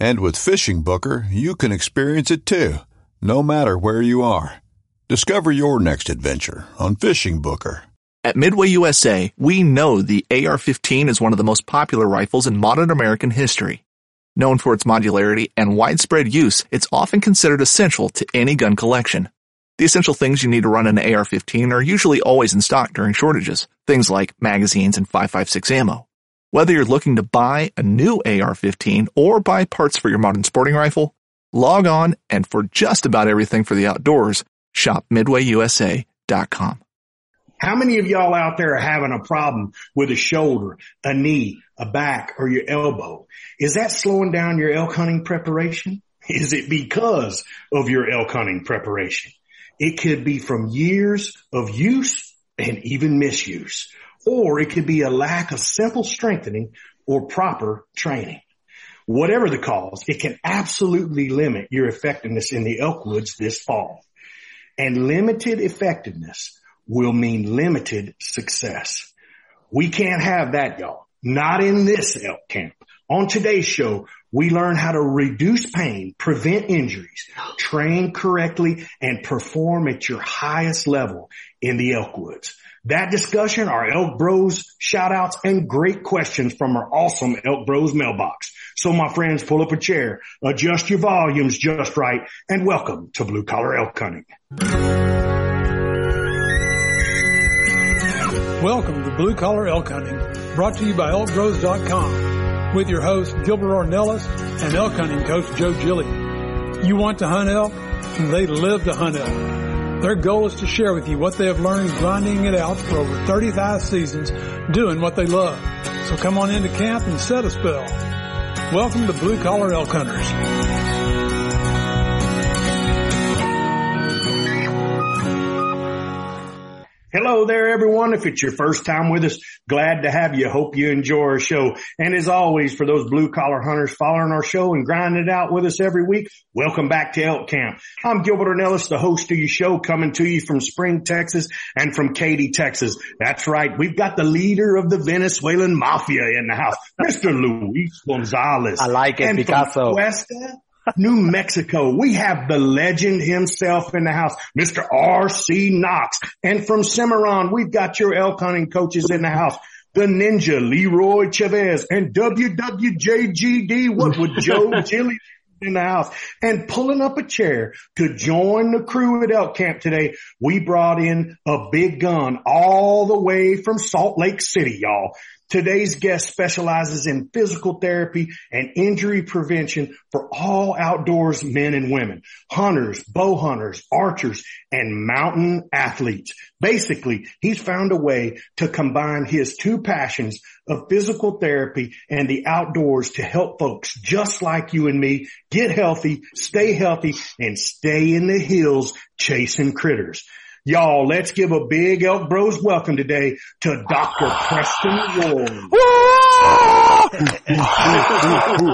And with Fishing Booker, you can experience it too, no matter where you are. Discover your next adventure on Fishing Booker. At Midway USA, we know the AR-15 is one of the most popular rifles in modern American history. Known for its modularity and widespread use, it's often considered essential to any gun collection. The essential things you need to run an AR-15 are usually always in stock during shortages, things like magazines and 5.56 ammo. Whether you're looking to buy a new AR-15 or buy parts for your modern sporting rifle, log on and for just about everything for the outdoors, shop midwayusa.com. How many of y'all out there are having a problem with a shoulder, a knee, a back, or your elbow? Is that slowing down your elk hunting preparation? Is it because of your elk hunting preparation? It could be from years of use and even misuse, or it could be a lack of simple strengthening or proper training. Whatever the cause, it can absolutely limit your effectiveness in the elk woods this fall. And limited effectiveness will mean limited success. We can't have that, y'all. Not in this elk camp. On today's show, we learn how to reduce pain, prevent injuries, train correctly, and perform at your highest level in the elk woods. That discussion, our Elk Bros shout outs and great questions from our awesome Elk Bros mailbox. So my friends, pull up a chair, adjust your volumes just right, and welcome to Blue Collar Elk Hunting. Welcome to Blue Collar Elk Hunting, brought to you by ElkBros.com with your host Gilbert Ornelas and elk hunting coach Joe Gilly. You want to hunt elk? They live to hunt elk. Their goal is to share with you what they have learned grinding it out for over 35 seasons, doing what they love. So come on into camp and set a spell. Welcome to Blue Collar Elk Hunters. Hello there, everyone. If it's your first time with us, glad to have you. Hope you enjoy our show. And as always, for those blue collar hunters following our show and grinding it out with us every week, welcome back to Elk Camp. I'm Gilbert Ornelas, the host of your show, coming to you from Spring, Texas and from Katy, Texas. That's right. We've got the leader of the Venezuelan mafia in the house, Mr. Luis Gonzalez. I like it, and Picasso. From Questa, New Mexico, we have the legend himself in the house, Mr. R.C. Knox. And from Cimarron, we've got your elk hunting coaches in the house, the ninja Leroy Chavez and WWJGD. What would Joe Gilly in the house and pulling up a chair to join the crew at Elk Camp today. We brought in a big gun all the way from Salt Lake City, y'all. Today's guest specializes in physical therapy and injury prevention for all outdoors men and women, hunters, bow hunters, archers, and mountain athletes. Basically, he's found a way to combine his two passions of physical therapy and the outdoors to help folks just like you and me get healthy, stay healthy, and stay in the hills chasing critters. Y'all, let's give a big Elk Bros welcome today to Dr. Preston Ward.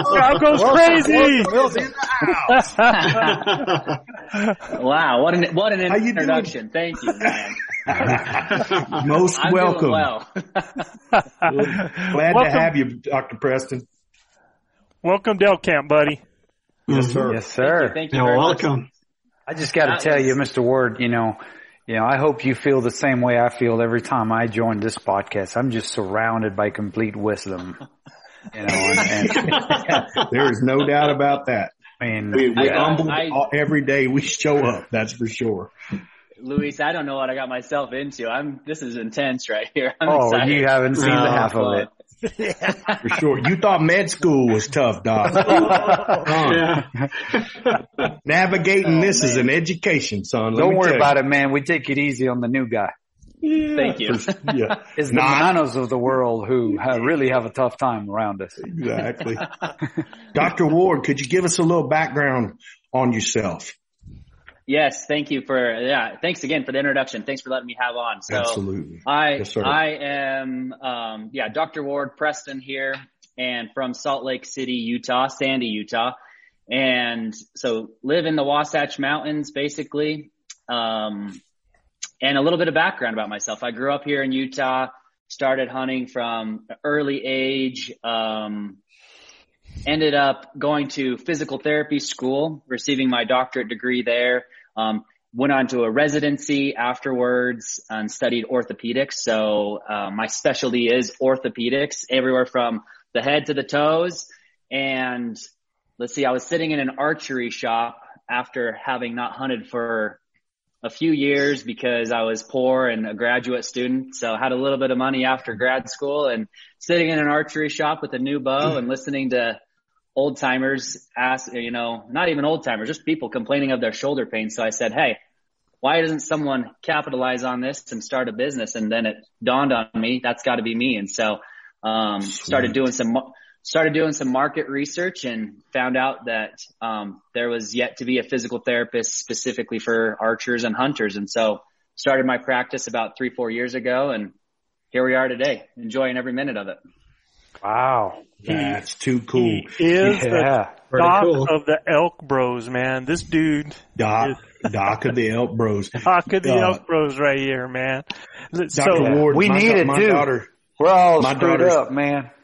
Crowd goes crazy. wow, what an what an How you introduction! Thank you, man. Most I'm welcome. well. Glad to have you, Dr. Preston. Welcome to Elk Camp, buddy. Yes, sir. Yes, sir. Thank you very much. I just got to uh, tell you, Mr. Ward, you know, you know, I hope you feel the same way I feel every time I join this podcast. I'm just surrounded by complete wisdom. You know, and, and There is no doubt about that. I mean, We, we I got- humble I- all- every day we show up. That's for sure. Luis, I don't know what I got myself into. I'm this is intense right here. I'm oh, excited. you haven't seen the half of it. For sure. You thought med school was tough, Doc. Uh, Navigating this is an education, son. Let Don't worry tell about it, man. We take it easy on the new guy. Thank you. you. Yeah, It's the Nah. manos of the world who have, really have a tough time around us. exactly. Dr. Ward, could you give us a little background on yourself? Yes, thank you for yeah. Thanks again for the introduction. Thanks for letting me have on. So Absolutely. I Yes. I am um, yeah Dr. Ward Preston here and from Salt Lake City, Utah, Sandy, Utah, and so live in the Wasatch Mountains basically. Um, and a little bit of background about myself. I grew up here in Utah. Started hunting from early age. Um, ended up going to physical therapy school, receiving my doctorate degree there. Um, went on to a residency afterwards and studied orthopedics. So uh, my specialty is orthopedics, everywhere from the head to the toes. And let's see, I was sitting in an archery shop after having not hunted for a few years because I was poor and a graduate student. So I had a little bit of money after grad school and sitting in an archery shop with a new bow and listening to old timers ask, you know, not even old timers, just people complaining of their shoulder pain. So I said, Hey, why doesn't someone capitalize on this and start a business? And then it dawned on me, that's got to be me. And so, um, started doing some, started doing some market research and found out that, um, there was yet to be a physical therapist specifically for archers and hunters. And so started my practice about three, four years ago. And here we are today, enjoying every minute of it. Wow. That's too cool. He is the Yeah. Pretty doc cool. of the Elk Bros, man. This dude, Doc, Doc of the Elk Bros. doc of the Uh, Elk Bros right here, man. So, Dr. Ward, we my, need da- it my too. daughter. We're all My screwed up, man.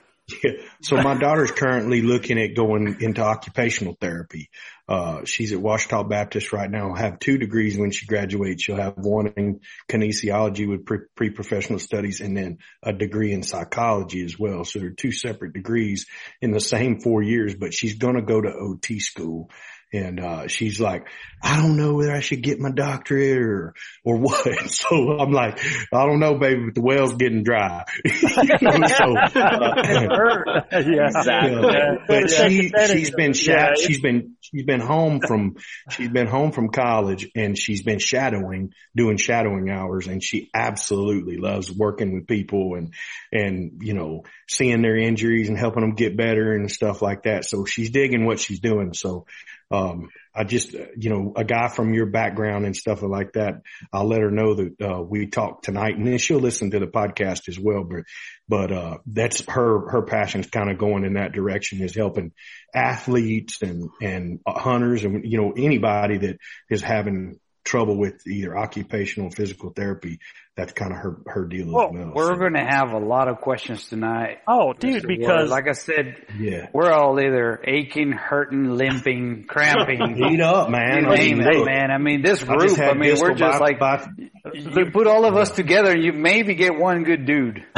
So my daughter's currently looking at going into occupational therapy. Uh, she's at Ouachita Baptist right now. Have two degrees when she graduates. She'll have one in kinesiology with pre- pre-professional studies and then a degree in psychology as well. So they're two separate degrees in the same four years, but she's going to go to OT school. And, uh, she's like, I don't know whether I should get my doctorate or, or what. So I'm like, I don't know, baby, but the well's getting dry. You know, so, uh, yeah. Exactly. Yeah. but she Yeah. she's been sha- Yeah. she's been she's been home from she's been home from college and she's been shadowing doing shadowing hours and she absolutely loves working with people and and you know seeing their injuries and helping them get better and stuff like that so she's digging what she's doing so um I just, you know, a guy from your background and stuff like that, I'll let her know that, uh, we talked tonight and then she'll listen to the podcast as well. But, but, uh, that's her, her passion's kind of going in that direction is helping athletes and, and hunters and, you know, anybody that is having trouble with either occupational or physical therapy. That's kind of her, her deal Well, as well. We're So, going to have a lot of questions tonight. Oh, dude, Mr. because Ward. like I said, yeah. we're all either aching, hurting, limping, cramping. Heat up, man. You I name mean, it, man. I mean, this group, just I, mean, we're just bi- like, bi- you put all of us together and you maybe get one good dude.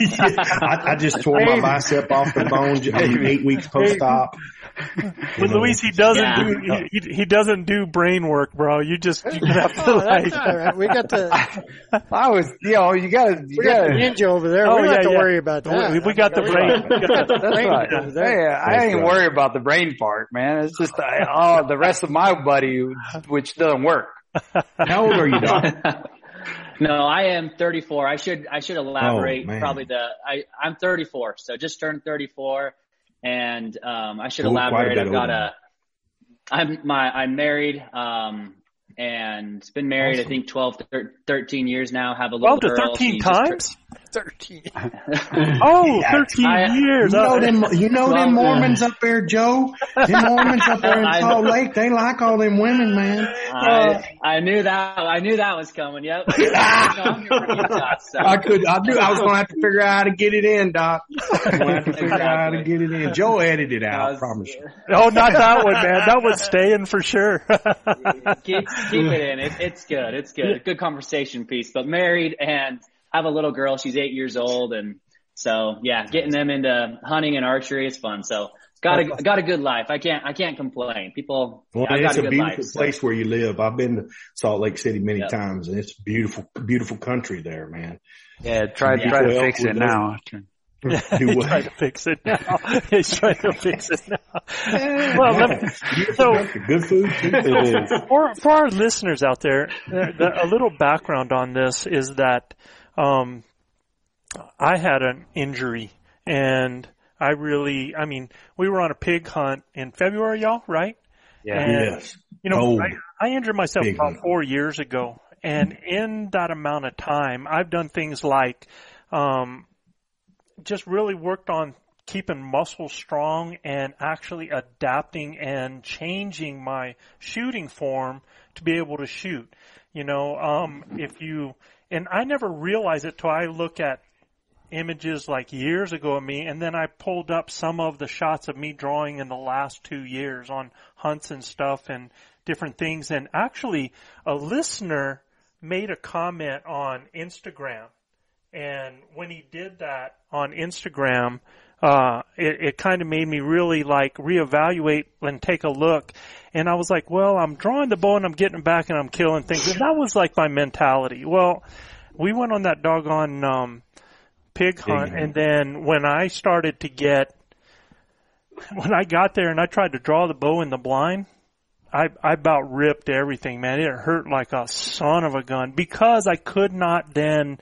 I, I just tore my bicep off the bone eight weeks post op. with Luis, he doesn't Yeah. do he, he, he doesn't do brain work, bro. You just you have to Oh, like. that's all right. We got the I was, you know, you gotta, you we got the ninja over there. Oh, we don't yeah, have to yeah. worry about that. We, we got the brain. We got the- That's right. over there. Hey, I That's ain't right. worried about the brain part, man. It's just uh, oh, the rest of my body, which doesn't work. How old are you, Doc? No, I am 34. I should I should elaborate Oh, probably the I I'm 34, so just turned 34, and um, I should elaborate. I've got over. a, I'm my, I'm married, um, and been married awesome. I think 12 13 years now. Have a little 12 to 13 times. 13 oh, yeah, 13 I, years. You know, uh, them, you know them Mormons up there, Joe? Them Mormons up there in Salt Lake, they like all them women, man. I, uh, I knew that. I knew that was coming. Yep. Utah, so. I could. I knew I was going to have to figure out how to get it in, Doc. I'm going to have to figure out how to get it in. Joe edited it out, was, promise you. Oh, not that one, man. That one's staying for sure. keep, keep it in. It, it's good. It's good. Good conversation piece. But married and – have a little girl. She's eight years old, and so yeah, getting them into hunting and archery is fun. So got a got a good life. I can't I can't complain. People, Well, I got it's a a good beautiful life. so- place where you live. I've been to Salt Lake City many Yep. times, and it's beautiful, beautiful country there, man. Yeah, try Yeah. try to fix it now. Do He's what? trying to fix it now. He's trying to fix it now. Well, let me, so good food too. For for our listeners out there, uh, a little background on this is that um, I had an injury, and I really, I mean, we were on a pig hunt in February, y'all, right? Yeah. And Yes. You know, Oh, I, I injured myself big about one. four years ago, and in that amount of time, I've done things like, um, just really worked on keeping muscles strong and actually adapting and changing my shooting form to be able to shoot. You know, um, if you, and I never realized it till I look at images like years ago of me and then I pulled up some of the shots of me drawing in the last two years on hunts and stuff and different things. And actually a listener made a comment on Instagram. And when he did that on Instagram uh it, it kind of made me really like reevaluate and take a look. And I was like well I'm drawing the bow and I'm getting back and I'm killing things. And that was like my mentality. Well we went on that doggone um pig hunt hunt. and then when I started to get when I got there and I tried to draw the bow in the blind I I about ripped everything man. It hurt like a son of a gun because I could not then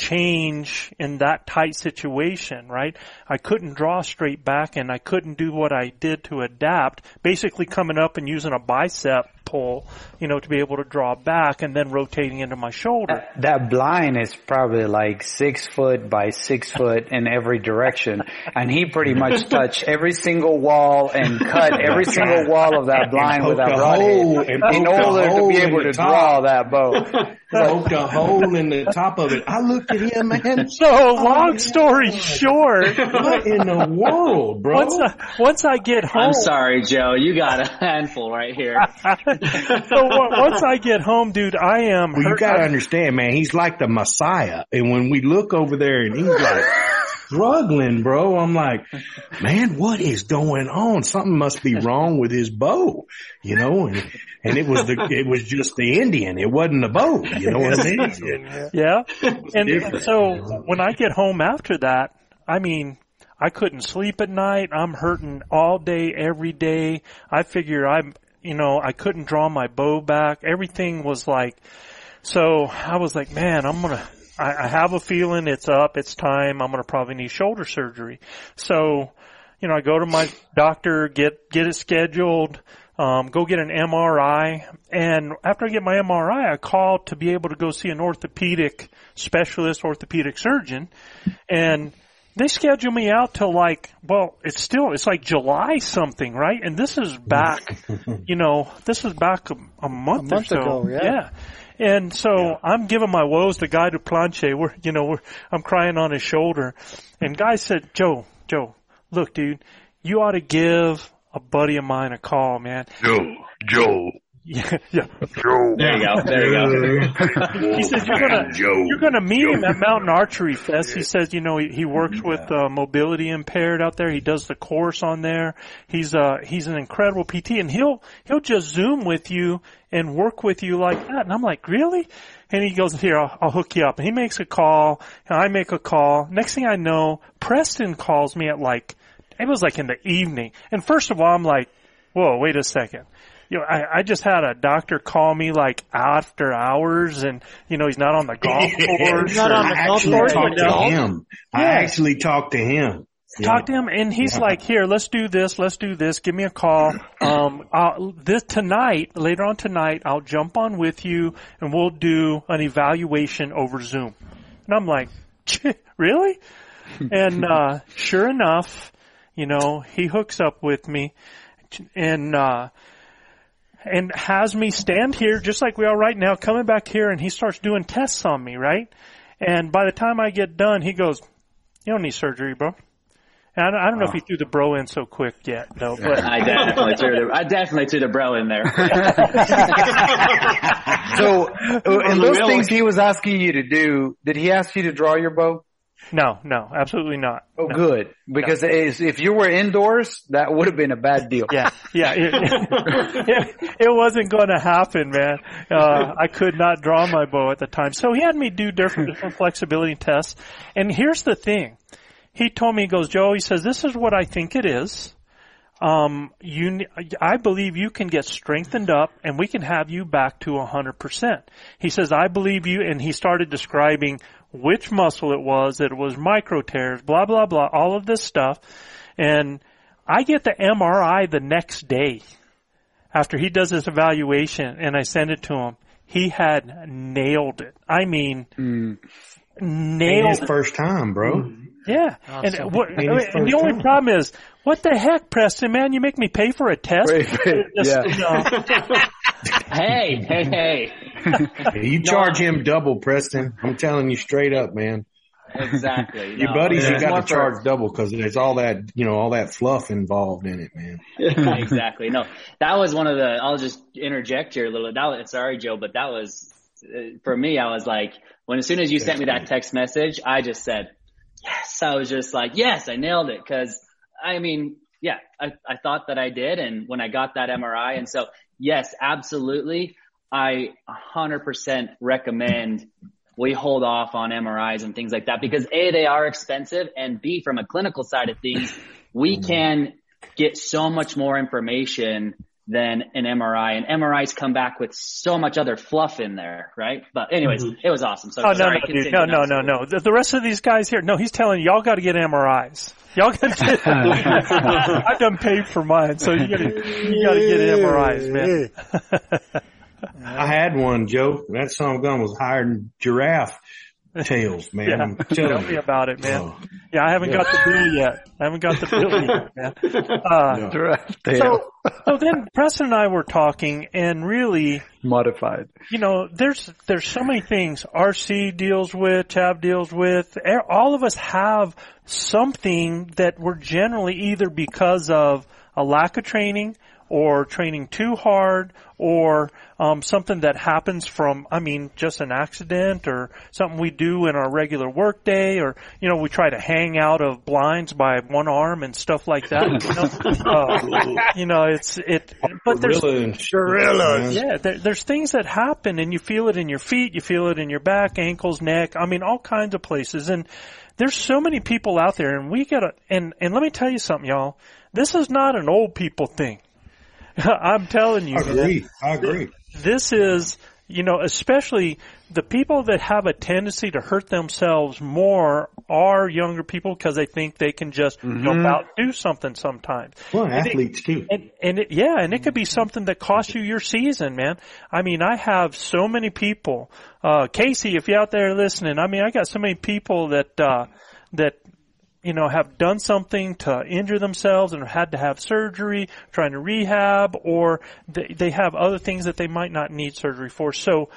change in that tight situation, right? I couldn't draw straight back and I couldn't do what I did to adapt, basically coming up and using a bicep pull, you know, to be able to draw back and then rotating into my shoulder. That blind is probably like six foot by six foot in every direction, and he pretty much touched every single wall and cut every single wall of that blind with that poked a hole- in order to be able to top. draw that bow. poked a hole in the top of it. I looked at him, man. So long story oh, short, What in the world, bro? once I, once I get home, I'm sorry, Joe. You got a handful right here. so once I get home, dude, I am. Well, you gotta understand, man. He's like the Messiah, and when we look over there, and he's like struggling, bro. I'm like, man, what is going on? Something must be wrong with his bow, you know. And and it was the it was just the Indian. It wasn't the bow. You know what I mean? Yeah. And, and different. so when I get home after that, I mean, I couldn't sleep at night. I'm hurting all day, every day. I figure I'm, you know, I couldn't draw my bow back. Everything was like, so I was like, man, I'm gonna, I, I have a feeling it's up, it's time, I'm gonna probably need shoulder surgery. So, you know, I go to my doctor, get, get it scheduled, um, go get an MRI, and after I get my MRI, I call to be able to go see an orthopedic specialist, orthopedic surgeon, and they schedule me out till like, well, it's still, it's like July something, right? And this is back, you know, this is back a, a month, A month or so. ago, yeah. And so I'm giving my woes to Guy Duplanche. We're, you know, we're, I'm crying on his shoulder. And Guy said, Joe, Joe, look, dude, you ought to give a buddy of mine a call, man. Joe, Joe, Yeah, yeah. Joe. There you go. There you go. He says you're gonna Joe. you're gonna meet him at Mountain Archery Fest. He says you know he, he works with uh, mobility impaired out there. He does the course on there. He's uh he's an incredible PT and he'll he'll just zoom with you and work with you like that. And I'm like really? And he goes here I'll, I'll hook you up. And he makes a call and I make a call. Next thing I know, Preston calls me at like it was like in the evening. And first of all, I'm like, whoa, wait a second you know, I, I just had a doctor call me like after hours and, you know, he's not on the golf course. Not on the I golf actually course, talked to no. him. I actually talked to him. Talk to him and he's Yeah. like, here, let's do this, let's do this, give me a call. Um, I'll, this tonight, later on tonight, I'll jump on with you and we'll do an evaluation over Zoom. And I'm like, really? and, uh, sure enough, you know, he hooks up with me and, uh, and has me stand here just like we are right now, coming back here and he starts doing tests on me, right? And by the time I get done, he goes, you don't need surgery, bro. And I don't, I don't know if he threw the bro in so quick yet, though, but I definitely threw the I definitely threw the bro in there. So, uh, and those things he was asking you to do, did he ask you to draw your bow? No, no, absolutely not. Oh, No. good. Because is- if you were indoors, that would have been a bad deal. Yeah, yeah, it, it, it wasn't going to happen, man. Uh, I could not draw my bow at the time. So he had me do different, different flexibility tests. And here's the thing. He told me, he goes, Joe, he says, this is what I think it is. Um, you, I believe you can get strengthened up and we can have you back to a hundred percent. He says, I believe you, and he started describing which muscle it was, that it was micro tears, blah, blah, blah, all of this stuff. And I get the MRI the next day. after he does his evaluation and I send it to him, he had nailed it. I mean, Mm. Nailed his it. first time, bro. Yeah. Awesome. And, what, Ain't his and the only time. problem is, what the heck, Preston, man? You make me pay for a test? Wait, wait, Just, yeah. you know, Hey, hey, hey. You charge him double, Preston. I'm telling you straight up, man. Exactly. Your No, buddies, you got more to for- charge double because there's all that, you know, all that fluff involved in it, man. exactly. No, that was one of the. I'll just interject here a little. That was, sorry, Joe, but that was uh, for me. I was like, when as soon as you sent me that text message, I just said, yes. I was just like, yes, I nailed it. Because I mean, yeah, I I thought that I did, and when I got that MRI, and so yes, absolutely, I 100% recommend we hold off on MRIs and things like that because A, they are expensive and B, from a clinical side of things, we mm-hmm. can get so much more information than an MRI and MRIs come back with so much other fluff in there, right? But anyways, mm-hmm. it was awesome. So oh, no, sorry, no, dude. continue. No, no, no, no. The, the rest of these guys here, no, he's telling you, y'all got to get MRIs. Y'all got to get, I've done paid for mine, so you got to, you got to get MRIs, man. I had one, Joe. That son of a gun was higher than giraffe tails, man. Yeah. Tell me about it, man. Oh. Yeah, I haven't got the bill yet. I haven't got the bill yet, man. Uh, Giraffe tail. so, so then Preston and I were talking and really, Modified. you know, there's, there's so many things RC deals with, Chav deals with. All of us have something that we're generally either because of a lack of training or training too hard or um, something that happens from, I mean, just an accident or something we do in our regular work day or, you know, we try to hang out of blinds by one arm and stuff like that. You know, uh, you know it's, it, but there's, Gorilla gorillas. yeah, there, there's things that happen and you feel it in your feet, you feel it in your back, ankles, neck, I mean, all kinds of places. And there's so many people out there and we gotta, and, and let me tell you something, y'all. This is not an old people thing. I'm telling you, I agree. I agree. this is, you know, especially the people that have a tendency to hurt themselves more are younger people because they think they can just jump out and do something sometimes. Well, And it- athletes too. and, and it, yeah, and it could be something that costs you your season, man. I mean, I have so many people, uh, Casey, if you're out there listening, I mean, I got so many people that, uh, that, you know, have done something to injure themselves and had to have surgery, trying to rehab, or they, they have other things that they might not need surgery for. So,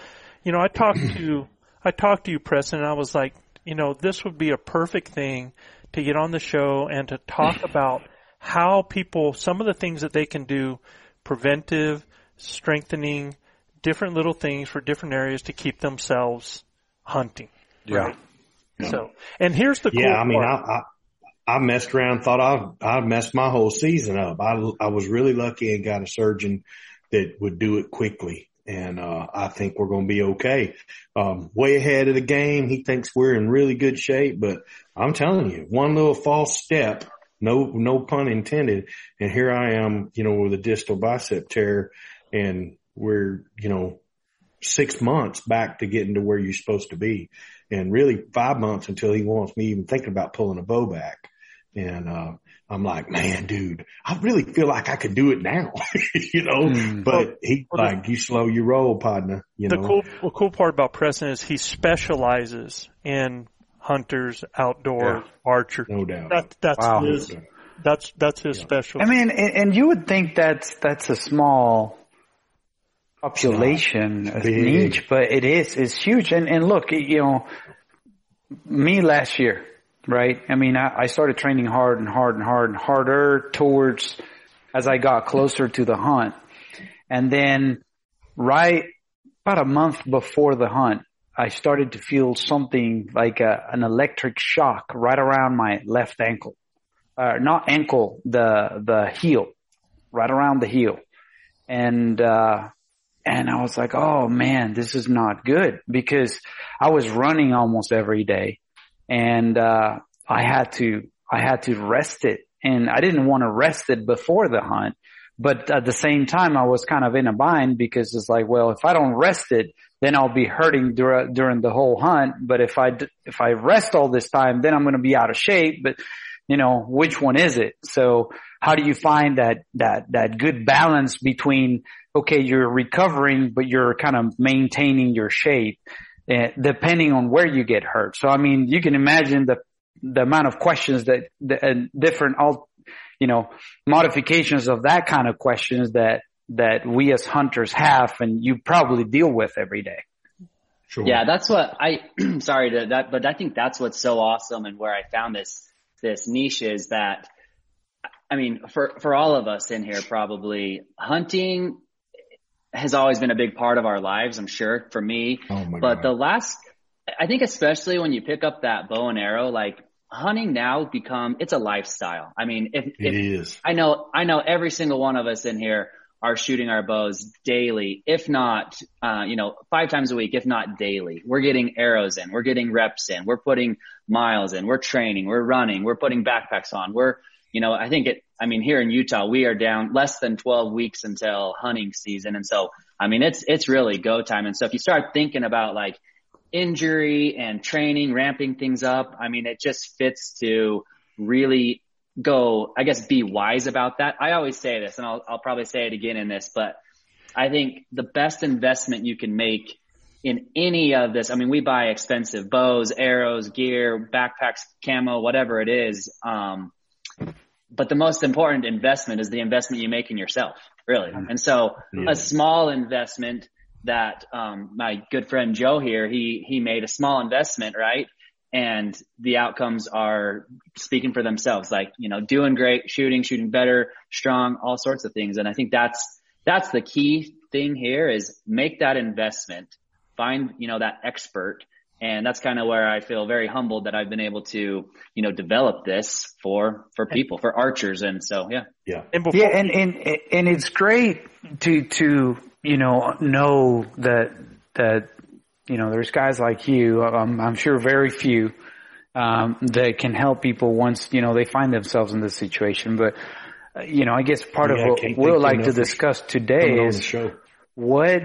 you know, I talked to, I talked to you, Preston, and I was like, you know, this would be a perfect thing to get on the show and to talk about how people, some of the things that they can do, preventive, strengthening, different little things for different areas to keep themselves hunting. Yeah. So, and here's the cool Yeah, I mean, part. I, messed around, thought I I messed my whole season up. I I was really lucky and got a surgeon that would do it quickly, and uh, I think we're going to be okay. Um, way ahead of the game. He thinks we're in really good shape, but I'm telling you, one little false step, no no pun intended, and here I am, you know, with a distal bicep tear, and we're you know six months back to getting to where you're supposed to be and really five months until he wants me even thinking about pulling a bow back. And, uh, I'm like, man, dude, I really feel like I could do it now, you know, Mm. but he Well, the- like, you slow your roll, partner, you the know. cool, the cool part about Preston is he specializes in hunters, outdoors, archer. No doubt. That, that's Wow. his, that's, that's his specialty. I mean, and, and you would think that's that's a small population, a niche, but it is. It's huge. And and look, you know, me last year, right? I mean, I, I started training hard and hard and hard and harder towards as I got closer to the hunt, and then right about a month before the hunt, I started to feel something like a, an electric shock right around my left ankle uh, not ankle, the, the heel, right around the heel. And, uh, and I was like, oh man, this is not good because I was running almost every day and, uh, I had to, I had to rest it and I didn't want to rest it before the hunt. But at the same time, I was kind of in a bind because it's like, well, if I don't rest it, then I'll be hurting dur- during the whole hunt. But if I, d- if I rest all this time, then I'm going to be out of shape. But you know, which one is it? So how do you find that, that, that good balance between, okay, you're recovering, but you're kind of maintaining your shape, uh, depending on where you get hurt. So, I mean, you can imagine the, the amount of questions that, the, uh, different, all, you know, modifications of that kind of questions that, that we as hunters have and you probably deal with every day. Sure. Yeah, that's what I, sorry to that, but I think that's what's so awesome and where I found this, this niche is that, I mean, for, for all of us in here, probably hunting has always been a big part of our lives, I'm sure for me. Oh but God. the last, I think especially when you pick up that bow and arrow, like hunting now become, it's a lifestyle. I mean, if, it if, is. I know, I know every single one of us in here are shooting our bows daily, if not, uh, you know, five times a week, if not daily. We're getting arrows in, we're getting reps in, we're putting miles in, we're training, we're running, we're putting backpacks on, we're, you know, I think it, I mean, here in Utah, we are down less than 12 weeks until hunting season. And so, I mean, it's, it's really go time. And so if you start thinking about like injury and training, ramping things up, I mean, it just fits to really go, I guess, be wise about that. I always say this and I'll, I'll probably say it again in this, but I think the best investment you can make in any of this, I mean, we buy expensive bows, arrows, gear, backpacks, camo, whatever it is. Um, but the most important investment is the investment you make in yourself, really. And so yeah. a small investment that, um, my good friend Joe here, he, he made a small investment, right? and the outcomes are speaking for themselves like you know doing great shooting shooting better strong all sorts of things and i think that's that's the key thing here is make that investment find you know that expert and that's kind of where i feel very humbled that i've been able to you know develop this for for people for archers. And so yeah. Yeah. And yeah and and and it's great to to you know know that that you know, there's guys like you, um, I'm sure very few, um, that can help people once, you know, they find themselves in this situation. But, uh, you know, I guess part yeah, of what we'll like to discuss today is what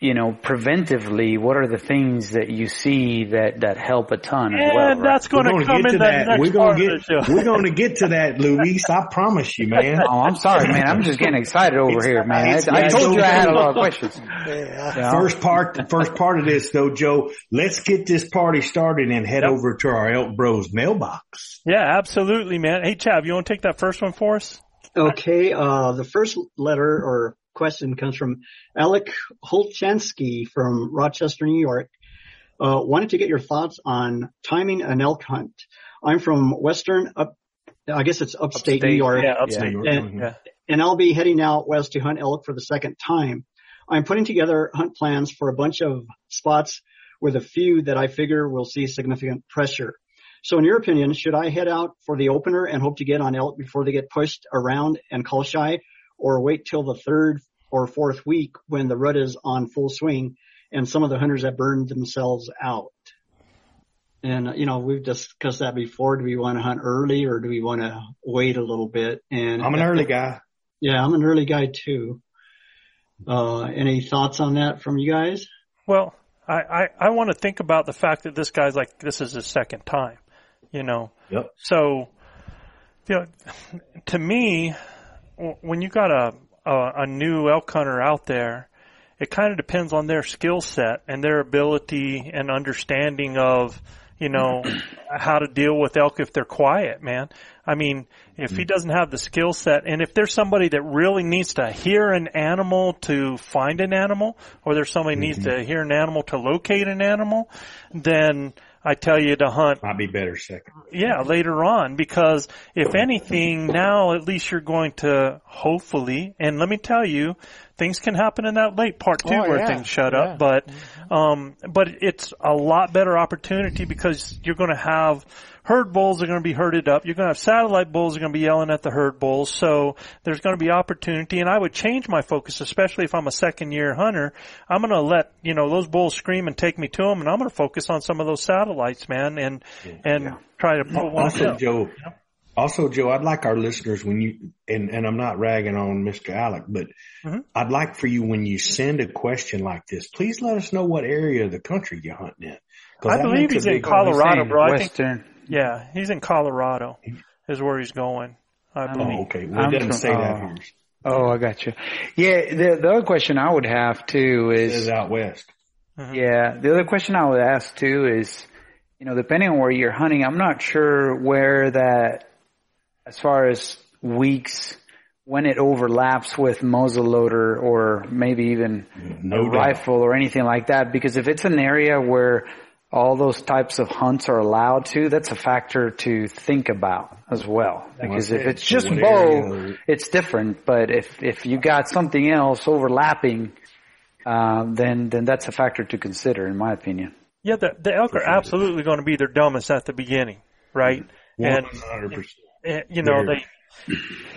you know, preventively, what are the things that you see that, that help a ton as well? And right? that's going to come in that. next we're going to get, we're going to get to that, Luis. I promise you, man. oh, I'm sorry, man. I'm just getting excited over it's, here, man. I, I told you I had a lot of questions. Yeah. First part, the first part of this though, Joe, let's get this party started and head yep. over to our Elk Bros mailbox. Yeah, absolutely, man. Hey, Chav, you want to take that first one for us? Okay, uh, the first letter or question comes from Alec Holchansky from Rochester, New York. Uh, wanted to get your thoughts on timing an elk hunt. I'm from Western up, I guess it's upstate, upstate New York. Yeah, upstate. Yeah. And, yeah. and I'll be heading out west to hunt elk for the second time. I'm putting together hunt plans for a bunch of spots with a few that I figure will see significant pressure. So in your opinion, should I head out for the opener and hope to get on elk before they get pushed around and call shy or wait till the third or fourth week when the rut is on full swing and some of the hunters have burned themselves out. And, you know, we've discussed that before. Do we want to hunt early or do we want to wait a little bit? And I'm an early guy. Yeah, I'm an early guy too. Uh, any thoughts on that from you guys? Well, I, I, I want to think about the fact that this guy's like, this is his second time, you know? Yep. So, you know, to me, when you got a, a, a new elk hunter out there, it kind of depends on their skill set and their ability and understanding of, you know, how to deal with elk if they're quiet, man. I mean, if he mm. doesn't have the skill set and if there's somebody that really needs to hear an animal to find an animal or there's somebody mm-hmm. needs to hear an animal to locate an animal, then I tell you to hunt. Might be better second. Yeah, later on, because if anything, now at least you're going to hopefully, and let me tell you, things can happen in that late part too, oh, where yeah. things shut yeah. up. But, um, but it's a lot better opportunity because you're going to have herd bulls are going to be herded up. You're going to have satellite bulls are going to be yelling at the herd bulls. So there's going to be opportunity and I would change my focus, especially if I'm a second year hunter. I'm going to let, you know, those bulls scream and take me to them and I'm going to focus on some of those satellites, man, and, and yeah. try to pull one also, Joe, also, Joe, I'd like our listeners when you, and, and I'm not ragging on Mr. Alec, but mm-hmm. I'd like for you when you send a question like this, please let us know what area of the country you're hunting in. I believe he's in Colorado, bro. I think, yeah, he's in Colorado is where he's going. I oh, believe. Oh, okay. Well, I'm it doesn't from- say that oh. here. Uh, oh, I got you. Yeah, the the other question I would have too It is says out west. Mm-hmm. Yeah. The other question I would ask too is, you know, depending on where you're hunting, I'm not sure where that, as far as weeks, when it overlaps with muzzleloader or maybe even No rifle or anything like that. Because if it's an area where all those types of hunts are allowed to, that's a factor to think about as well. Because if it's just bow, it's different. But if if you got something else overlapping, um, then then that's a factor to consider, in my opinion. Yeah, the, the elk are absolutely going to be their dumbest at the beginning, right? 100%. and, you know, They're- they,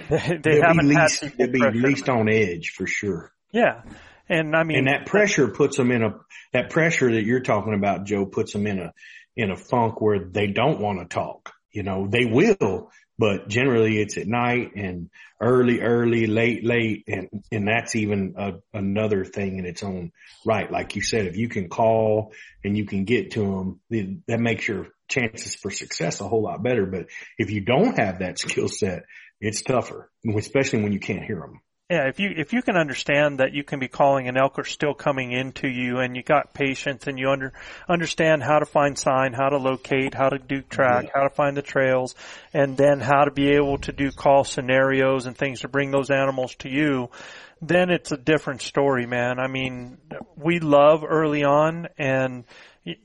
they, they They'll haven't be had least, people they'll be least on edge for sure. Yeah. And I mean, and that pressure puts them in a that pressure that you're talking about, Joe, puts them in a in a funk where they don't want to talk. You know, they will, but generally it's at night and early, early, late, late, and and that's even a, another thing in its own right. Like you said, if you can call and you can get to them, that makes your chances for success a whole lot better. But if you don't have that skill set, it's tougher, especially when you can't hear them. Yeah, if you if you can understand that you can be calling an elk or still coming into you, and you got patience, and you under understand how to find sign, how to locate, how to do track, mm-hmm. how to find the trails, and then how to be able to do call scenarios and things to bring those animals to you, then it's a different story, man. I mean, we love early on, and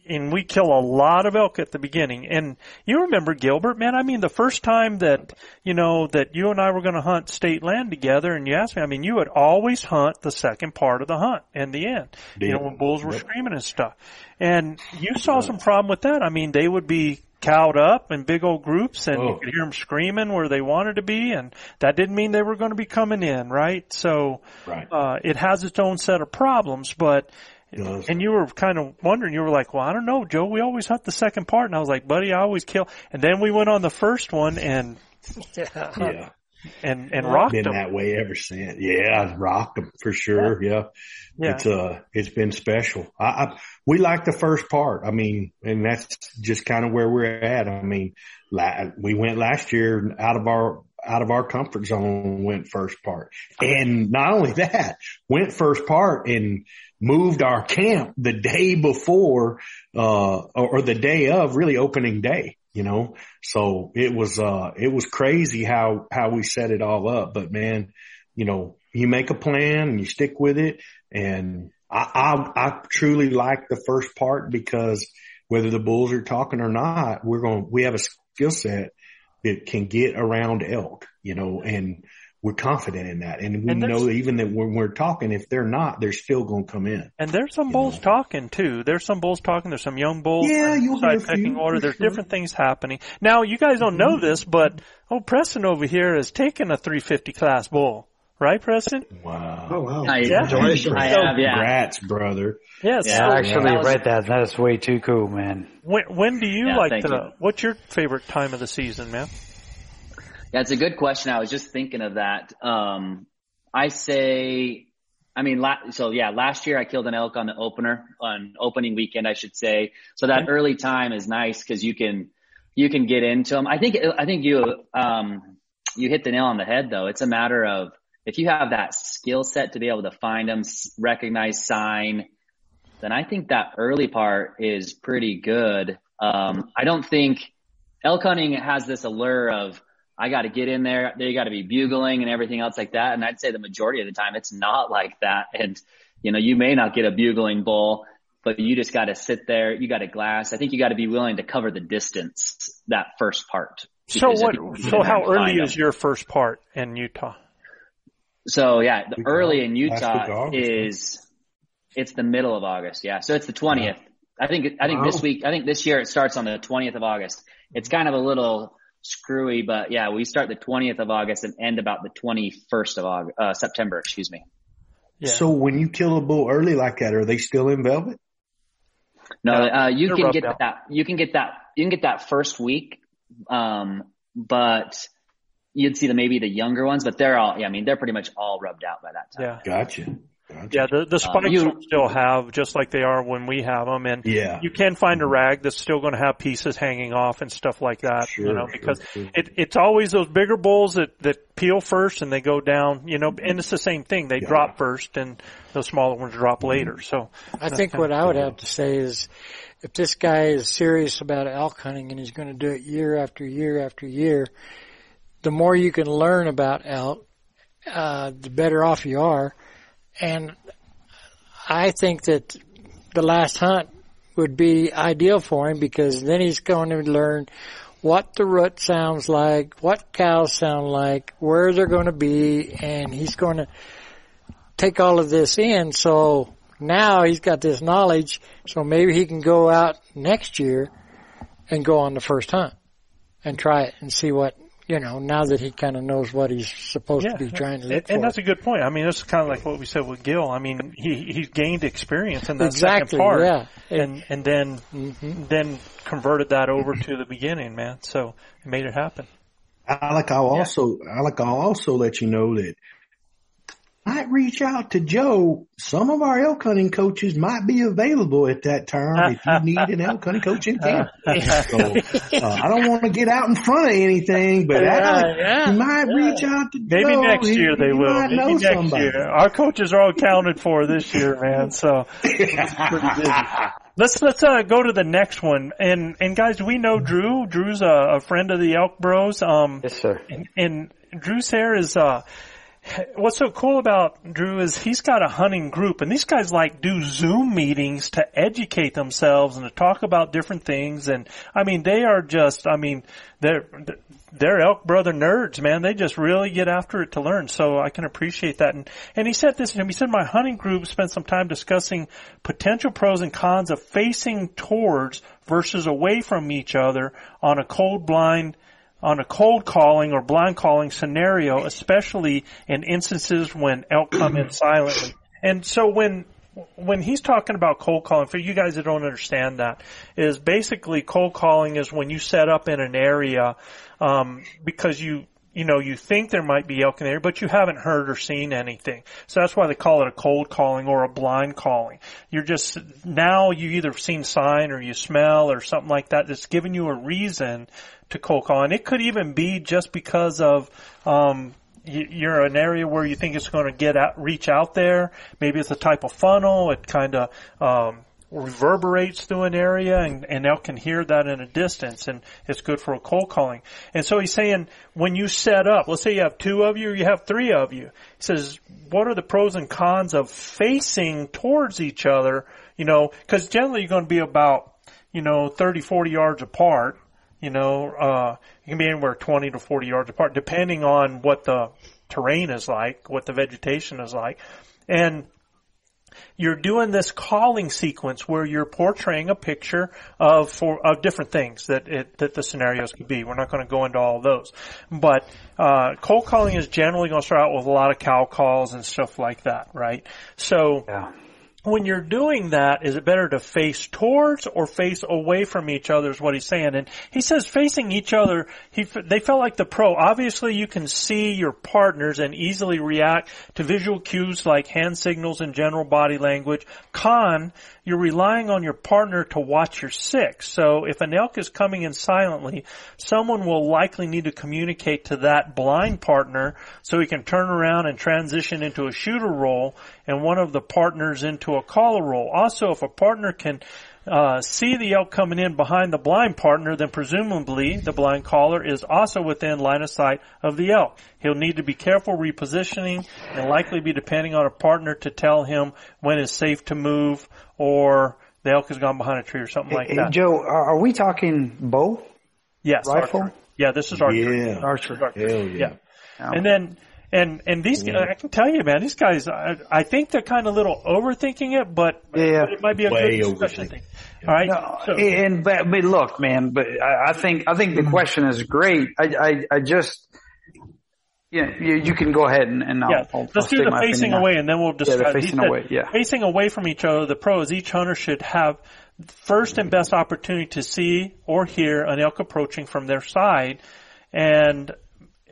and we kill a lot of elk at the beginning. And you remember Gilbert, man, I mean, the first time that, you know, that you and I were going to hunt state land together and you asked me, I mean, you would always hunt the second part of the hunt and the end, you know, when bulls were Yep. screaming and stuff. And you saw some problem with that. I mean, they would be cowed up in big old groups and you Oh. could hear them screaming where they wanted to be and that didn't mean they were going to be coming in, right? So, Right. uh, it has its own set of problems, but It does. and you were kind of wondering, you were like, well, I don't know, Joe, we always hunt the second part. And I was like, buddy, I always kill. And then we went on the first one and, yeah. and, and rocked been them. that way ever since. Yeah, I rocked them for sure. Yeah. Yeah. It's uh, it's been special. I, I we like the first part. I mean, and that's just kind of where we're at. I mean, la- we went last year out of our out of our comfort zone. Went first part, and not only that, went first part and moved our camp the day before, uh, or, the day of really opening day. You know, so it was uh, it was crazy how how we set it all up. But man, you know, you make a plan and you stick with it. And I, I, I truly like the first part because whether the bulls are talking or not, we're going, we have a skill set that can get around elk, you know, and we're confident in that. And we And know even that when we're talking, if they're not, they're still going to come in. And there's some bulls know. talking too. There's some bulls talking. There's some young bulls. Yeah, you'll side pecking order. There's sure. different things happening. Now, you guys don't know mm-hmm. this, but oh, Preston over here has taken a 350 class bull, right, Preston? Wow. Oh wow. I, Yeah. Congratulations. I have, yeah. Congrats, brother. Yes. Yeah, so I actually that was- read that. That is way too cool, man. when, when do you Yeah, like thank to? you. What's your favorite time of the season, man? Yeah, it's a good question. I was just thinking of that. Um, I say, I mean, la- so yeah, last year I killed an elk on the opener, on opening weekend, I should say. So that Okay. early time is nice because you can, you can get into them. I think, I think you, um, you hit the nail on the head though. It's a matter of if you have that skill set to be able to find them, recognize sign, then I think that early part is pretty good. Um, I don't think elk hunting has this allure of I got to get in there. They got to be bugling and everything else like that. And I'd say the majority of the time it's not like that. And you know, you may not get a bugling bull, but you just got to sit there. You got a glass. I think you got to be willing to cover the distance that first part. So what? So how early is your first part in Utah? So yeah, the early in Last week of Utah is it's the middle of August. Yeah, so it's the twentieth. I think I think this week I think this year it starts on the twentieth of August. It's kind of a little screwy, but yeah, we start the twentieth of August and end about the twenty first of August, uh, September. Excuse me. Yeah. So when you kill a bull early like that, are they still in velvet? No, uh, you they're can get out. that. You can get that. You can get that first week, um, but you'd see the maybe the younger ones, but they're all. Yeah, I mean they're pretty much all rubbed out by that time. yeah. Gotcha. Yeah, the the spikes Um, you- still have just like they are when we have them, and Yeah. you can find a rag that's still going to have pieces hanging off and stuff like that. you Sure, know, because sure. it it's always those bigger bulls that that peel first and they go down. You know, and it's the same thing. They Yeah. drop first, and the smaller ones drop later. So I think what I would have to say is if this guy is serious about elk hunting and he's going to do it year after year after year, the more you can learn about elk, uh, the better off you are. And I think that the last hunt would be ideal for him because then he's going to learn what the rut sounds like, what cows sound like, where they're going to be, and he's going to take all of this in. So now he's got this knowledge, so maybe he can go out next year and go on the first hunt and try it and see what, you know, now that he kind of knows what he's supposed to be trying to and, look and for. that's a good point. I mean, it's kind of like what we said with Gil. I mean, he he's gained experience in that Exactly, second part, yeah. and and then Mhm. then converted that over to the beginning, man. So it made it happen. Alec, I'll also, Alec, I'll also let you know that might reach out to Joe. Some of our elk hunting coaches might be available at that time if you need an elk hunting coach in camp. So, uh, I don't want to get out in front of anything, but Yeah, Alec, yeah, you might reach out to Joe. Maybe Joe. next He- year they he will. might Maybe know next somebody. year. Our coaches are all accounted for this year, man. So let's let's uh, go to the next one. And and guys, we know Drew. Drew's a, a friend of the Elk Bros. Um, Yes, sir. and, and Drew's hair is uh what's so cool about Drew is he's got a hunting group and these guys like do Zoom meetings to educate themselves and to talk about different things and I mean they are just I mean they're they're elk brother nerds, man. They just really get after it to learn. So I can appreciate that. And, and he said this to him. He said, my hunting group spent some time discussing potential pros and cons of facing towards versus away from each other on a cold blind on a cold calling or blind calling scenario, especially in instances when elk come in silently. And so when when he's talking about cold calling, for you guys that don't understand that, is basically cold calling is when you set up in an area um, because you you know you think there might be elk in there, but you haven't heard or seen anything. So that's why they call it a cold calling or a blind calling. You're just now you either seen sign or you smell or something like that that's giving you a reason to cold call, and it could even be just because of um, you're an area where you think it's going to get out, reach out there. Maybe it's a type of funnel. It kind of um, reverberates through an area, and, and elk can hear that in a distance, and it's good for a cold calling. And so he's saying when you set up, let's say you have two of you, or you have three of you. He says, what are the pros and cons of facing towards each other? You know, because generally you're going to be about you know 30, 40 yards apart. You know, uh, you can be anywhere 20 to 40 yards apart, depending on what the terrain is like, what the vegetation is like. And you're doing this calling sequence where you're portraying a picture of for of different things that it, that the scenarios could be. We're not going to go into all those, but uh, cold calling is generally going to start out with a lot of cow calls and stuff like that, right? So Yeah. When you're doing that, is it better to face towards or face away from each other is what he's saying. And he says facing each other, he, they felt like the pro. Obviously you can see your partners and easily react to visual cues like hand signals and general body language. Con, you're relying on your partner to watch your six. So if an elk is coming in silently, someone will likely need to communicate to that blind partner so he can turn around and transition into a shooter role and one of the partners into a caller role. Also, if a partner can uh, see the elk coming in behind the blind partner, then presumably the blind caller is also within line of sight of the elk. He'll need to be careful repositioning and likely be depending on a partner to tell him when it's safe to move or the elk has gone behind a tree or something like Hey, that. Joe, are, we talking bow? Yes, rifle? archery. Yeah, this is archery. Yeah. Archer. Hell yeah. Yeah. And then, and, and these, I can tell you, man, these guys, I, I think they're kind of little overthinking it, but, Yeah. but it might be a Way good discussion overthinking. thing. All right. No, So- and but, but look, man, but I, I think I think the mm-hmm. question is great. I I, I just yeah, you, you can go ahead and, and I'll, yeah, I'll, let's I'll do the facing opinion. away, and then we'll Yeah, the discuss. facing said away, yeah. Facing away from each other, the pros, each hunter should have first and best opportunity to see or hear an elk approaching from their side, and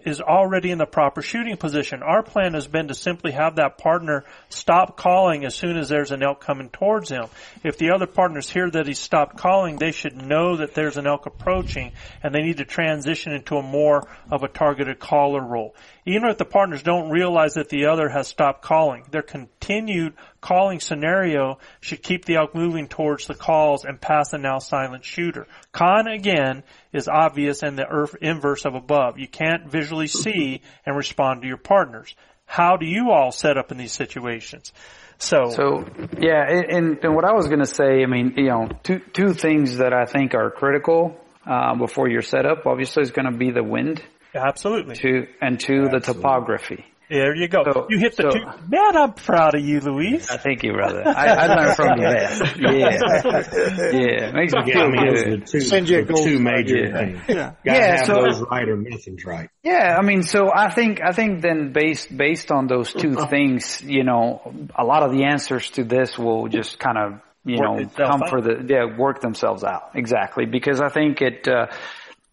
is already in the proper shooting position. Our plan has been to simply have that partner stop calling as soon as there's an elk coming towards him. If the other partners hear that he's stopped calling, they should know that there's an elk approaching and they need to transition into a more of a targeted caller role. Even if the partners don't realize that the other has stopped calling, their continued calling scenario should keep the elk moving towards the calls and past the now silent shooter. Con again is obvious and the inverse of above. You can't visually see and respond to your partners. How do you all set up in these situations? So, so yeah, and, and what I was going to say, I mean, you know, two two things that I think are critical uh, before your setup. Obviously, is going to be the wind. Absolutely. To and to Absolutely. the topography. There you go. So, you hit the so, two. Man, I'm proud of you, Luis. I thank you, brother. I, I learned from you best. Yeah, yeah, makes me feel good. Two, Send you two major yeah. things. Yeah, Gotta yeah. Have so, those right or nothing's right. Yeah, I mean, so I think I think then based based on those two things, you know, a lot of the answers to this will just kind of you work know come out. for the yeah work themselves out exactly because I think it. uh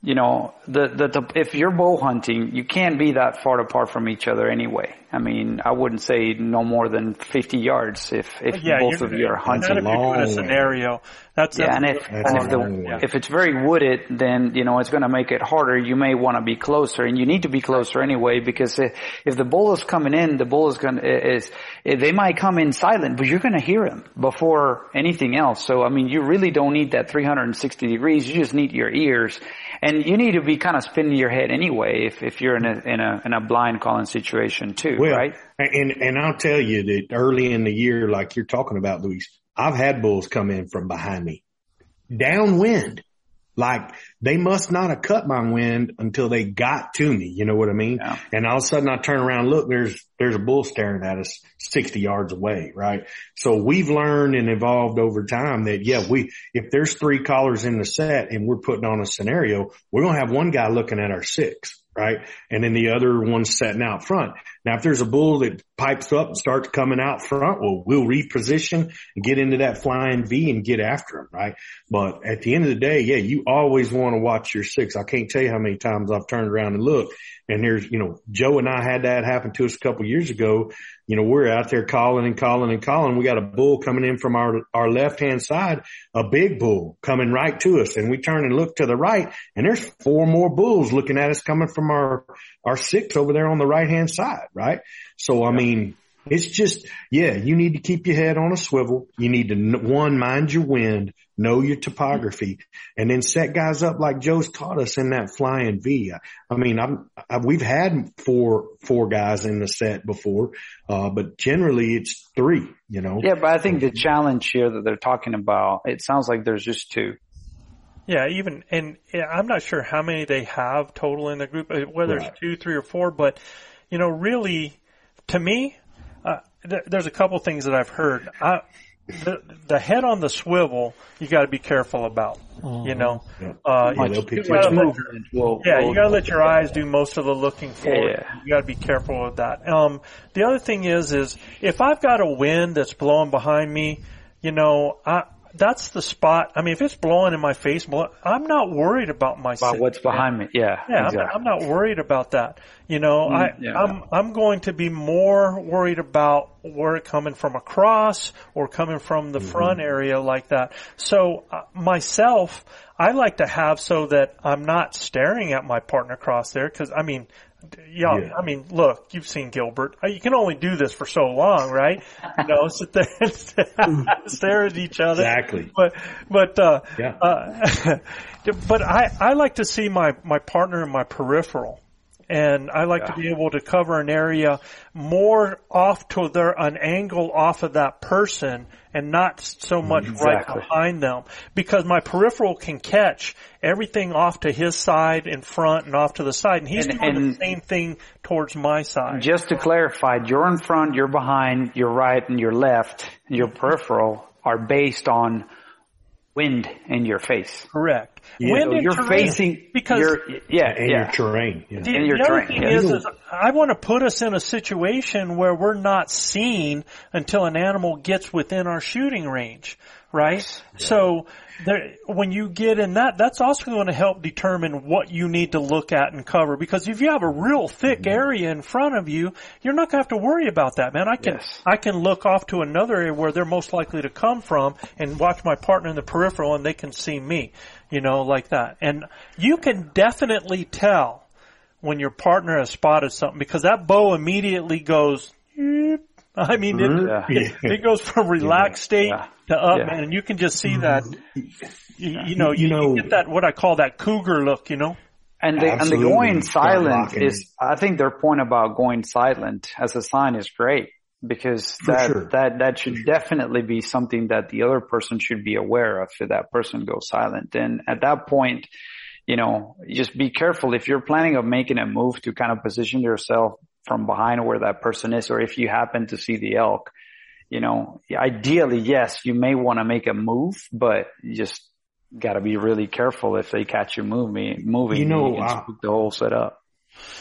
you know, the, the, the, if you're bow hunting, you can't be that far apart from each other anyway. I mean, I wouldn't say no more than 50 yards if, if yeah, both of you are hunting. That's a scenario. That's yeah, and if, and if the, if it's very wooded, then, you know, it's going to make it harder. You may want to be closer and you need to be closer anyway because if, if the bull is coming in, the bull is going is, they might come in silent, but you're going to hear him before anything else. So, I mean, you really don't need that 360 degrees. You just need your ears and you need to be kind of spinning your head anyway if, if you're in a, in a, in a blind calling situation too, well, right? And, and I'll tell you that early in the year, like you're talking about, Luis, I've had bulls come in from behind me downwind like they must not have cut my wind until they got to me. You know what I mean? Yeah. And all of a sudden I turn around, look, there's, there's a bull staring at us 60 yards away. Right. So we've learned and evolved over time that yeah, we, if there's three callers in the set and we're putting on a scenario, we're going to have one guy looking at our six right? And then the other one's setting out front. Now, if there's a bull that pipes up and starts coming out front, well, we'll reposition and get into that flying V and get after him, right? But at the end of the day, yeah, you always want to watch your six. I can't tell you how many times I've turned around and looked and there's, you know, Joe and I had that happen to us a couple years ago. You know, we're out there calling and calling and calling. We got a bull coming in from our, our left hand side, a big bull coming right to us. And we turn and look to the right and there's four more bulls looking at us coming from our, our six over there on the right hand side. Right. So, I mean, it's just, yeah, you need to keep your head on a swivel. You need to, one, mind your wind, know your topography, and then set guys up like Joe's taught us in that flying V. I mean, I'm, I, we've had four, four guys in the set before, uh, but generally it's three, you know? Yeah, but I think the challenge here that they're talking about, it sounds like there's just two. Yeah, even, and I'm not sure how many they have total in the group, uh, whether right. it's two, three, or four, but, you know, really, to me, uh, th- there's a couple things that I've heard. I, the, the head on the swivel, you got to be careful about. You know, uh, yeah, you, gotta let, yeah, you got to let your eyes do most of the looking for. Yeah. You got to be careful with that. Um, the other thing is, is if I've got a wind that's blowing behind me, you know, I that's the spot. I mean, if it's blowing in my face, I'm not worried about my. About what's behind me, yeah. Yeah, exactly. I'm, I'm, not worried about that. You know, mm, I, yeah. I'm I'm going to be more worried about where it coming from across or coming from the mm-hmm. front area like that. So uh, myself, I like to have so that I'm not staring at my partner across there because I mean yeah, yeah, I mean, look, you've seen Gilbert. Uh, you can only do this for so long, right? You know, sit there and stare at each other. Exactly. But, but, uh, yeah. uh, but I, I like to see my, my partner in my peripheral. And I like yeah. to be able to cover an area more off to their, an angle off of that person and not so much exactly. right behind them because my peripheral can catch everything off to his side in front and off to the side and he's and, doing and the same thing towards my side. Just to clarify, you're in front, you're behind, your right and your left, your peripheral are based on wind in your face. Correct. Yeah. So and you're terrain. facing because your yeah and yeah your terrain. Yeah. the, in your the other terrain, thing yeah. is, is I want to put us in a situation where we're not seen until an animal gets within our shooting range, right? So there, when you get in that, that's also going to help determine what you need to look at and cover. Because if you have a real thick Mm-hmm. area in front of you, you're not going to have to worry about that, man. I can Yes. I can look off to another area where they're most likely to come from and watch my partner in the peripheral, and they can see me, you know, like that. And you can definitely tell when your partner has spotted something because that bow immediately goes. "Eep." I mean, it, Yeah. it, it goes from relaxed state Yeah. to up, Yeah. man, and you can just see that. Mm-hmm. You, you know, you, You know- you get that what I call that cougar look, you know. And the, and the Absolutely. going silent is, I think their point about going silent as a sign is great because For that, sure. that, that should definitely be something that the other person should be aware of if that person goes silent. And at that point, you know, just be careful if you're planning on making a move to kind of position yourself from behind where that person is, or if you happen to see the elk, you know, ideally, yes, you may want to make a move, but you just got to be really careful if they catch you moving, moving, You know, I- uh, spook the whole setup.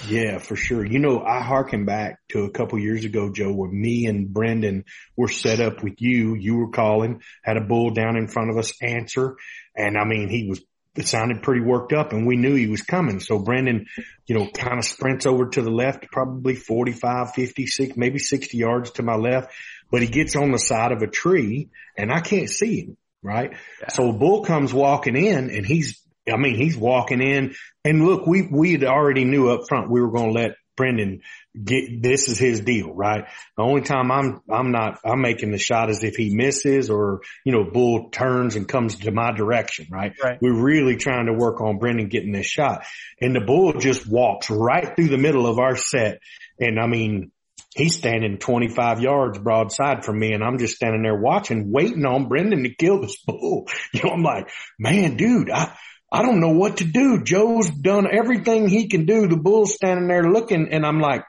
Yeah, for sure. You know, I harken back to a couple years ago, Joe, where me and Brendan were set up with you. You were calling, had a bull down in front of us answer. And I mean, he was, it sounded pretty worked up and we knew he was coming. So Brendan, you know, kind of sprints over to the left, probably 45, 50, 60, maybe 60 yards to my left, but he gets on the side of a tree and I can't see him. Right. So a bull comes walking in and he's, I mean, he's walking in and look, we, we had already knew up front we were going to let Brendan get, this is his deal, right? The only time I'm, I'm not, I'm making the shot is if he misses or, you know, bull turns and comes to my direction, right? Right. We're really trying to work on Brendan getting this shot and the bull just walks right through the middle of our set. And I mean, he's standing 25 yards broadside from me and I'm just standing there watching, waiting on Brendan to kill this bull. You know, I'm like, man, dude, I, I don't know what to do. Joe's done everything he can do. The bull's standing there looking and I'm like,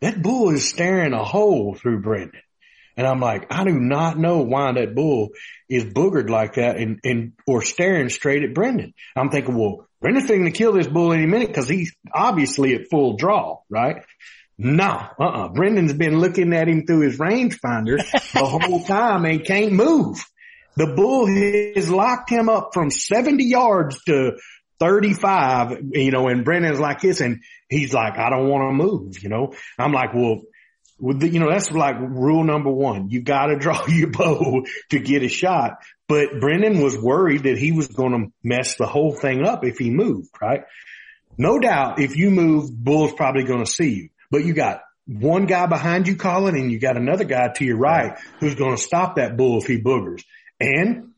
that bull is staring a hole through Brendan. And I'm like, I do not know why that bull is boogered like that and, and, or staring straight at Brendan. I'm thinking, well, Brendan's going to kill this bull any minute because he's obviously at full draw, right? No, uh-uh. Brendan's been looking at him through his rangefinder the whole time and can't move. The bull has locked him up from 70 yards to 35, you know, and Brendan's like this and he's like, I don't want to move, you know. I'm like, well, you know, that's like rule number one. You got to draw your bow to get a shot. But Brendan was worried that he was going to mess the whole thing up if he moved, right? No doubt if you move, Bull's probably going to see you, but you got one guy behind you calling and you got another guy to your right who's going to stop that bull if he boogers. And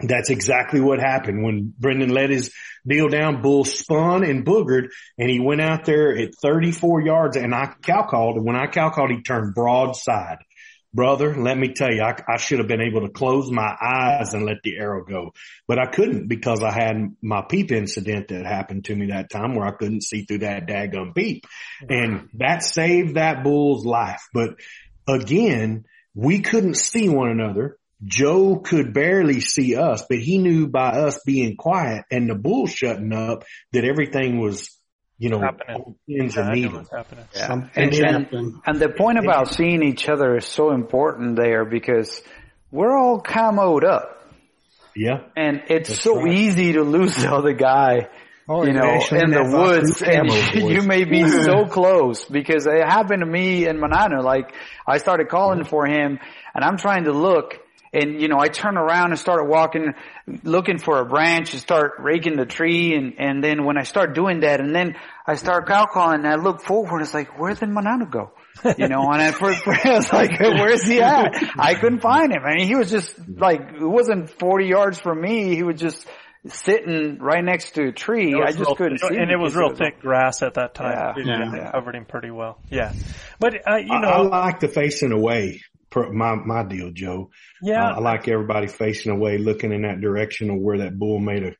that's exactly what happened when Brendan let his deal down. Bull spun and boogered and he went out there at 34 yards and I cow called and when I cow called, he turned broadside. Brother, let me tell you, I, I should have been able to close my eyes and let the arrow go, but I couldn't because I had my peep incident that happened to me that time where I couldn't see through that daggum peep and that saved that bull's life. But again, we couldn't see one another. Joe could barely see us, but he knew by us being quiet and the bull shutting up that everything was, you know, Happening. pins Yeah, and needles. happening. Yeah. And, and, and the point about seeing each other is so important there because we're all camoed up Yeah. and it's That's so right. easy to lose the other guy. Oh, you know, Actually, in the woods, and boys. you may be so close because it happened to me in Manana. Like, I started calling for him, and I'm trying to look, and you know, I turn around and start walking, looking for a branch, and start raking the tree, and and then when I start doing that, and then I start cow calling, and I look forward, it's like, where did Manano go? You know, and at first I was like, where's he at? I couldn't find him. I mean, he was just like, it wasn't 40 yards from me. He was just sitting right next to a tree. I just real- couldn't see him. and it was real thick grass at that time. Yeah. too. Yeah. It covered him pretty well. Yeah, but uh, you I, know, I like the facing away. Per- My my deal, Joe. yeah, Uh, I like everybody facing away, looking in that direction of where that bull made a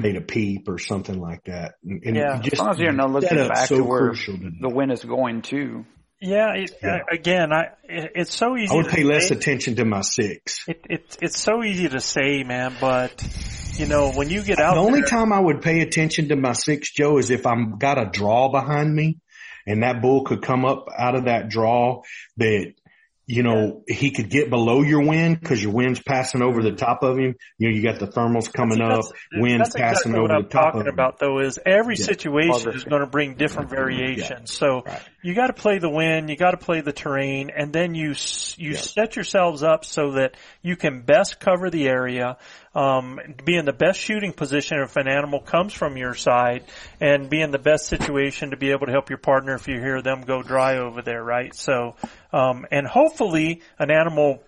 made a peep or something like that. And, and Yeah. just As long as you're not looking back so to where to the wind is going to. Yeah, it, Yeah. uh, again, I it, it's so easy. I would to pay less say. attention to my six. It, it it's so easy to say, man, but you know when you get out, The only there- time I would pay attention to my six, Joe, is if I'm got a draw behind me and that bull could come up out of that draw that, you know, he could get below your wind because your wind's passing over the top of him. You know, you got the thermals coming up, That's- wind's that's passing exactly over what I'm the top talking of him. about though is every Yeah. situation is going to bring different variations. So Right. You got to play the wind, you got to play the terrain, and then you you Yeah. set yourselves up so that you can best cover the area, um, be in the best shooting position if an animal comes from your side, and be in the best situation to be able to help your partner if you hear them go dry over there, right? So, um, and hopefully an animal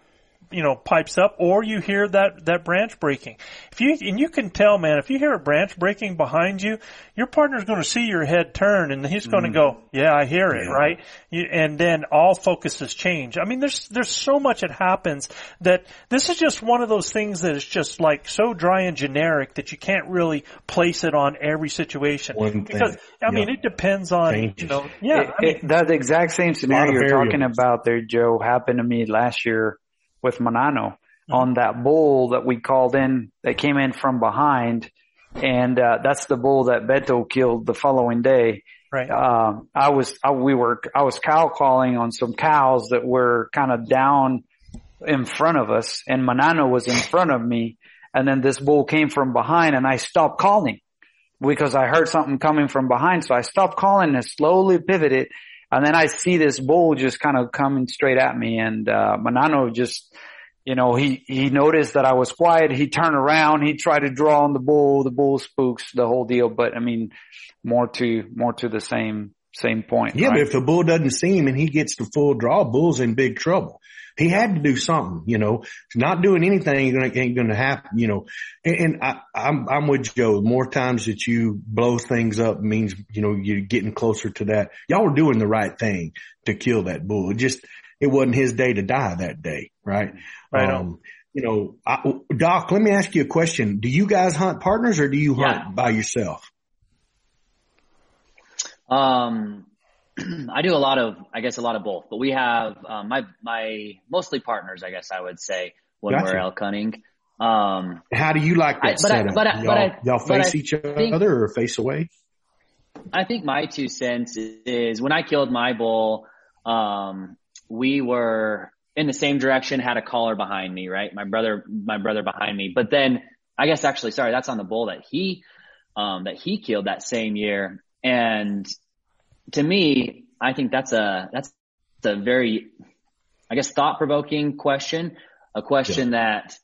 you know, pipes up or you hear that, that branch breaking. If you, and you can tell, man, if you hear a branch breaking behind you, your partner's going to see your head turn and he's going to mm-hmm. go, yeah, I hear it, Yeah. right? You, and then all focuses change. I mean, there's, there's so much that happens that this is just one of those things that is just like so dry and generic that you can't really place it on every situation. One thing. because, I mean, Yeah. it depends on, Changes. you know, yeah, It- I mean, it- that exact same scenario you're talking about there, Joe, happened to me last year with Manano on that bull that we called in that came in from behind. And, uh, that's the bull that Beto killed the following day. right. Um, I was, I, we were, I was cow calling on some cows that were kind of down in front of us and Manano was in front of me. And then this bull came from behind and I stopped calling because I heard something coming from behind. So I stopped calling and slowly pivoted. And then I see this bull just kind of coming straight at me and, uh, Manano just, you know, he, he noticed that I was quiet. He turned around. He tried to draw on the bull. The bull spooks the whole deal. But I mean, more to, more to the same, same point. Yeah, right? but if the bull doesn't see him and he gets the full draw, bull's in big trouble. He had to do something, you know, not doing anything ain't gonna, ain't gonna happen, you know, and, and I, I'm, I'm with Joe. The more times that you blow things up means, you know, you're getting closer to that. Y'all were doing the right thing to kill that bull. It just, it wasn't his day to die that day, right? Right. Um, you know, I, Doc, let me ask you a question. Do you guys hunt partners or do you hunt Yeah. by yourself? Um, I do a lot of, I guess, a lot of both. But we have um, my my mostly partners, I guess I would say, when Gotcha. we're elk hunting. Um, How do you like I- that but I- but I- y'all, but I- y'all face I each think- other or face away? I think my two cents is when I killed my bull, um, we were in the same direction, had a caller behind me, right? My brother, my brother behind me. But then I guess actually, sorry, that's on the bull that he, um, that he killed that same year. And to me, I think that's a, that's a very, I guess, thought provoking question, a question that,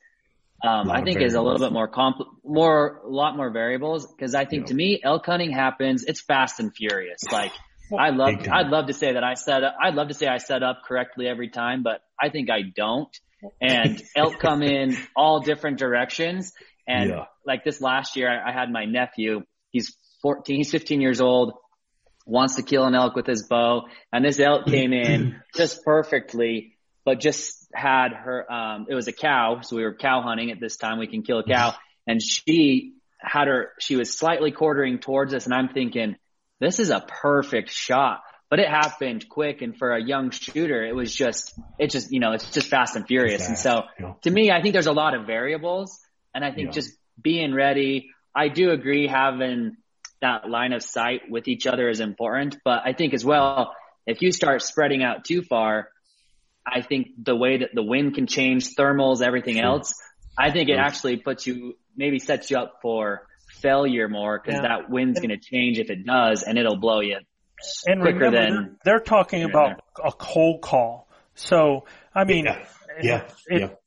um, I think is a little bit more compl- more, a lot more variables because I think Yeah. to me, elk hunting happens, it's fast and furious. Like, I love, I'd love to say that I set up, I'd love to say I set up correctly every time, but I think I don't. And elk come in all different directions. And Yeah. like this last year, I, I had my nephew, he's 14, he's 15 years old, wants to kill an elk with his bow. And this elk came in just perfectly, but just had her, um, it was a cow. So we were cow hunting at this time. We can kill a cow. And she had her, she was slightly quartering towards us. And I'm thinking, this is a perfect shot. But it happened quick. And for a young shooter, it was just, it just, you know, it's just fast and furious. And so Yeah. to me, I think there's a lot of variables. And I think Yeah. just being ready, I do agree having that line of sight with each other is important. But I think as well, if you start spreading out too far, I think the way that the wind can change, thermals, everything Sure. else, I think it actually puts you, maybe sets you up for failure more because Yeah. that wind's going to change if it does and it'll blow you And quicker remember, than they're, they're talking about a cold call. So, I mean, Yeah. Yeah. it-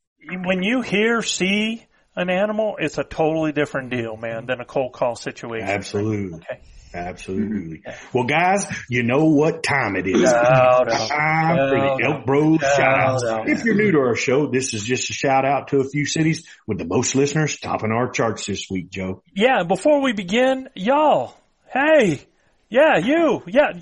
when you hear see an animal, it's a totally different deal, man, than a cold call situation. Absolutely. Okay. Absolutely. Well, guys, you know what time it is. Shout out. Time for the Elk Bros Shout out. If you're new to our show, this is just a shout out to a few cities with the most listeners topping our charts this week, Joe. Yeah, before we begin, y'all, hey, yeah, you, yeah,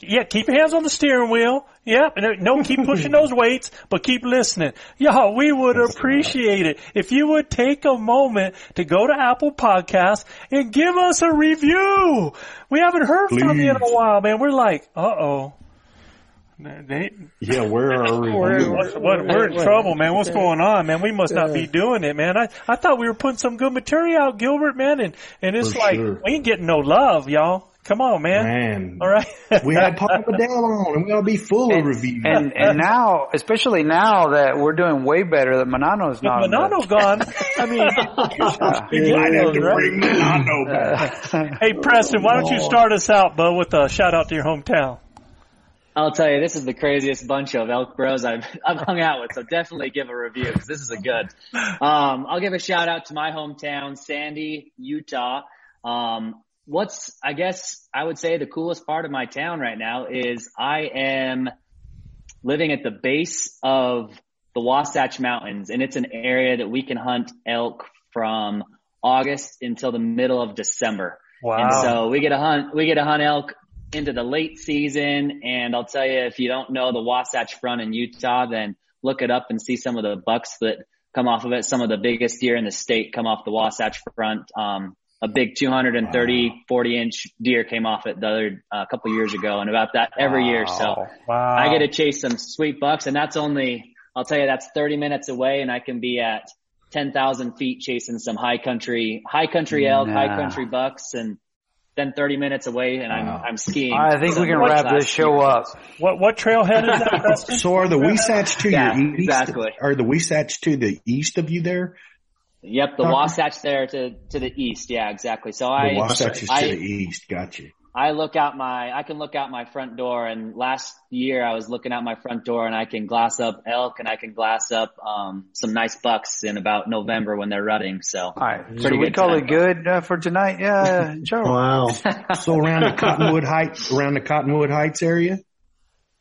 yeah, keep your hands on the steering wheel. Yep, and no, keep pushing those weights, but keep listening. Y'all, we would appreciate it if you would take a moment to go to Apple Podcasts and give us a review. We haven't heard from you in a while, man. We're like, uh oh. They, Yeah, where are we? what, what, we're in trouble, man. What's going on, man? We must not be doing it, man. I, I thought we were putting some good material out, Gilbert, man, and, and it's For like, sure. we ain't getting no love, y'all. Come on, man. Man, All right. we had Paul Bedell on, and we gotta be full of reviews. And and now, especially now that we're doing way better, that Manano's With not. Manano gone, I mean, you might have to bring Milano back. hey, Preston, why don't you start us out, bud, with a shout out to your hometown? I'll tell you, this is the craziest bunch of elk bros I've I've hung out with. So definitely give a review because this is a good. Um, I'll give a shout out to my hometown, Sandy, Utah. Um, what's I guess I would say the coolest part of my town right now is I am living at the base of the Wasatch Mountains, and it's an area that we can hunt elk from August until the middle of December. Wow. And so we get to hunt, we get to hunt elk into the late season. And I'll tell you, if you don't know the Wasatch Front in Utah, then look it up and see some of the bucks that come off of it. Some of the biggest deer in the state come off the Wasatch Front. Um, a big 230, 40 inch deer came off it the other, a uh, couple years ago and about that every year. So wow. I get to chase some sweet bucks and that's only, I'll tell you, that's 30 minutes away and I can be at 10,000 feet chasing some high country, high country elk, Nah. high country bucks and then 30 minutes away and I'm, I'm skiing. I think we can wrap this show year. up. What, what trailhead is that, So are the Weesatch to Yeah, your east? exactly. Are the Weesatch to the east of you there? Yep, the Huh? Wasatch there to, to the east. Yeah, exactly. So I, The Wasatch is I, to the east. Gotcha. I look out my, I can look out my front door and last year I was looking out my front door and I can glass up elk and I can glass up, um, some nice bucks in about November when they're rutting. So All right, so we call time. it good uh, for tonight. Yeah, Joe. Wow. So around the Cottonwood Heights, around the Cottonwood Heights area.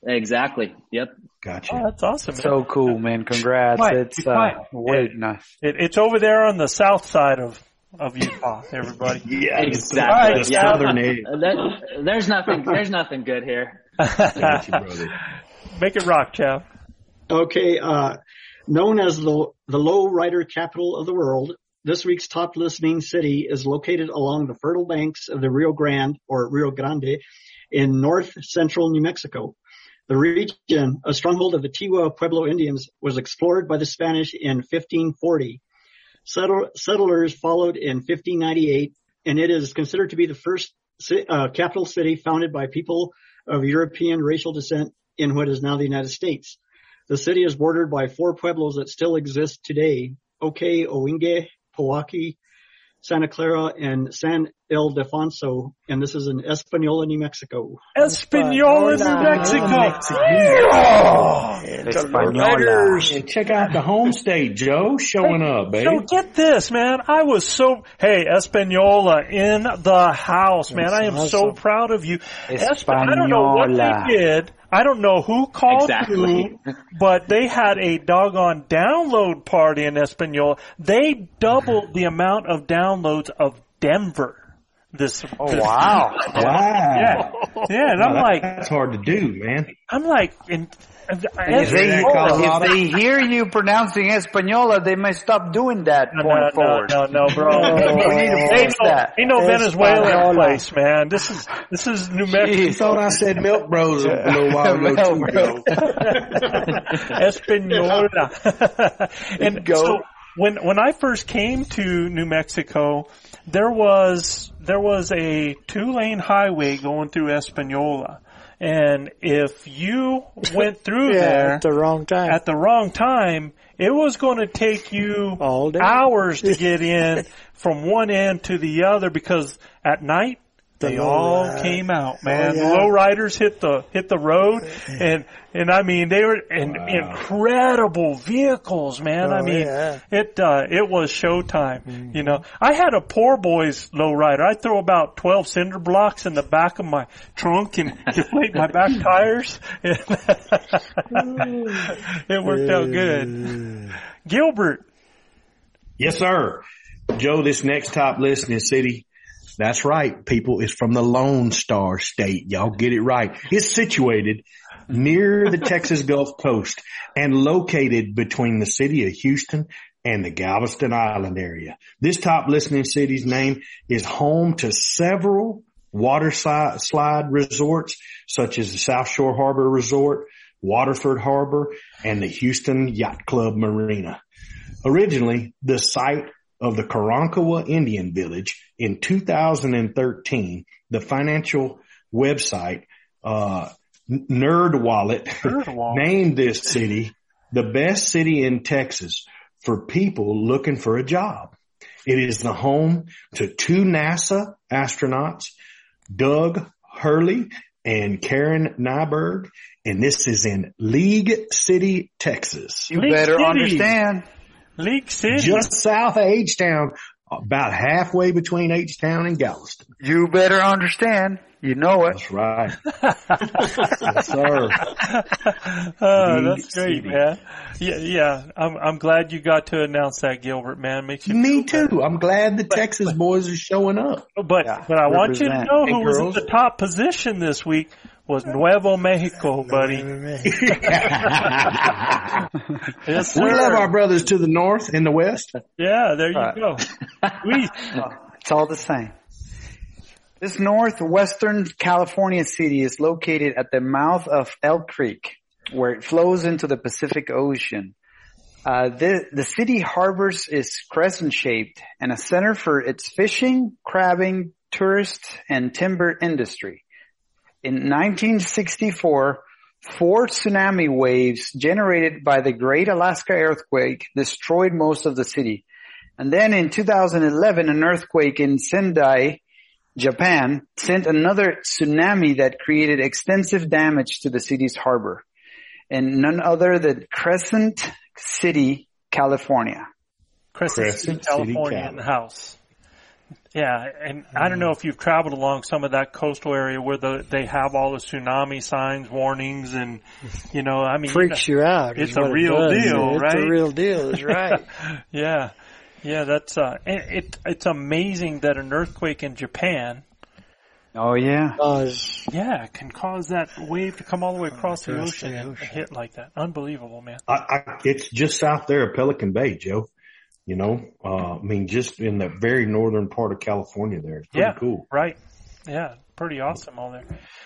exactly. Yep. Gotcha. Oh, that's awesome. man. So cool, man. Congrats. Quiet, it's quiet. uh, way nice. It, it's over there on the south side of, of Utah, everybody. Yeah, Exactly. The Yeah. southern edge. Uh, that- there's nothing, there's nothing good here. Gotcha, brother. Make it rock, Chav. Okay, uh, known as the, the low rider capital of the world, this week's top listening city is located along the fertile banks of the Rio Grande or Rio Grande in north central New Mexico. The region, a stronghold of the Tewa Pueblo Indians, was explored by the Spanish in 1540. Settle, settlers followed in 1598, and it is considered to be the first uh, capital city founded by people of European racial descent in what is now the United States. The city is bordered by four pueblos that still exist today, Ohkay, Owingeh, Pojoaque, Santa Clara, and San Ildefonso, and this is in Espanola, New Mexico. Espanola, New Mexico. Española. And check out the home state, Joe, showing up, baby. So get this, man. I was so, hey, Espanola in the house, man. I am so proud of you. Esp- I don't know what Española. they did. I don't know who called Exactly. who, but they had a doggone download party in Espanola. They doubled the amount of downloads of Denver. This, Oh this- wow. Wow. yeah, yeah, and I'm like, That's hard to do, man. I'm like, in, If they, if they hear you pronouncing Española, they may stop doing that No, going no, forward. no, no, bro. We need to Ain't fix no, that. ain't no Venezuelan place, man. This is this is New You Mexico. thought I said Milk Bros a little while ago, too, Milk Joe. Espanola. and Go. so when when I first came to New Mexico, there was there was a two lane highway going through Espanola. And if you went through Yeah, there at the wrong time. at the wrong time, it was going to take you All day. hours to get in from one end to the other because at night they all ride. came out, man. Oh, yeah. The low riders hit the hit the road, and and I mean they were in, incredible vehicles, man. I Oh, mean yeah. it uh, it was showtime. You know, I had a poor boy's low rider. I throw about twelve cinder blocks in the back of my trunk and deflate my back tires. it worked out good. Gilbert, Yes, sir. Joe, this next top listening city, that's right, people, It's from the Lone Star State. Y'all get it right. It's situated near the Texas Gulf Coast and located between the city of Houston and the Galveston Island area. This top listening city's name is home to several water slide resorts such as the South Shore Harbor Resort, Waterford Harbor, and the Houston Yacht Club Marina. Originally, the site of the Karankawa Indian Village in 2013, the financial website, uh, NerdWallet named this city the best city in Texas for people looking for a job. It is the home to two NASA astronauts, Doug Hurley and Karen Nyberg, and this is in League City, Texas. You League better City. understand. League City. Just south of H-Town, about halfway between H-Town and Galveston. You better understand. You know it. That's right. yes, sir. Oh, that's great, man. Yeah, yeah. I'm I'm glad you got to announce that, Gilbert. Man, makes you. Me too. Better. I'm glad the but, Texas boys are showing up. But yeah, but I want you to know who was in the top position this week was Nuevo Mexico, buddy. yes, we love our brothers to the north and the west. Yeah, there you right. go. We, it's all the same. This northwestern California city is located at the mouth of Elk Creek, where it flows into the Pacific Ocean. Uh, the, the city harbors is crescent shaped and a center for its fishing, crabbing, tourist, and timber industry. In 1964, four tsunami waves generated by the Great Alaska Earthquake destroyed most of the city. And then in 2011, an earthquake in Sendai Japan sent another tsunami that created extensive damage to the city's harbor and none other than Crescent City, California. Crescent, Crescent City, California in the house. Yeah, and I don't know if you've traveled along some of that coastal area where the, they have all the tsunami signs, warnings, and you know, I mean, freaks you, out. It's a real it deal, it's right? It's a real deal. That's right. yeah. Yeah, that's uh, it. It's amazing that an earthquake in Japan. Oh yeah, cause yeah, can cause that wave to come all the way across, the, ocean the ocean, and hit like that. Unbelievable, man. I, I, it's just south there of Pelican Bay, Joe. You know, uh, I mean, just in the very northern part of California, there. It's pretty yeah, cool. Right. Yeah, pretty awesome all there.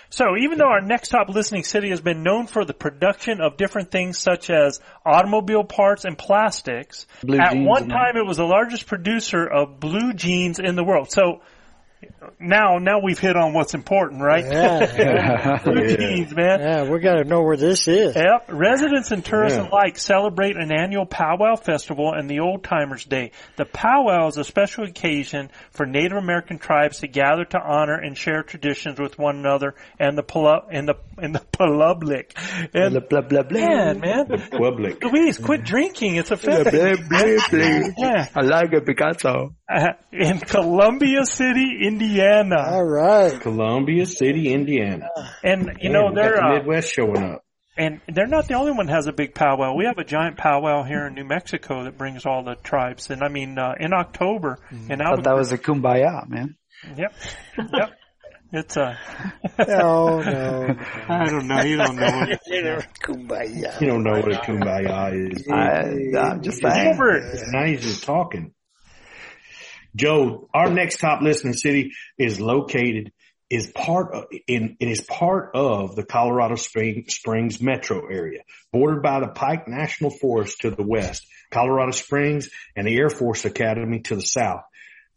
So even though our next top listening city has been known for the production of different things such as automobile parts and plastics, blue at one time it was the largest producer of blue jeans in the world. So now, now we've hit on what's important, right? Yeah. Routines, man. Yeah, we got to know where this is. Yep. Residents and tourists yeah. alike celebrate an annual powwow festival and the Old Timers Day. The powwow is a special occasion for Native American tribes to gather to honor and share traditions with one another and the pul- and the and the public. And the blah blah blah. Man, man. The public. Luis, quit drinking. It's a festival. Blah, blah, blah. yeah. I like it, Picasso. Uh, in Columbia City, Indiana. All right. Columbia City, Indiana. And you know they're the Midwest showing up. And they're not the only one that has a big powwow. We have a giant powwow here in New Mexico that brings all the tribes. And I mean, uh, in October, mm-hmm. in Albuquerque. that was a kumbaya, man. Yep. Yep. It's a. no, no. I don't know. You don't know what it is. kumbaya. You don't know what a kumbaya is. I, I'm just saying. Now he's just talking. Joe, our next top listening city is located is part of, in, it is part of the Colorado Spring, Springs metro area, bordered by the Pike National Forest to the west, Colorado Springs and the Air Force Academy to the south,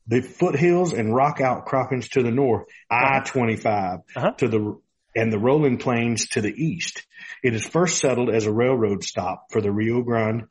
the foothills and rock outcroppings to the north, uh-huh. I-25 uh-huh. to the, and the rolling plains to the east. It is first settled as a railroad stop for the Rio Grande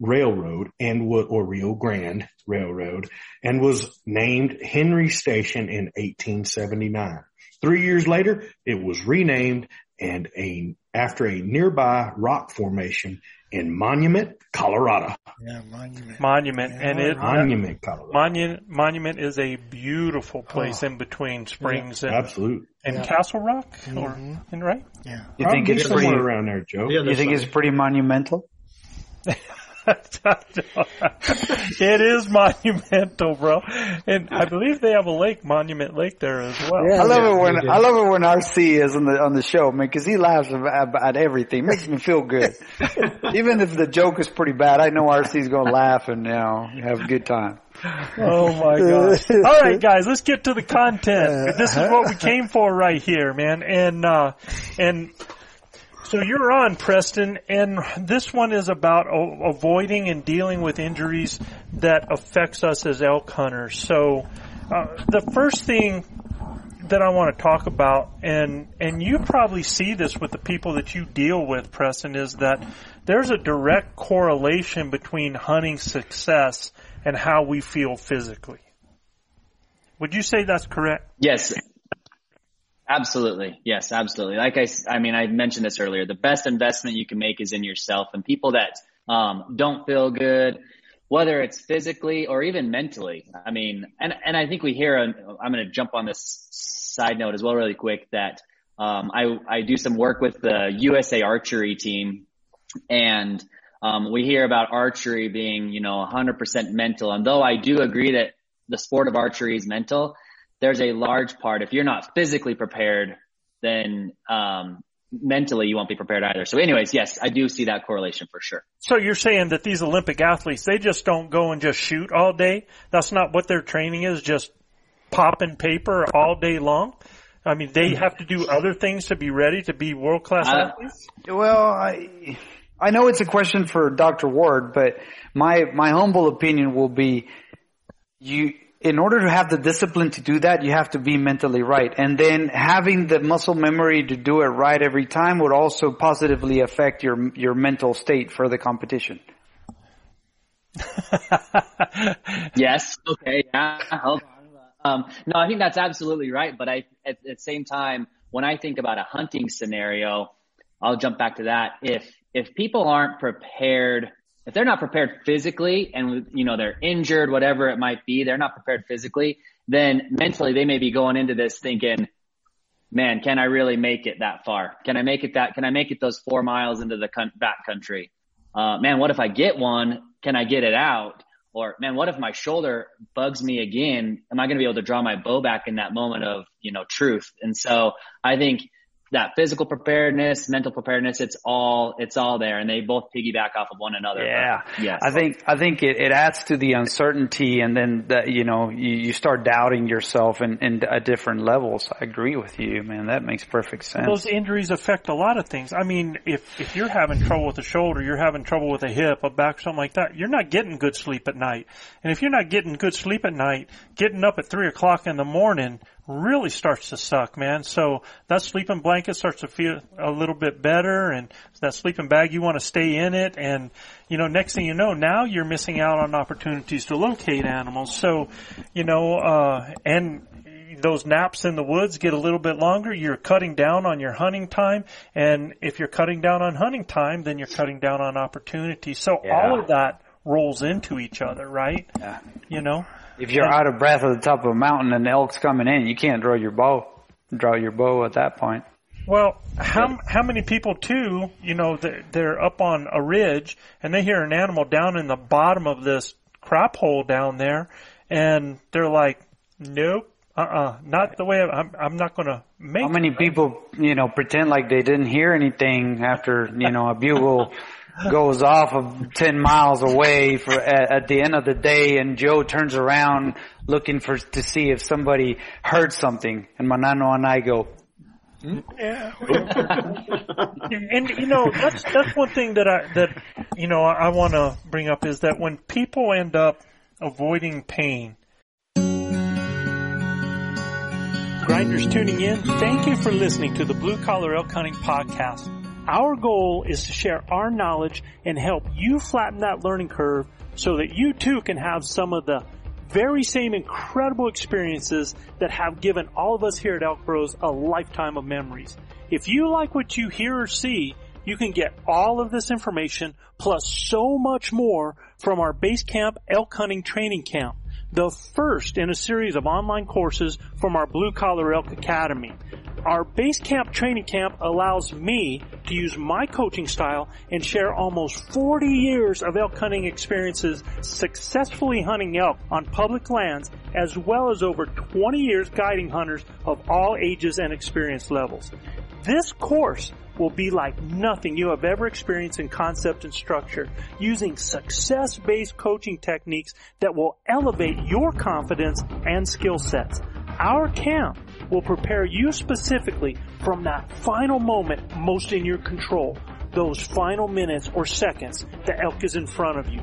Railroad and or Rio Grande Railroad and was named Henry Station in 1879. Three years later, it was renamed and a, after a nearby rock formation in Monument, Colorado. Yeah, Monument. Monument, yeah, and it Monument, Colorado. Monument, Monument is a beautiful place oh. in between Springs yeah, and absolute and yeah. Castle Rock, or mm-hmm. right? Yeah. You think it's pretty around there, Joe? you think it's pretty monumental? it is monumental, bro. And I believe they have a lake, Monument Lake, there as well. Yeah, I love it when I love it when RC is on the on the show, man, because he laughs about everything. Makes me feel good. Even if the joke is pretty bad, I know RC's gonna laugh and you know have a good time. Oh my god! All right, guys, let's get to the content. This is what we came for right here, man. And uh, and so you're on, Preston, and this one is about o- avoiding and dealing with injuries that affects us as elk hunters. So uh, the first thing that I want to talk about, and and you probably see this with the people that you deal with, Preston, is that there's a direct correlation between hunting success and how we feel physically. Would you say that's correct? Yes. Absolutely. Yes, absolutely. Like I, I mean, I mentioned this earlier. The best investment you can make is in yourself and people that, um, don't feel good, whether it's physically or even mentally. I mean, and, and I think we hear, I'm going to jump on this side note as well really quick that, um, I, I do some work with the USA archery team and, um, we hear about archery being, you know, 100% mental. And though I do agree that the sport of archery is mental, there's a large part. If you're not physically prepared, then um, mentally you won't be prepared either. So, anyways, yes, I do see that correlation for sure. So you're saying that these Olympic athletes, they just don't go and just shoot all day. That's not what their training is. Just popping paper all day long. I mean, they have to do other things to be ready to be world class uh, athletes. Well, I I know it's a question for Dr. Ward, but my my humble opinion will be you in order to have the discipline to do that, you have to be mentally right. And then having the muscle memory to do it right every time would also positively affect your, your mental state for the competition. yes. Okay. Yeah. Um, no, I think that's absolutely right. But I, at, at the same time, when I think about a hunting scenario, I'll jump back to that. If, if people aren't prepared if they're not prepared physically and you know they're injured whatever it might be they're not prepared physically then mentally they may be going into this thinking man can i really make it that far? Can i make it that can i make it those four miles into the back country? Uh, man what if i get one? Can i get it out? Or man what if my shoulder bugs me again? Am i going to be able to draw my bow back in that moment of you know truth? And so i think that physical preparedness, mental preparedness, it's all, it's all there and they both piggyback off of one another. Yeah. Yes. I think, I think it, it adds to the uncertainty and then that, you know, you, you start doubting yourself in, in a different levels. I agree with you, man. That makes perfect sense. Those injuries affect a lot of things. I mean, if, if you're having trouble with a shoulder, you're having trouble with a hip, a back, something like that, you're not getting good sleep at night. And if you're not getting good sleep at night, getting up at three o'clock in the morning, really starts to suck, man. So that sleeping blanket starts to feel a little bit better and that sleeping bag, you want to stay in it. And, you know, next thing you know, now you're missing out on opportunities to locate animals. So, you know, uh, and those naps in the woods get a little bit longer. You're cutting down on your hunting time. And if you're cutting down on hunting time, then you're cutting down on opportunities. So yeah. all of that rolls into each other, right? Yeah. You know? If you're out of breath at the top of a mountain and the elk's coming in, you can't draw your bow. Draw your bow at that point. Well, how how many people too? You know, they're, they're up on a ridge and they hear an animal down in the bottom of this crop hole down there, and they're like, "Nope, uh, uh-uh, uh not the way I'm. I'm not going to make." How many people, you know, pretend like they didn't hear anything after you know a bugle goes off of 10 miles away for at, at, the end of the day and Joe turns around looking for to see if somebody heard something and Manano and I go hmm, yeah. and you know that's that's one thing that I that you know I, I want to bring up is that when people end up avoiding pain grinders tuning in thank you for listening to the blue collar elk hunting podcast our goal is to share our knowledge and help you flatten that learning curve so that you too can have some of the very same incredible experiences that have given all of us here at Elk Bros a lifetime of memories. If you like what you hear or see, you can get all of this information plus so much more from our base camp elk hunting training camp the first in a series of online courses from our Blue Collar Elk Academy. Our base camp training camp allows me to use my coaching style and share almost 40 years of elk hunting experiences successfully hunting elk on public lands as well as over 20 years guiding hunters of all ages and experience levels. This course will be like nothing you have ever experienced in concept and structure using success-based coaching techniques that will elevate your confidence and skill sets. Our camp will prepare you specifically from that final moment most in your control, those final minutes or seconds the elk is in front of you,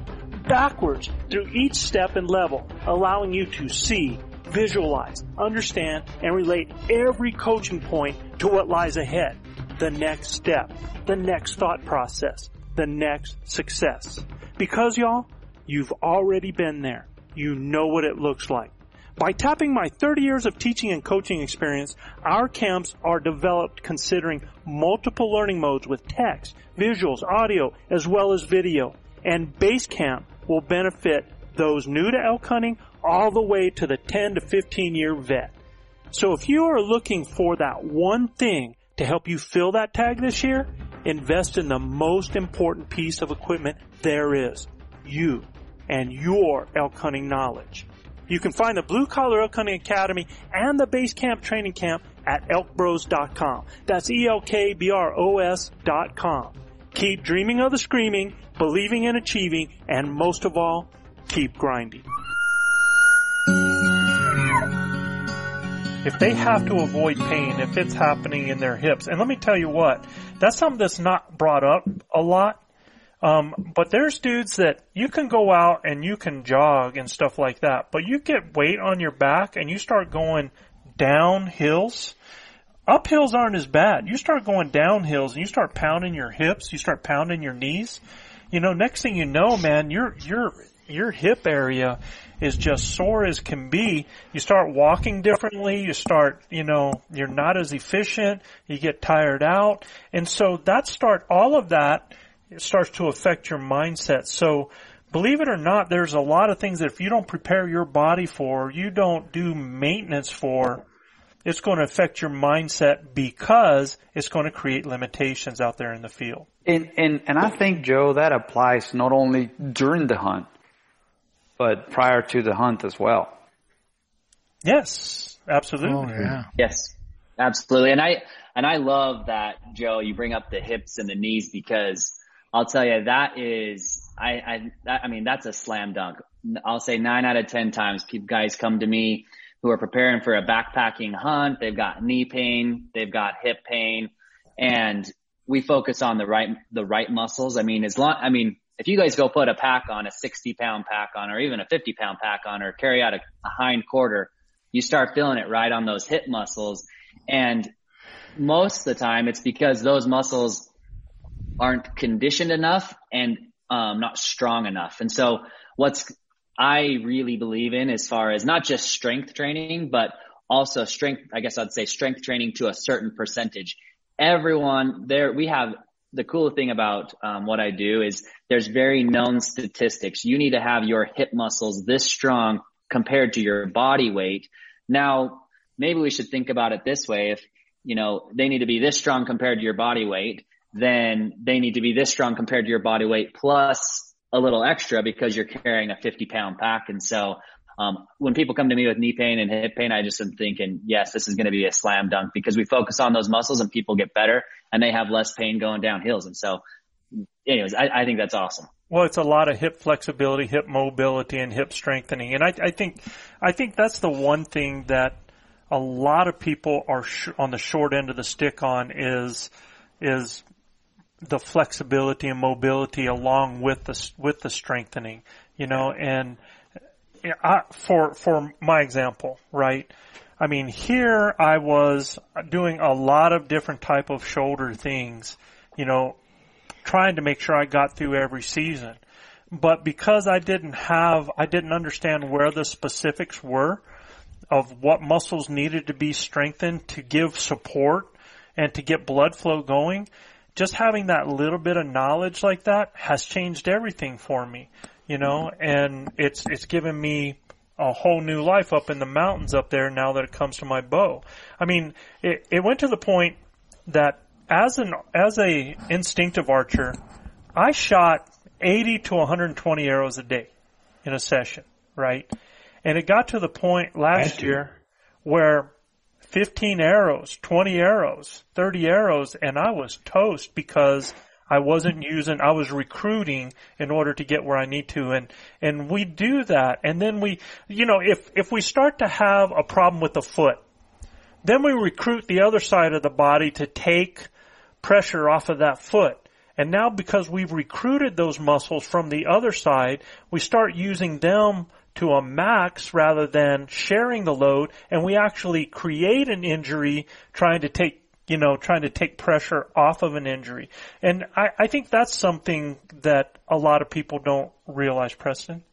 backwards through each step and level, allowing you to see, visualize, understand, and relate every coaching point to what lies ahead, the next step, the next thought process, the next success. Because y'all, you've already been there. You know what it looks like. By tapping my 30 years of teaching and coaching experience, our camps are developed considering multiple learning modes with text, visuals, audio, as well as video. And base camp will benefit those new to elk hunting all the way to the 10 to 15 year vet. So if you are looking for that one thing to help you fill that tag this year, invest in the most important piece of equipment there is. You and your elk hunting knowledge. You can find the Blue Collar Elk Hunting Academy and the Base Camp Training Camp at elkbros.com. That's E-L-K-B-R-O-S dot com. Keep dreaming of the screaming, believing in achieving, and most of all, keep grinding. If they have to avoid pain, if it's happening in their hips, and let me tell you what, that's something that's not brought up a lot um, but there's dudes that you can go out and you can jog and stuff like that, but you get weight on your back and you start going down hills. Up hills aren't as bad. You start going down hills and you start pounding your hips, you start pounding your knees. You know, next thing you know, man, your your your hip area is just sore as can be. You start walking differently. You start, you know, you're not as efficient. You get tired out. And so that start, all of that starts to affect your mindset. So believe it or not, there's a lot of things that if you don't prepare your body for, you don't do maintenance for, it's going to affect your mindset because it's going to create limitations out there in the field. And, and, and I think, Joe, that applies not only during the hunt, but prior to the hunt as well. Yes, absolutely. Oh, yeah. Yes, absolutely. And I, and I love that, Joe, you bring up the hips and the knees because I'll tell you that is I I that, I mean that's a slam dunk. I'll say nine out of ten times people guys come to me who are preparing for a backpacking hunt. They've got knee pain, they've got hip pain, and we focus on the right the right muscles. I mean, as long I mean if you guys go put a pack on a 60 pound pack on or even a 50 pound pack on or carry out a, a hind quarter, you start feeling it right on those hip muscles. And most of the time it's because those muscles aren't conditioned enough and um, not strong enough. And so what's I really believe in as far as not just strength training, but also strength, I guess I'd say strength training to a certain percentage. Everyone there, we have the cool thing about um, what I do is there's very known statistics. You need to have your hip muscles this strong compared to your body weight. Now, maybe we should think about it this way. If, you know, they need to be this strong compared to your body weight, then they need to be this strong compared to your body weight plus a little extra because you're carrying a 50 pound pack. And so, um, when people come to me with knee pain and hip pain, I just am thinking, yes, this is going to be a slam dunk because we focus on those muscles and people get better and they have less pain going down hills. And so, anyways, I, I think that's awesome. Well, it's a lot of hip flexibility, hip mobility, and hip strengthening. And I, I think, I think that's the one thing that a lot of people are sh- on the short end of the stick on is, is the flexibility and mobility along with the with the strengthening, you know, and I, for for my example, right? I mean, here I was doing a lot of different type of shoulder things, you know, trying to make sure I got through every season. But because I didn't have, I didn't understand where the specifics were of what muscles needed to be strengthened to give support and to get blood flow going, just having that little bit of knowledge like that has changed everything for me, you know, and it's, it's given me a whole new life up in the mountains up there now that it comes to my bow. I mean, it, it went to the point that as an, as a instinctive archer, I shot 80 to 120 arrows a day in a session, right? And it got to the point last year where 15 arrows, 20 arrows, 30 arrows, and I was toast because I wasn't using, I was recruiting in order to get where I need to. And, and we do that. And then we, you know, if, if we start to have a problem with the foot, then we recruit the other side of the body to take pressure off of that foot. And now because we've recruited those muscles from the other side, we start using them to a max rather than sharing the load and we actually create an injury trying to take you know, trying to take pressure off of an injury. And I, I think that's something that a lot of people don't realize, Preston.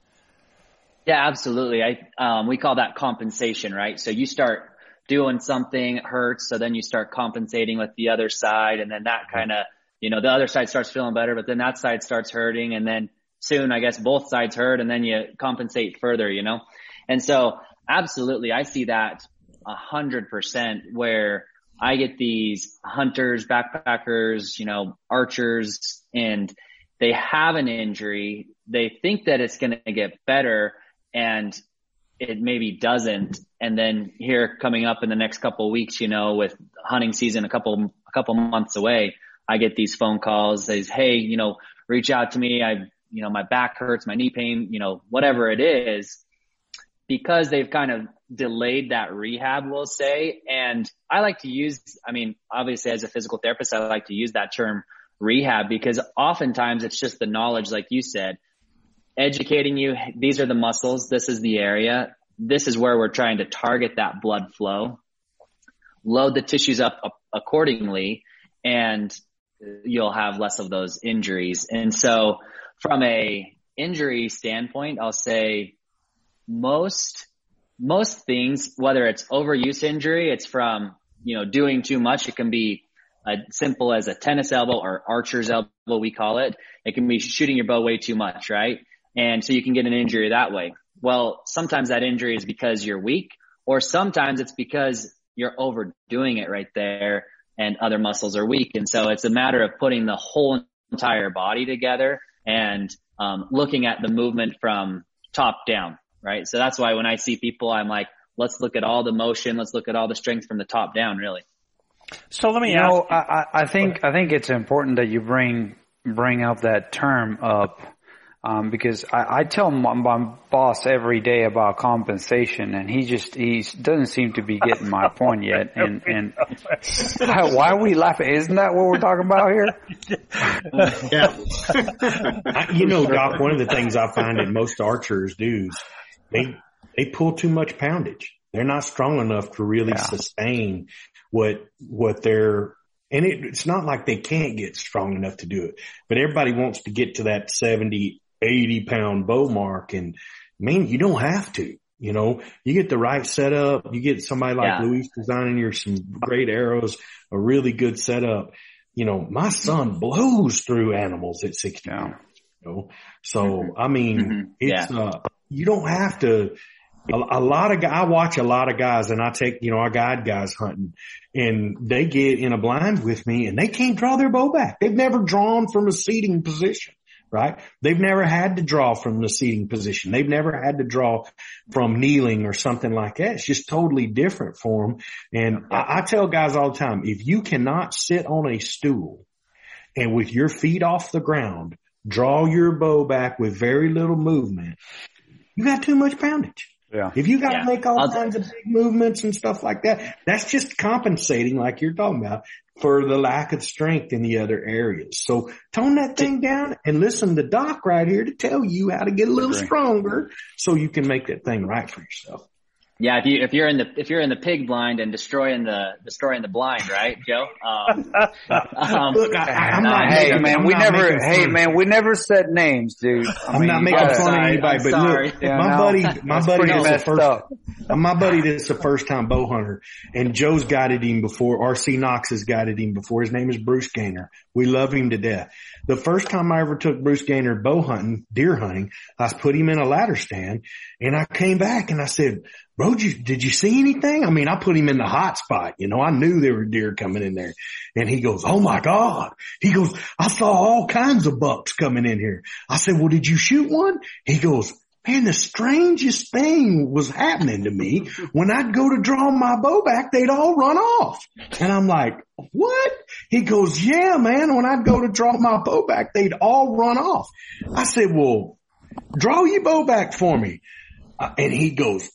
Yeah, absolutely. I, um, we call that compensation, right? So you start doing something hurts. So then you start compensating with the other side and then that kind of, you know, the other side starts feeling better, but then that side starts hurting and then soon I guess both sides hurt and then you compensate further, you know? And so absolutely, I see that a hundred percent where I get these hunters, backpackers, you know, archers, and they have an injury. They think that it's going to get better and it maybe doesn't. And then here coming up in the next couple of weeks, you know, with hunting season a couple, a couple months away, I get these phone calls says, Hey, you know, reach out to me. I, you know, my back hurts, my knee pain, you know, whatever it is because they've kind of delayed that rehab, we'll say. And I like to use, I mean, obviously as a physical therapist, I like to use that term rehab because oftentimes it's just the knowledge, like you said, educating you. These are the muscles. This is the area. This is where we're trying to target that blood flow, load the tissues up accordingly, and you'll have less of those injuries. And so from a injury standpoint, I'll say most most things, whether it's overuse injury, it's from you know doing too much. It can be as simple as a tennis elbow or archer's elbow, we call it. It can be shooting your bow way too much, right? And so you can get an injury that way. Well, sometimes that injury is because you're weak, or sometimes it's because you're overdoing it right there and other muscles are weak. And so it's a matter of putting the whole entire body together and um, looking at the movement from top down right? So that's why when I see people, I'm like, let's look at all the motion, let's look at all the strength from the top down, really. So let me you ask. Know, I, I think I think it's important that you bring bring up that term up um, because I, I tell my, my boss every day about compensation, and he just he doesn't seem to be getting my point yet. And and why are we laughing? Isn't that what we're talking about here? yeah. you know, Doc. One of the things I find that most archers do is they they pull too much poundage. They're not strong enough to really yeah. sustain what what they're and it, it's not like they can't get strong enough to do it, but everybody wants to get to that 70, 80 pound bow mark. And man, you don't have to, you know, you get the right setup. You get somebody like yeah. Luis designing you some great arrows, a really good setup. You know, my son blows through animals at 60 yeah. pounds. You know? So, mm-hmm. I mean, mm-hmm. it's, yeah. uh, you don't have to. A, a lot of I watch a lot of guys, and I take you know I guide guys hunting, and they get in a blind with me, and they can't draw their bow back. They've never drawn from a seating position right? They've never had to draw from the seating position. They've never had to draw from kneeling or something like that. It's just totally different for them. And I, I, tell guys all the time, if you cannot sit on a stool and with your feet off the ground, draw your bow back with very little movement, you got too much poundage. Yeah. If you got to yeah. make all I'll kinds of big movements and stuff like that, that's just compensating, like you're talking about, for the lack of strength in the other areas. So tone that thing down and listen to Doc right here to tell you how to get a little stronger so you can make that thing right for yourself. Yeah, if you if you're in the if you're in the pig blind and destroying the destroying the blind, right, Joe? Um, um, Look, I, am not. Hey making, man, I'm we never. Hey man, we never said names, dude. I am not making gotta, fun of anybody, but sorry. look, yeah, my no, buddy, my buddy is the first. Up. My buddy that's the first time bow hunter, and Joe's guided him before. RC Knox has guided him before. His name is Bruce Gaynor. We love him to death. The first time I ever took Bruce Gaynor bow hunting, deer hunting, I put him in a ladder stand, and I came back and I said bro, did you, did you see anything? I mean, I put him in the hot spot. You know, I knew there were deer coming in there. And he goes, Oh my God. He goes, I saw all kinds of bucks coming in here. I said, well, did you shoot one? He goes, man, the strangest thing was happening to me. When I'd go to draw my bow back, they'd all run off. And I'm like, what? He goes, yeah, man. When I'd go to draw my bow back, they'd all run off. I said, well, draw your bow back for me. Uh, and he goes,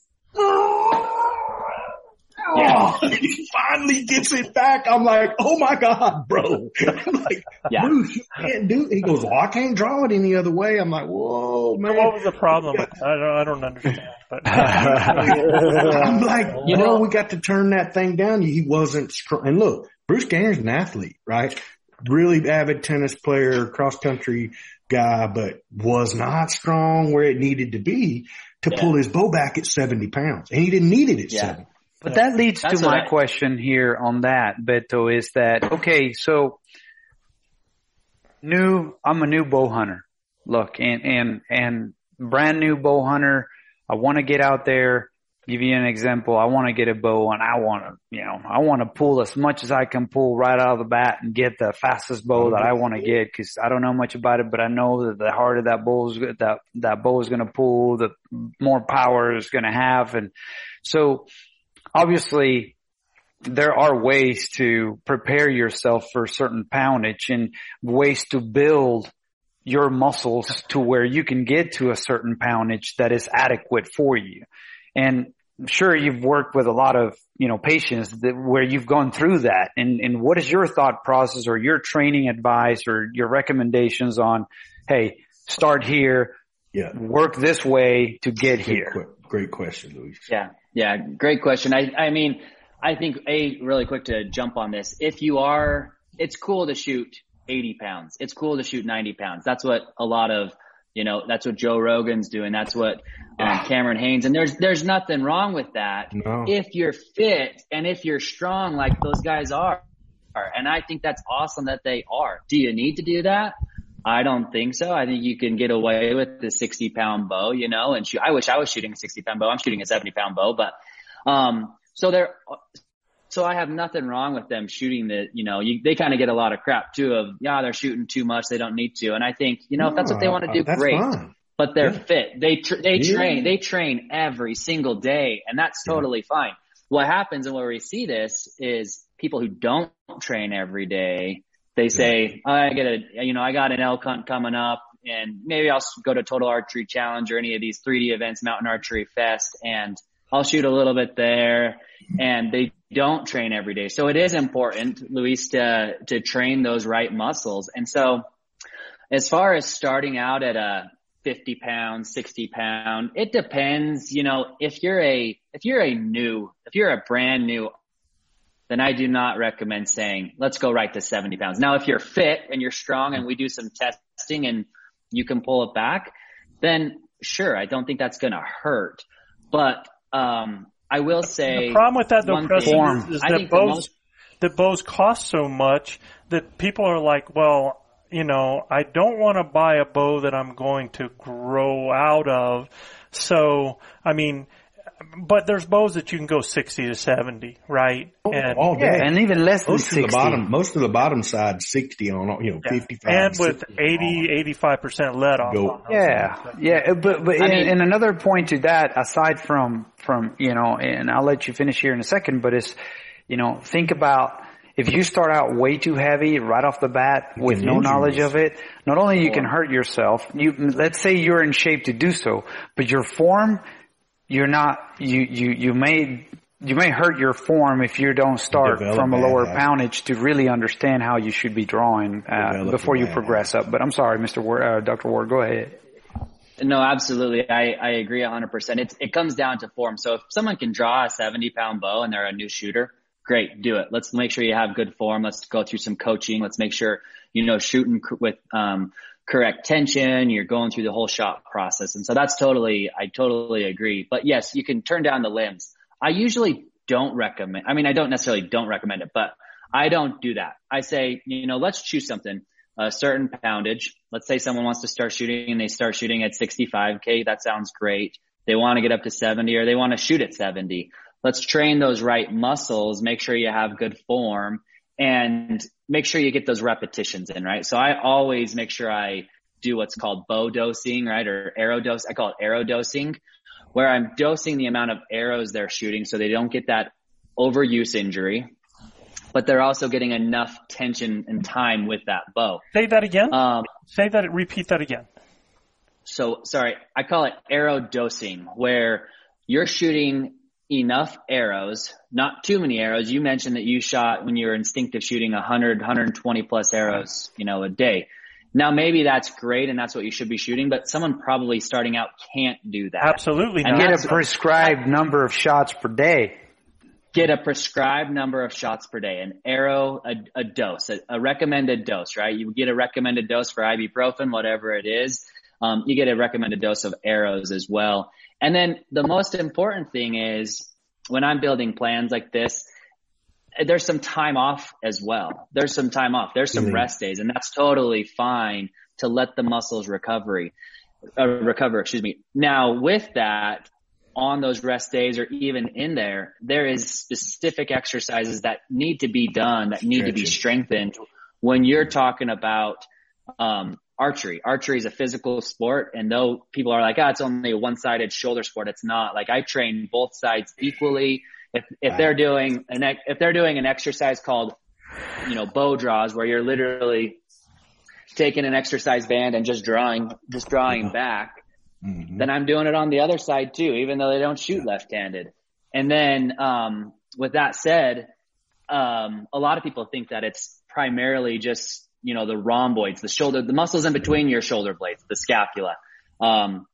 yeah. Oh, he finally gets it back. I'm like, oh my God, bro. I'm like, yeah. Bruce, you can't do it. He goes, well, I can't draw it any other way. I'm like, whoa, man. What was the problem? I don't, I don't understand. But I'm like, you bro, know, we got to turn that thing down. He wasn't strong. And look, Bruce Gagner's an athlete, right? Really avid tennis player, cross country guy, but was not strong where it needed to be to yeah. pull his bow back at 70 pounds. And he didn't need it at yeah. 70. But that leads That's to my I, question here on that, Beto, is that, okay, so new, I'm a new bow hunter. Look, and, and, and brand new bow hunter. I want to get out there, give you an example. I want to get a bow and I want to, you know, I want to pull as much as I can pull right out of the bat and get the fastest bow that I want to get because I don't know much about it, but I know that the harder that bow is, that, that bow is going to pull, the more power it's going to have. And so, obviously there are ways to prepare yourself for certain poundage and ways to build your muscles to where you can get to a certain poundage that is adequate for you. And sure you've worked with a lot of, you know, patients that where you've gone through that and, and what is your thought process or your training advice or your recommendations on, Hey, start here, yeah. work this way to get here. Great question, Luis. Yeah. Yeah. Great question. I, I mean, I think a really quick to jump on this. If you are, it's cool to shoot 80 pounds. It's cool to shoot 90 pounds. That's what a lot of, you know, that's what Joe Rogan's doing. That's what um, Cameron Hanes, and there's, there's nothing wrong with that. No. If you're fit and if you're strong like those guys are. And I think that's awesome that they are. Do you need to do that? I don't think so. I think you can get away with the 60 pound bow, you know, and shoot. I wish I was shooting a 60 pound bow. I'm shooting a 70 pound bow, but, um, so they're, so I have nothing wrong with them shooting the, you know, you, they kind of get a lot of crap too of, yeah, they're shooting too much. They don't need to. And I think, you know, no, if that's what they want to do, uh, great. Fine. But they're yeah. fit. They, tra- they yeah. train, they train every single day and that's totally yeah. fine. What happens and where we see this is people who don't train every day they say, yeah. I get a, you know, I got an elk hunt coming up and maybe I'll go to Total Archery Challenge or any of these 3D events, Mountain Archery Fest, and I'll shoot a little bit there. And they don't train every day. So it is important, Luis, to, to train those right muscles. And so as far as starting out at a 50 pound, 60 pound, it depends, you know, if you're a, if you're a new, if you're a brand new then I do not recommend saying, let's go right to 70 pounds. Now, if you're fit and you're strong and we do some testing and you can pull it back, then sure, I don't think that's going to hurt. But, um, I will say the problem with that though, Preston, is, is that bows most, that bows cost so much that people are like, well, you know, I don't want to buy a bow that I'm going to grow out of. So, I mean, but there's bows that you can go 60 to 70, right? Oh, and, all day. Yeah, and even less than most 60. Of the bottom, most of the bottom side 60 on, you know, yeah. 55. And with 80, 85% let off. Go. Yeah. Yeah. Uh, but, but, and, and another point to that, aside from, from, you know, and I'll let you finish here in a second, but it's, you know, think about, if you start out way too heavy right off the bat with no knowledge of it, not only you can hurt yourself, you, let's say you're in shape to do so, but your form you're not you you you may you may hurt your form if you don't start Develop from a lower habit. poundage to really understand how you should be drawing uh, before you progress habit. up. But I'm sorry, Mr. Ward, uh, Dr. Ward, go ahead. No, absolutely. I, I agree 100%. It's, it comes down to form. So if someone can draw a 70 pound bow and they're a new shooter, great, do it. Let's make sure you have good form. Let's go through some coaching. Let's make sure, you know, shooting with, um, correct tension, you're going through the whole shot process. And so that's totally, I totally agree. But yes, you can turn down the limbs. I usually don't recommend, I mean, I don't necessarily don't recommend it, but I don't do that. I say, you know, let's choose something, a certain poundage. Let's say someone wants to start shooting and they start shooting at 65K. That sounds great. They want to get up to 70 or they want to shoot at 70. Let's train those right muscles, make sure you have good form and make sure you get those repetitions in, right? So I always make sure I do what's called bow dosing, right? Or arrow dose. I call it arrow dosing where I'm dosing the amount of arrows they're shooting so they don't get that overuse injury, but they're also getting enough tension and time with that bow. Say that again. Um, Say that. Repeat that again. so sorry, I call it arrow dosing where you're shooting enough arrows, not too many arrows. You mentioned that you shot when you were instinctive shooting 100, 120 plus arrows, you know, a day. Now maybe that's great and that's what you should be shooting, but someone probably starting out can't do that. Absolutely And not. Get a prescribed number of shots per day. get a prescribed number of shots per day, an arrow, a, a dose, a, a recommended dose, right? You get a recommended dose for ibuprofen, whatever it is. Um, you get a recommended dose of arrows as well. And then the most important thing is when I'm building plans like this, there's some time off as well. There's some time off. There's some Mhm. rest days and that's totally fine to let the muscles recovery, uh, recover, excuse me. Now with that, on those rest days or even in there, there is specific exercises that need to be done that need to be strengthened when you're talking about um, archery. Archery is a physical sport, and though people are like, "Ah, it's only a one-sided shoulder sport," it's not. Like I train both sides equally. If if they're doing an if they're doing an exercise called, you know, bow draws, where you're literally taking an exercise band and just drawing, just drawing back, then I'm doing it on the other side too, even though they don't shoot left-handed. And then, um, with that said, um, a lot of people think that it's primarily just, you know, the rhomboids, the shoulder, the muscles in between your shoulder blades, the scapula. Um,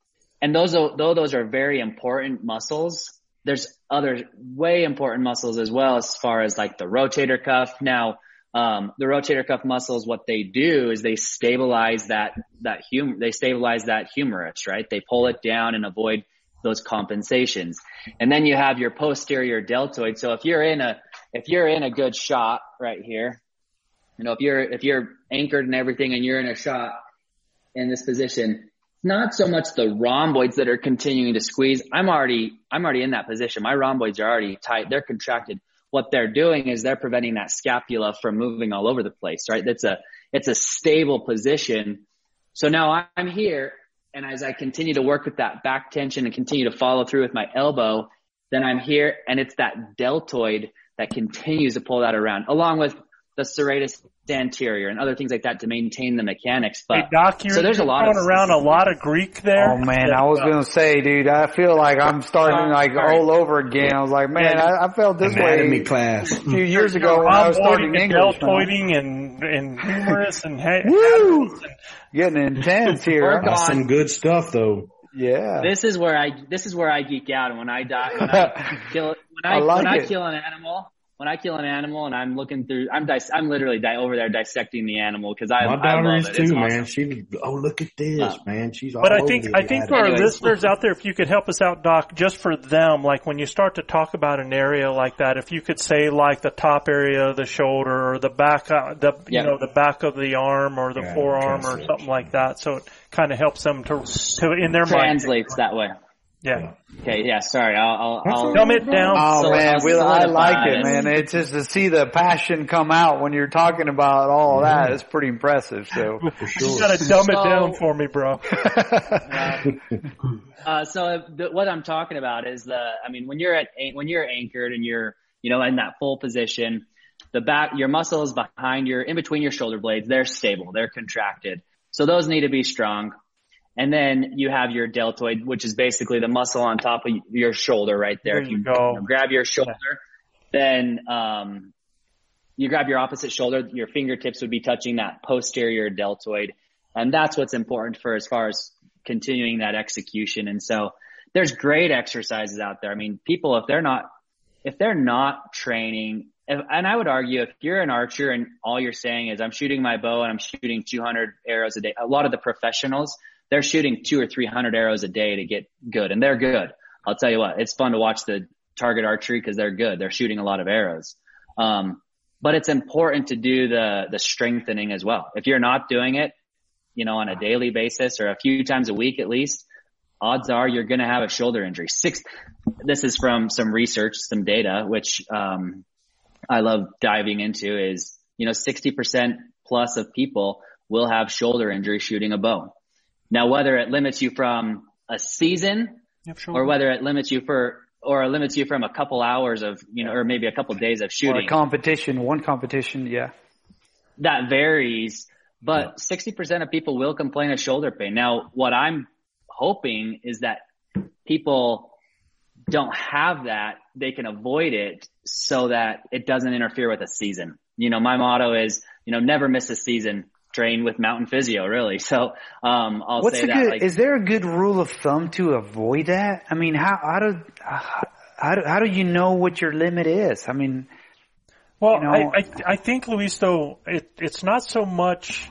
and those, though those are very important muscles, there's other way important muscles as well as far as like the rotator cuff. Now, um, the rotator cuff muscles, what they do is they stabilize that, that hum, they stabilize that humerus, right? They pull it down and avoid those compensations. And then you have your posterior deltoid. So if you're in a, if you're in a good shot right here, you know, if you're, if you're anchored and everything and you're in a shot in this position, it's not so much the rhomboids that are continuing to squeeze. I'm already, I'm already in that position. My rhomboids are already tight. They're contracted. What they're doing is they're preventing that scapula from moving all over the place, right? That's a, it's a stable position. So now I'm here and as I continue to work with that back tension and continue to follow through with my elbow, then I'm here and it's that deltoid that continues to pull that around along with the serratus anterior and other things like that to maintain the mechanics. But Hey, Doc, you're, so there's a you're lot throwing of around a lot of Greek there. Oh man, I was gonna say, dude, I feel like I'm starting like Sorry. all over again. I was like, man, I, I felt this Anatomy way class. a few years ago when I was starting Rhomboiding and English. deltoiding and, and humerus and ha- Woo! Getting intense here. That's some good stuff though. Yeah. This is where I this is where I geek out and when I die when I kill when I, I like when I kill an animal when I kill an animal and I'm looking through I'm dis- I'm literally di- over there dissecting the animal because I, My I daughter love is it. Too, awesome. man. She oh look at this, Yeah. man. She's But I think I think for our Anyways. listeners out there, if you could help us out, Doc, just for them, like when you start to talk about an area like that, if you could say like the top area of the shoulder or the back, uh, the you know the back of the arm or the Yeah, forearm or something like that, so it kind of helps them to to in their mind. Translates that way. Yeah. Okay, yeah, sorry. I'll I'll, That's I'll Dumb it down. Oh So man, I'll we, I like it, man. It's just to see the passion come out when you're talking about all that. It's pretty impressive. So, for You sure. gotta dumb it down for me, bro. Uh, so the, what I'm talking about is the, I mean, when you're at, when you're anchored and you're, you know, in that full position, the back, your muscles behind your, in between your shoulder blades, they're stable, they're contracted. So those need to be strong. And then you have your deltoid, which is basically the muscle on top of your shoulder right there. There If you you, know, grab your shoulder, then, um, you grab your opposite shoulder, your fingertips would be touching that posterior deltoid. And that's what's important for as far as continuing that execution. And so there's great exercises out there. I mean, people, if they're not, if they're not training, if, and I would argue if you're an archer and all you're saying is I'm shooting my bow and I'm shooting 200 arrows a day, a lot of the professionals, they're shooting two or 300 arrows a day to get good and they're good. I'll tell you what, it's fun to watch the target archery because they're good. They're shooting a lot of arrows. Um, but it's important to do the, the strengthening as well. If you're not doing it, you know, on a daily basis or a few times a week at least, odds are you're going to have a shoulder injury. Six, this is from some research, some data, which, um, I love diving into is, you know, 60% plus of people will have shoulder injury shooting a bow. Now, whether it limits you from a season or whether it limits you for or it limits you from a couple hours of you know or maybe a couple days of shooting or a competition one competition yeah. That varies but yeah. 60% of people will complain of shoulder pain. Now what i'm hoping is that people don't have that they can avoid it so that it doesn't interfere with a season. You know my motto is you know never miss a season train with mountain physio really. So, um, I'll What's say that. Good, like, is there a good rule of thumb to avoid that? I mean, how, how do, how do, how do you know what your limit is? I mean, well, you know, I, I, I think Luis though, it, it's not so much,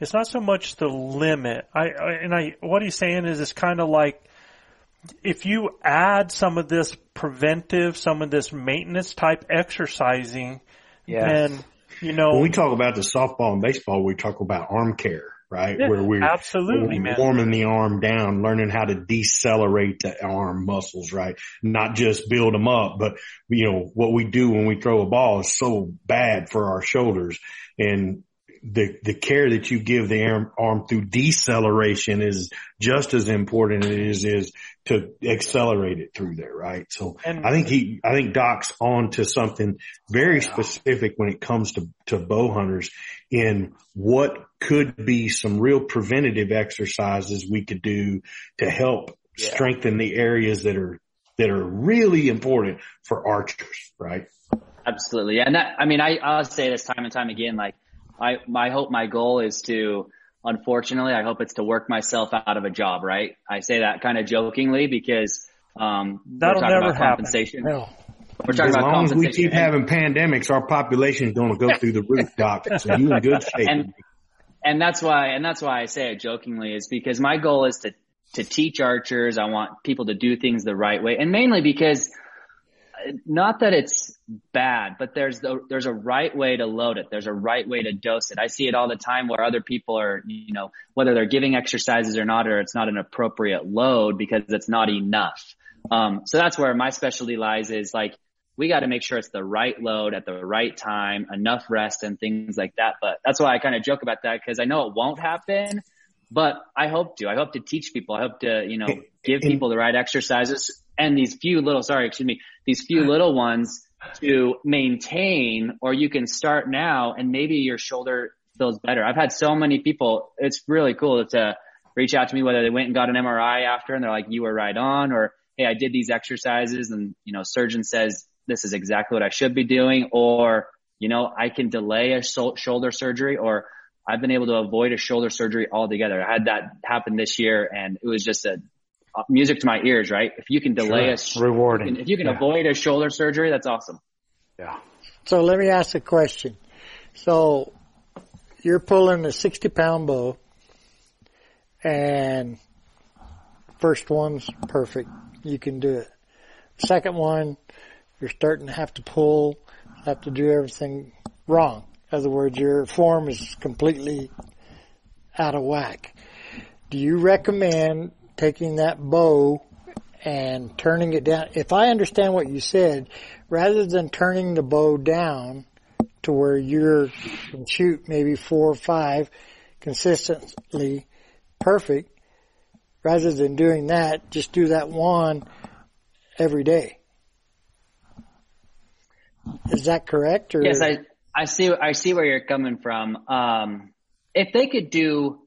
it's not so much the limit. I, I and I, what he's saying is it's kind of like, if you add some of this preventive, some of this maintenance type exercising, yes. then you know, when we talk about the softball and baseball, we talk about arm care, right? Yeah, Where we're absolutely we're warming the arm down, learning how to decelerate the arm muscles, right? Not just build them up, but you know, what we do when we throw a ball is so bad for our shoulders. And the the care that you give the arm, arm through deceleration is just as important as it is, is to accelerate it through there, right? So and, I think he, I think Doc's on to something very specific when it comes to, to bow hunters in what could be some real preventative exercises we could do to help yeah. strengthen the areas that are, that are really important for archers, right? Absolutely. And that, I mean, I, I'll say this time and time again, like, I, my hope, my goal is to, unfortunately, I hope it's to work myself out of a job, right? I say that kind of jokingly because, um, that'll never happen. No. We're talking as about long as we keep having pandemics, our population is going to go through the roof, doc. So you in good shape. And, and that's why, and that's why I say it jokingly is because my goal is to, to teach archers. I want people to do things the right way and mainly because not that it's bad, but there's the, there's a right way to load it. There's a right way to dose it. I see it all the time where other people are, you know, whether they're giving exercises or not, or it's not an appropriate load because it's not enough. Um, so that's where my specialty lies is like, we got to make sure it's the right load at the right time, enough rest and things like that. But that's why I kind of joke about that because I know it won't happen, but I hope to. I hope to teach people. I hope to, you know, give people the right exercises and these few little, sorry, excuse me, these few uh-huh. little ones to maintain, or you can start now and maybe your shoulder feels better. I've had so many people, it's really cool to reach out to me, whether they went and got an MRI after and they're like, you were right on, or, Hey, I did these exercises and, you know, surgeon says this is exactly what I should be doing, or, you know, I can delay a shoulder surgery or I've been able to avoid a shoulder surgery altogether. I had that happen this year and it was just a music to my ears, right? If you can delay sure. a rewarding, if you can yeah. avoid a shoulder surgery, that's awesome. Yeah. So let me ask a question. So you're pulling a 60 pound bow and first one's perfect. You can do it. Second one, you're starting to have to pull, have to do everything wrong. In other words, your form is completely out of whack. Do you recommend taking that bow and turning it down. If I understand what you said, rather than turning the bow down to where you can shoot maybe four or five consistently perfect, rather than doing that, just do that one every day. Is that correct? Or? Yes, I, I see, I see where you're coming from. Um, if they could do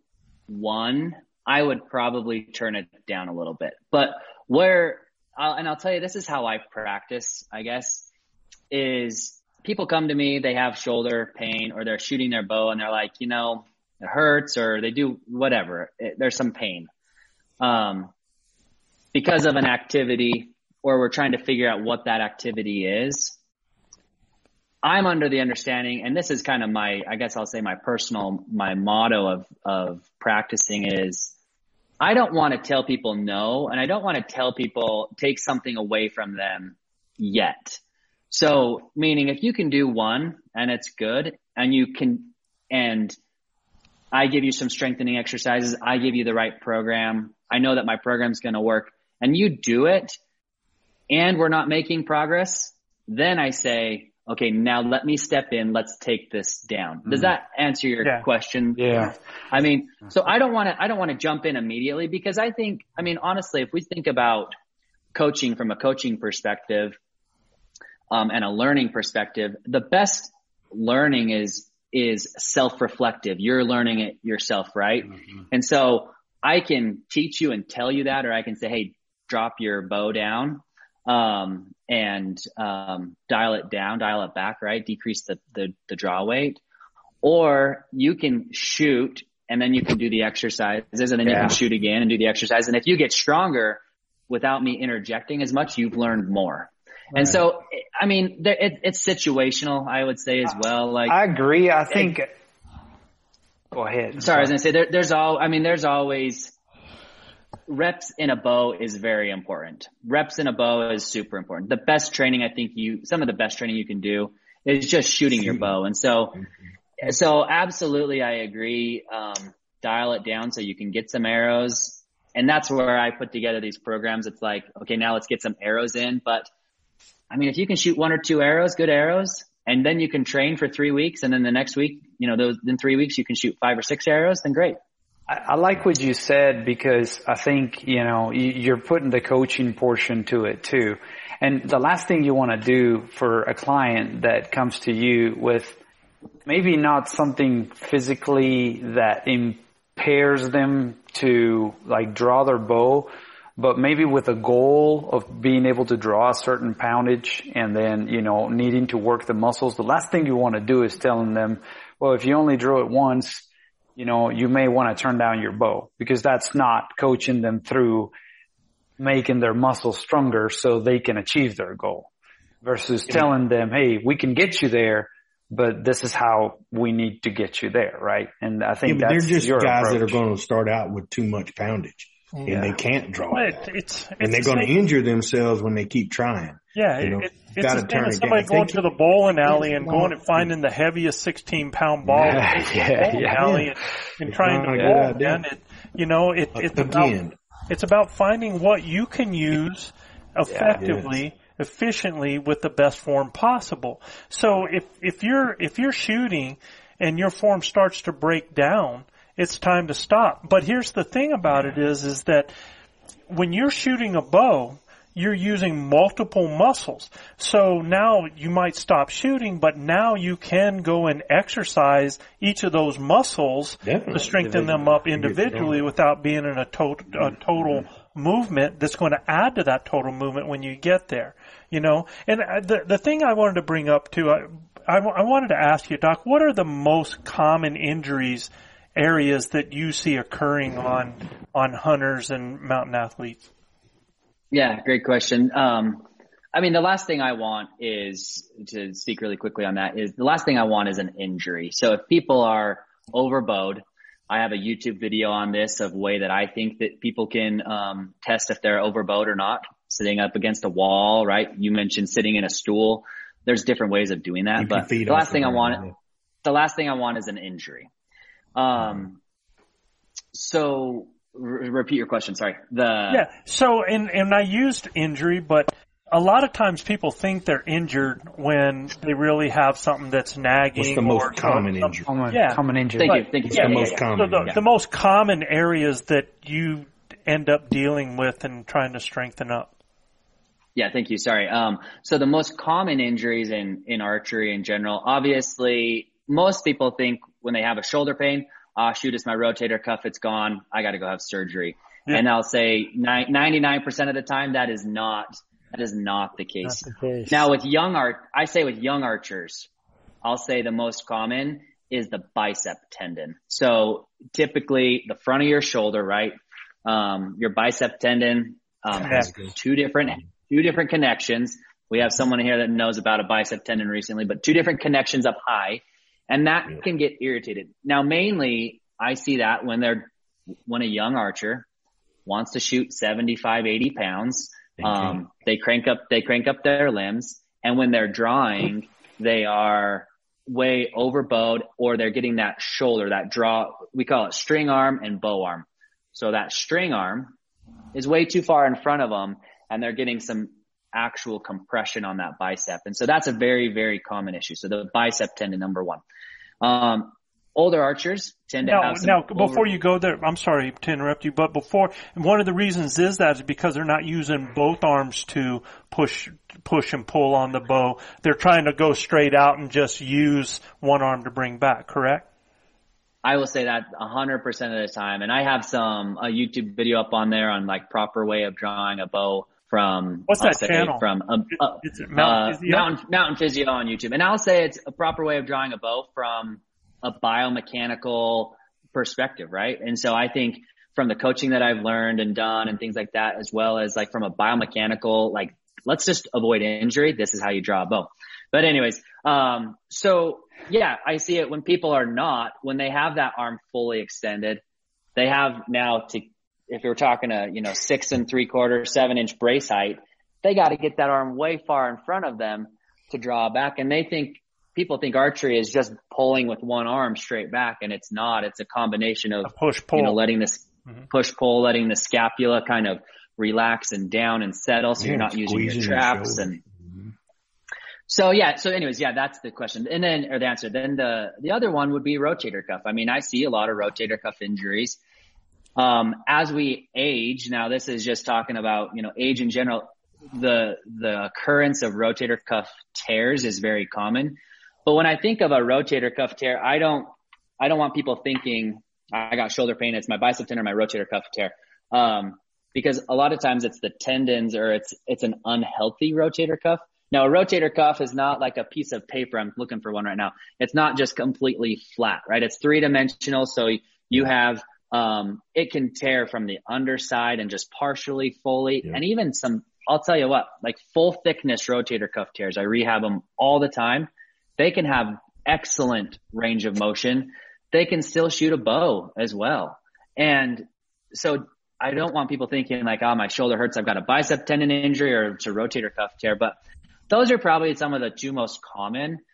one I would probably turn it down a little bit. But where, and I'll tell you, this is how I practice, I guess, is people come to me, they have shoulder pain or they're shooting their bow and they're like, you know, it hurts or they do whatever. It, there's some pain. Um, because of an activity or we're trying to figure out what that activity is. I'm under the understanding, and this is kind of my, I guess I'll say my personal, my motto of, of practicing is I don't want to tell people no, and I don't want to tell people take something away from them yet. So meaning if you can do one and it's good and you can, and I give you some strengthening exercises, I give you the right program. I know that my program's going to work and you do it and we're not making progress. Then I say, okay, now let me step in. Let's take this down. Does Mm-hmm. that answer your Yeah. question? Yeah. I mean, so I don't want to, I don't want to jump in immediately because I think, I mean, honestly, if we think about coaching from a coaching perspective, um, and a learning perspective, the best learning is, is self-reflective. You're learning it yourself, right? And so I can teach you and tell you that, or I can say, Hey, drop your bow down, um, and, um, dial it down, dial it back, right? Decrease the, the, the draw weight or you can shoot and then you can do the exercises and then you can shoot again and do the exercise. And if you get stronger without me interjecting as much, you've learned more. And so, I mean, there, it, it's situational, I would say as well. Like, I agree. I think. Go ahead. sorry, I was gonna say there, there's all. I mean, there's always reps in a bow is very important. Reps in a bow is super important. The best training I think you, some of the best training you can do is just shooting your bow. And so, so absolutely, I agree. Um, dial it down so you can get some arrows. And that's where I put together these programs. It's like, okay, now let's get some arrows in. But I mean, if you can shoot one or two arrows, good arrows, and then you can train for three weeks, and then the next week, you know, those in three weeks you can shoot five or six arrows, then great. I, like what you said because I think, you know, you, you're putting the coaching portion to it too. And the last thing you want to do for a client that comes to you with maybe not something physically that impairs them to like draw their bow, but maybe with a goal of being able to draw a certain poundage and then, you know, needing to work the muscles. The last thing you want to do is telling them, well, if you only drew it once, you know, you may want to turn down your bow because that's not coaching them through making their muscles stronger so they can achieve their goal versus telling them, Hey, we can get you there, but this is how we need to get you there. Right. And I Yeah, think but they're that's just your guys that are going to start out with too much poundage Yeah. and they can't draw it. it, it's, And they're the going to injure themselves when they keep trying. Yeah, You know, it, it's gotta the same turn as somebody going keep- to the bowling alley and going and finding the heaviest 16 pound ball Yeah, in the yeah, bowling yeah. alley and, and It's trying to a bowl, good idea. man. It, you know, it, it's about, it's about finding what you can use effectively, efficiently with the best form possible. So if, if you're, if you're shooting and your form starts to break down, it's time to stop. But here's the thing about it is, is that when you're shooting a bow, you're using multiple muscles. So now you might stop shooting, but now you can go and exercise each of those muscles Definitely. to strengthen them up individually without being in a, to- a total movement that's going to add to that total movement when you get there. You know, and uh, the the thing I wanted to bring up too, I, I, I wanted to ask you, Doc, what are the most common injuries areas that you see occurring on on hunters and mountain athletes? Yeah, great question. Um, I mean, the last thing I want is to speak really quickly on that is the last thing I want is an injury. So if people are overbowed, I have a YouTube video on this of a way that I think that people can um, test if they're overbowed or not. Sitting up against a wall, right? You mentioned sitting in a stool. There's different ways of doing that, Keep but the last thing I want, the last thing I want is an injury. Um, so re- repeat your question. Sorry. The Yeah. So, and and I used injury, but a lot of times people think they're injured when they really have something that's nagging. What's the most or common some- injury? Common, Yeah. common injury. Thank But- you. Thank you. Yeah, the yeah, most yeah. common. So the, yeah. the most common areas that you end up dealing with and trying to strengthen up. Yeah, thank you. Sorry. Um, so the most common injuries in, in archery in general, obviously, most people think when they have a shoulder pain, ah, shoot, it's my rotator cuff. It's gone. I got to go have surgery. Yeah. And I'll say 99% of the time that is not, that is not the case. Not the case. Now with young art, I say with young archers, I'll say the most common is the bicep tendon. So typically the front of your shoulder, right? Um, your bicep tendon, um, has two different, two different connections. We have someone here that knows about a bicep tendon recently, but two different connections up high and that can get irritated. Now mainly I see that when they're, when a young archer wants to shoot 75, 80 pounds, um, they crank up, they crank up their limbs. And when they're drawing, they are way overbowed or they're getting that shoulder, that draw, we call it string arm and bow arm. So that string arm is way too far in front of them and they're getting some actual compression on that bicep. And so that's a very, very common issue. So the bicep tendon, number one. Um, older archers tend to have some now over- before you go there, I'm sorry to interrupt you, but before one of the reasons is that is because they're not using both arms to push push and pull on the bow. They're trying to go straight out and just use one arm to bring back. Correct? I will say that a hundred percent of the time. And I have some, a YouTube video up on there on like proper way of drawing a bow from, What's I'll that channel? From, um, uh, Mountain uh, Physio? Mountain, Mountain Physio on YouTube. And I'll say it's a proper way of drawing a bow from a biomechanical perspective, right? And so I think from the coaching that I've learned and done and things like that, as well as like from a biomechanical, like let's just avoid injury. This is how you draw a bow. But anyways, um, so yeah, I see it when people are not, when they have that arm fully extended, they have now to, if you're talking a, you know, six and three quarter, seven inch brace height, they got to get that arm way far in front of them to draw back. And they think, people think archery is just pulling with one arm straight back and it's not. It's a combination of, A push pull. you know, letting this Mhm. push pull, letting the scapula kind of relax and down and settle so Yeah, you're not using your traps and so yeah, so anyways, yeah, that's the question. And then, or the answer. Then the, the other one would be rotator cuff. I mean, I see a lot of rotator cuff injuries. Um, as we age, now this is just talking about, you know, age in general, the, the occurrence of rotator cuff tears is very common. But when I think of a rotator cuff tear, I don't, I don't want people thinking I got shoulder pain. It's my bicep tendon or my rotator cuff tear. Um, because a lot of times it's the tendons or it's, it's an unhealthy rotator cuff. Now a rotator cuff is not like a piece of paper. I'm looking for one right now. It's not just completely flat, right? It's three dimensional. So you have, um, it can tear from the underside and just partially fully Yeah. and even some, I'll tell you what, like full thickness rotator cuff tears. I rehab them all the time. They can have excellent range of motion. They can still shoot a bow as well. And so I don't want people thinking like, oh, my shoulder hurts. I've got a bicep tendon injury or it's a rotator cuff tear, but those are probably some of the two most common.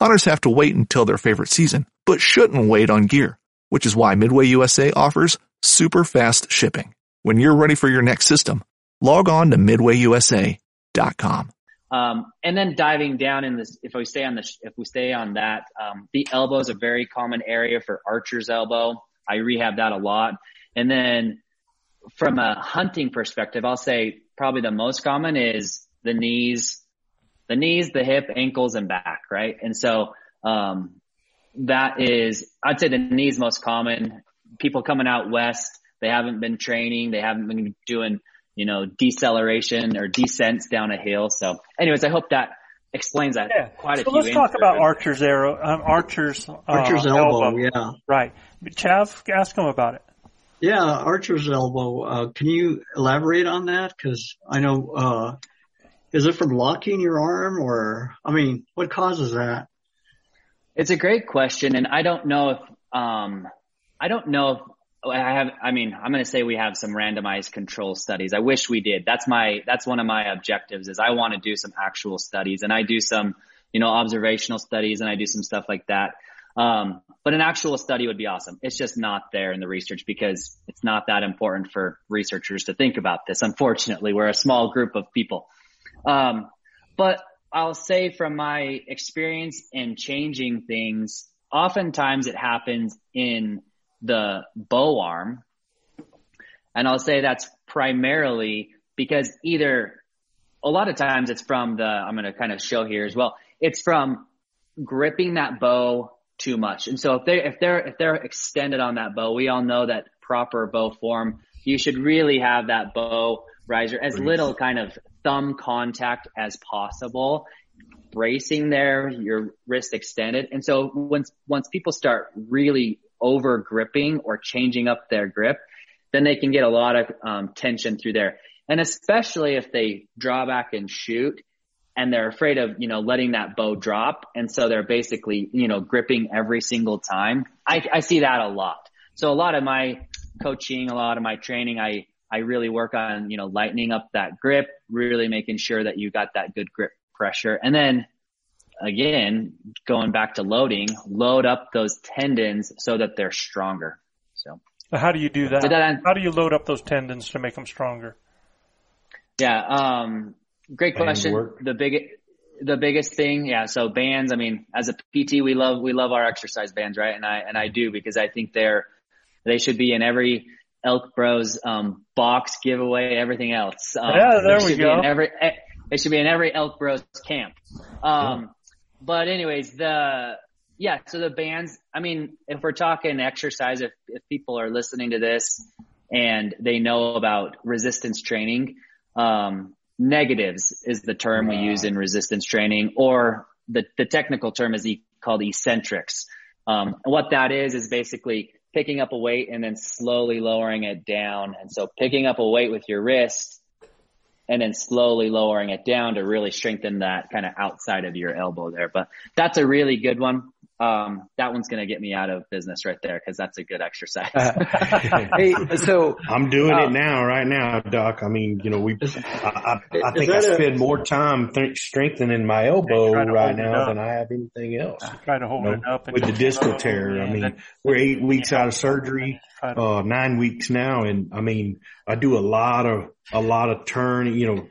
Hunters have to wait until their favorite season, but shouldn't wait on gear, which is why Midway USA offers super fast shipping. When you're ready for your next system, log on to MidwayUSA.com. Um, and then diving down in this, if we stay on the, if we stay on that, um, the elbow is a very common area for archer's elbow. I rehab that a lot. And then from a hunting perspective, I'll say probably the most common is the knees, the knees, the hip, ankles, and back, right? And so, um, that is, I'd say the knees most common. People coming out west, they haven't been training, they haven't been doing, you know, deceleration or descents down a hill. So anyways, I hope that explains that Yeah. quite a so let's talk about. Archer's arrow, um, Archer's, uh, Archer's elbow, yeah. Right. Chav, ask him about it. Yeah, Archer's elbow. Uh, can you elaborate on that? Because I know, uh, is it from locking your arm, or I mean, what causes that? It's a great question, and I don't know if um, I don't know if I have. I mean, I'm going to say we have some randomized control studies. I wish we did. That's my that's one of my objectives. Is I want to do some actual studies, and I do some you know, observational studies and I do some stuff like that. Um, but an actual study would be awesome. It's just not there in the research because it's not that important for researchers to think about this. Unfortunately, we're a small group of people. Um, but I'll say from my experience in changing things, oftentimes it happens in the bow arm. And I'll say that's primarily because either a lot of times it's from the, I'm going to kind of show here as well. It's from gripping that bow too much. And so if they if they're if they're extended on that bow, we all know that proper bow form, you should really have that bow riser as little kind of thumb contact as possible, bracing there, your wrist extended. And so once once people start really over gripping or changing up their grip, then they can get a lot of um, tension through there. And especially if they draw back and shoot, and they're afraid of, you know, letting that bow drop. And so they're basically, you know, gripping every single time. I, I see that a lot. So a lot of my coaching, a lot of my training, I, I really work on, you know, lightening up that grip, really making sure that you got that good grip pressure. And then again, going back to loading, load up those tendons so that they're stronger. So how do you do that? that how do you load up those tendons to make them stronger? Yeah. Um, Great question. The big, the biggest thing, yeah. So bands. I mean, as a PT, we love we love our exercise bands, right? And I and I do because I think they're they should be in every Elk Bros um, box giveaway, everything else. Um, yeah, there we go. every eh, it should be in every Elk Bros camp. Um, yeah. But anyways, the yeah. So the bands. I mean, if we're talking exercise, if if people are listening to this and they know about resistance training, um, negatives is the term we use in resistance training, or the, the technical term is e- called eccentrics. Um, and what that is is basically picking up a weight and then slowly lowering it down. And so picking up a weight with your wrist and then slowly lowering it down to really strengthen that kind of outside of your elbow there. But that's a really good one um, that one's going to get me out of business right there because that's a good exercise. hey, so I'm doing um, it now, right now, Doc. I mean, you know, we, I, I, I think I spend a, more time th- strengthening my elbow right now than I have anything else. Try to hold you know, it up with the distal tear. I mean, we're eight weeks out of surgery, uh, nine weeks now, and I mean, I do a lot of a lot of turning, you know,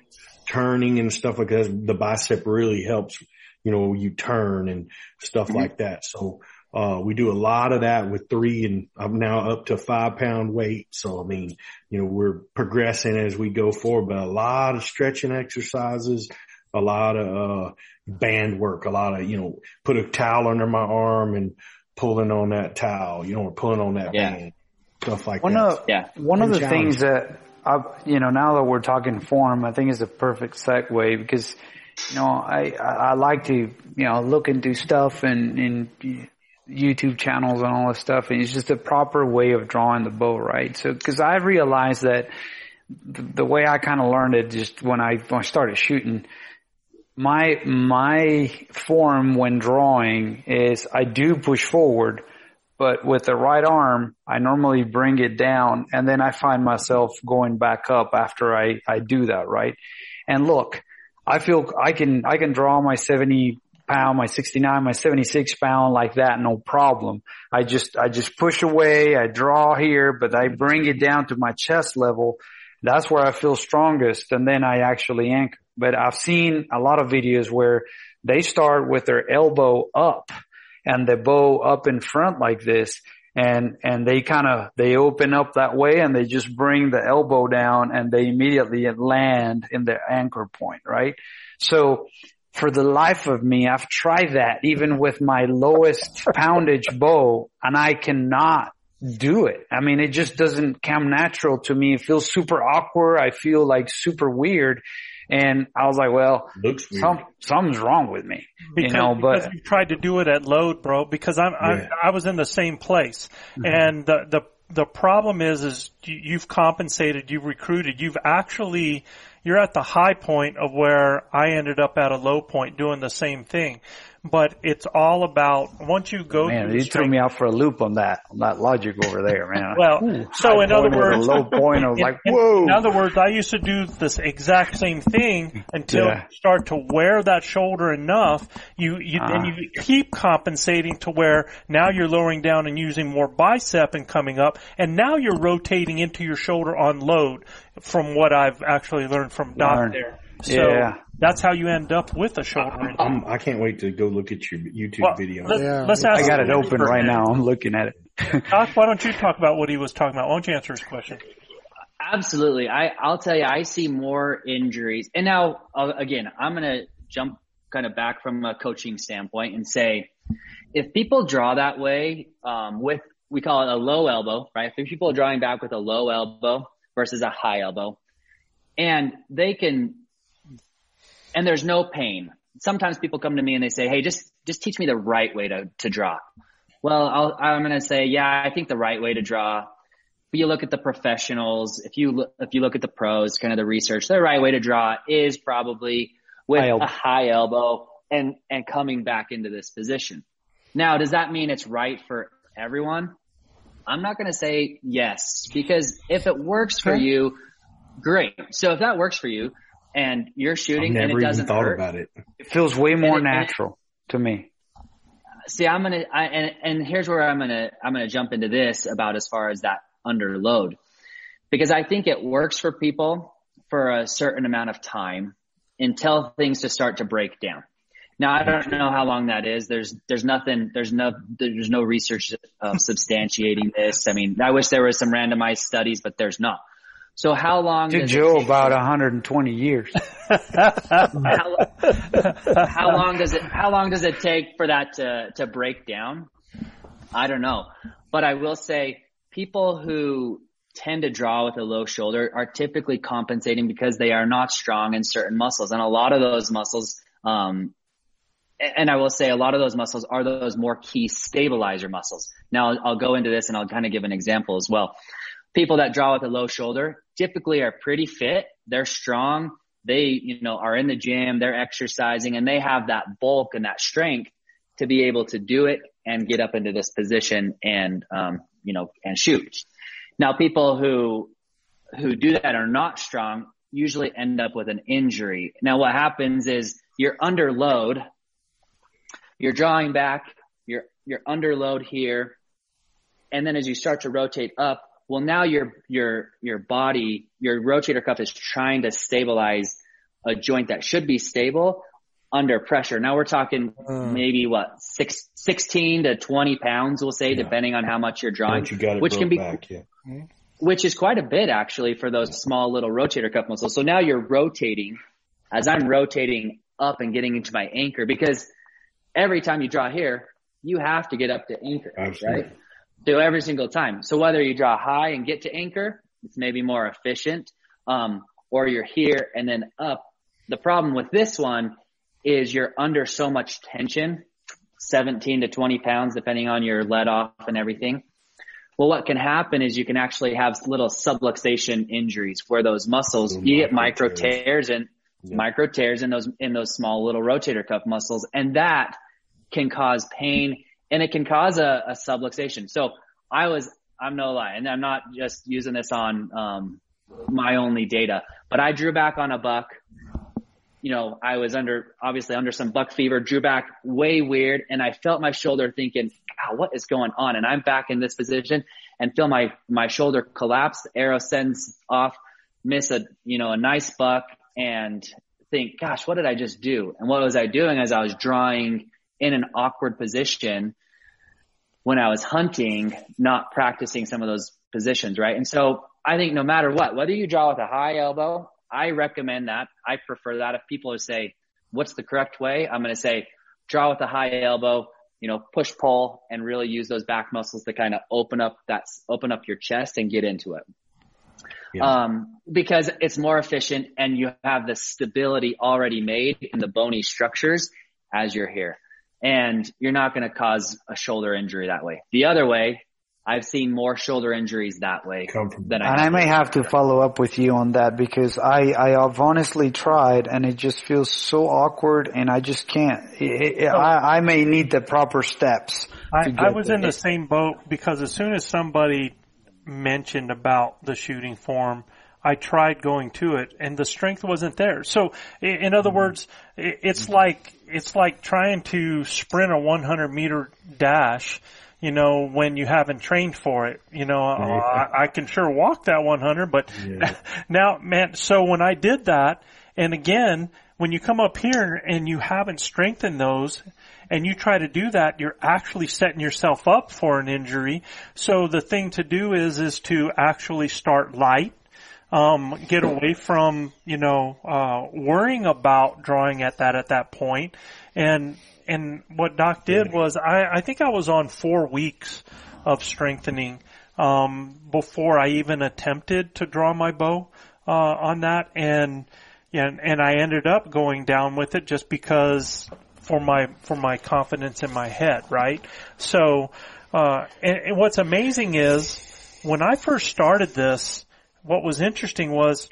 turning and stuff like that. The bicep really helps you know, you turn and stuff mm-hmm. like that. So, uh, we do a lot of that with three and I'm now up to five pound weight. So, I mean, you know, we're progressing as we go forward, but a lot of stretching exercises, a lot of, uh, band work, a lot of, you know, put a towel under my arm and pulling on that towel, you know, or pulling on that yeah. band, stuff like one that. Of, yeah. One of the things that I, you know, now that we're talking form, I think is a perfect segue because you know, I, I like to, you know, look into stuff and, and YouTube channels and all this stuff. And it's just a proper way of drawing the bow, right? So, cause I realized that the, the way I kind of learned it just when I, when I started shooting, my, my form when drawing is I do push forward, but with the right arm, I normally bring it down and then I find myself going back up after I, I do that, right? And look, I feel I can, I can draw my 70 pound, my 69, my 76 pound like that, no problem. I just, I just push away, I draw here, but I bring it down to my chest level. That's where I feel strongest and then I actually anchor. But I've seen a lot of videos where they start with their elbow up and the bow up in front like this and and they kind of they open up that way and they just bring the elbow down and they immediately land in the anchor point right? So for the life of me i've tried that even with my lowest poundage bow and i cannot do it. I mean it just doesn't come natural to me. It feels super awkward. I feel like super weird and I was like, well, some, something's wrong with me, because, you know, but you tried to do it at load, bro, because I'm, yeah. I, I was in the same place mm-hmm. and the, the, the problem is, is you've compensated, you've recruited, you've actually, you're at the high point of where I ended up at a low point doing the same thing but it's all about once you go man, through you threw me out for a loop on that on that logic over there, man. Well, Ooh, so in other words, low point, I was in, like, whoa. In other words, I used to do this exact same thing until Yeah. you start to wear that shoulder enough. You you Uh-huh. and you keep compensating to where now you're lowering down and using more bicep and coming up, and now you're rotating into your shoulder on load. From what I've actually learned from Doc Learn. there, so Yeah. that's how you end up with a shoulder injury. I'm, I can't wait to go look at your YouTube Well, video. let- Yeah. let's I got it open right now. now. I'm looking at it. Doc, why don't you talk about what he was talking about? Why don't you answer his question? Absolutely. I, I'll tell you, I see more injuries. And now, uh, again, I'm going to jump kind of back from a coaching standpoint and say, if people draw that way, um, with, we call it a low elbow, right? If people are drawing back with a low elbow versus a high elbow and they can, and there's no pain. Sometimes people come to me and they say, Hey, just, just teach me the right way to, to draw. Well, I'll, I'm going to say, yeah, I think the right way to draw but you look at the professionals, if you look, if you look at the pros, kind of the research, the right way to draw is probably with High a high elbow and, and coming back into this position. Now, does that mean it's right for everyone? I'm not going to say yes, because if it works for you, great. So if that works for you and you're shooting and it doesn't thought hurt, about it. It feels way more it- and it- natural to me. see, I'm gonna, I, and and here's where I'm gonna, I'm gonna jump into this about as far as that under load, because I think it works for people for a certain amount of time until things just start to break down. Now I don't know how long that is. There's there's nothing. There's no there's no research uh, substantiating this. I mean, I wish there was some randomized studies, but there's not. So how long? To Joe about 120 years. how, how long does it how long does it take for that to to break down i don't know but i will say people who tend to draw with a low shoulder are typically compensating because they are not strong in certain muscles and a lot of those muscles um and I will say a lot of those muscles are those more key stabilizer muscles. Now I'll, go into this and I'll kind of give an example as well. People that draw with a low shoulder typically are pretty fit. They're strong they, you know, are in the gym, they're exercising and they have that bulk and that strength to be able to do it and get up into this position and, um, you know, and shoot. Now people who, who do that are not strong usually end up with an injury. Now what happens is you're under load, you're drawing back, you're, you're under load here. And then as you start to rotate up, well, now your, your, your body, your rotator cuff is trying to stabilize a joint that should be stable under pressure. Now we're talking Hmm. maybe what, six, 16 to 20 pounds, we'll say, depending on how much you're drawing, you which can be, back, yeah. which is quite a bit actually for those small little rotator cuff muscles. So now you're rotating as I'm rotating up and getting into my anchor because every time you draw here, you have to get up to anchor, Absolutely. right? So every single time. So whether you draw high and get to anchor, it's maybe more efficient, um, or you're here and then up. The problem with this one is you're under so much tension, 17 to 20 pounds, depending on your let off and everything. Well, what can happen is you can actually have little subluxation injuries where those muscles, you get micro tears. tears and micro tears in those, in those small little rotator cuff muscles. And that can cause pain and it can cause a, a subluxation. So I was, I'm no lie, and I'm not just using this on, um, my only data, but I drew back on a buck. You know, I was under, obviously under some buck fever, drew back way weird, and I felt my shoulder thinking, God, what is going on? And I'm back in this position and feel my, my shoulder collapse. Arrow sends off, miss a, you know, a nice buck and think, gosh, what did I just do? And what was I doing as I was drawing in an awkward position when I was hunting, not practicing some of those positions, right? And so I think no matter what, whether you draw with a high elbow, I recommend that. I prefer that. If people say, what's the correct way? I'm going to say, draw with a high elbow, you know, push pull and really use those back muscles to kind of open up that, open up your chest and get into it. Yeah. Um, because it's more efficient and you have the stability already made in the bony structures as you're here. And you're not going to cause a shoulder injury that way. The other way, I've seen more shoulder injuries that way than I and I may have to follow up with you on that because I, I have honestly tried and it just feels so awkward and I just can't. It, it, I, I may need the proper steps. I, I was there. in the same boat because as soon as somebody mentioned about the shooting form, I tried going to it and the strength wasn't there. So in other mm-hmm. words, i- it's mm-hmm. like, it's like trying to sprint a 100 meter dash, you know, when you haven't trained for it. You know, I, I can sure walk that 100, but now, man, so when I did that, and again, when you come up here and you haven't strengthened those, and you try to do that, you're actually setting yourself up for an injury. So the thing to do is, is to actually start light, um, get away from, you know, uh, worrying about drawing at that at that point. And, and what Doc did was I, I think I was on four weeks of strengthening, um, before I even attempted to draw my bow, uh, on that. And, and, and I ended up going down with it just because for my, for my confidence in my head, right? So, uh, and, and what's amazing is when I first started this, what was interesting was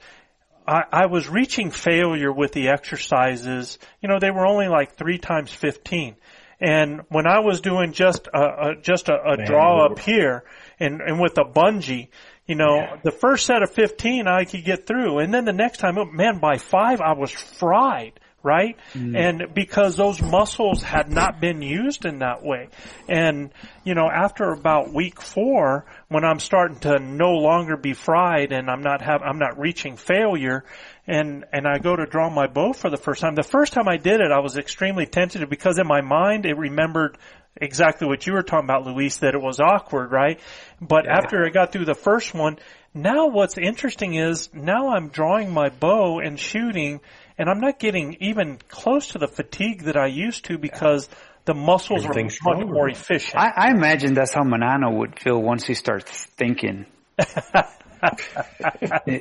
I, I was reaching failure with the exercises. You know, they were only like three times 15. And when I was doing just a, a just a, a draw up here and, and with a bungee, you know, the first set of 15 I could get through. And then the next time, oh, man, by five I was fried right? Mm. And because those muscles had not been used in that way. And, you know, after about week four, when I'm starting to no longer be fried and I'm not have, I'm not reaching failure and, and I go to draw my bow for the first time. The first time I did it, I was extremely tentative because in my mind it remembered exactly what you were talking about, Luis, that it was awkward, right? But after I got through the first one, now what's interesting is now I'm drawing my bow and shooting and I'm not getting even close to the fatigue that I used to because the muscles are Everything's much stronger. more efficient. I, I imagine that's how Manano would feel once he starts thinking.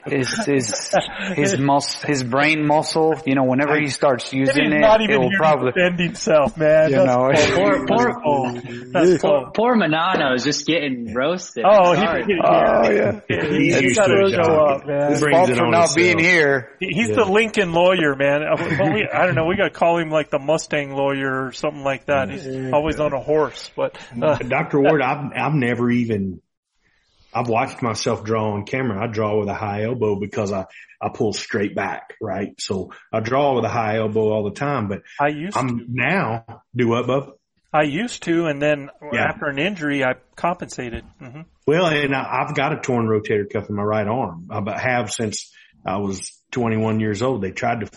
his his his mus his brain muscle, you know, whenever he starts using it, not it even will probably to defend himself, man. You That's know, cold. Poor, poor, That's poor, poor Manano is just getting roasted. Oh, It's he, he, Oh, yeah. He's He's got to used to it, show up, man. His fault for on not being himself. here. He- He's the Lincoln lawyer, man. Uh, we, I don't know. We got to call him like the Mustang lawyer or something like that. He's always on a horse. But uh, Dr. Ward, I've, I've never even, I've watched myself draw on camera. I draw with a high elbow because I, I pull straight back, right? So I draw with a high elbow all the time, but I used to. I'm now do what, Bub? I used to, and then Yeah. after an injury, I compensated. hmm Well, and I, I've got a torn rotator cuff in my right arm. I have since I was 21 years old. They tried to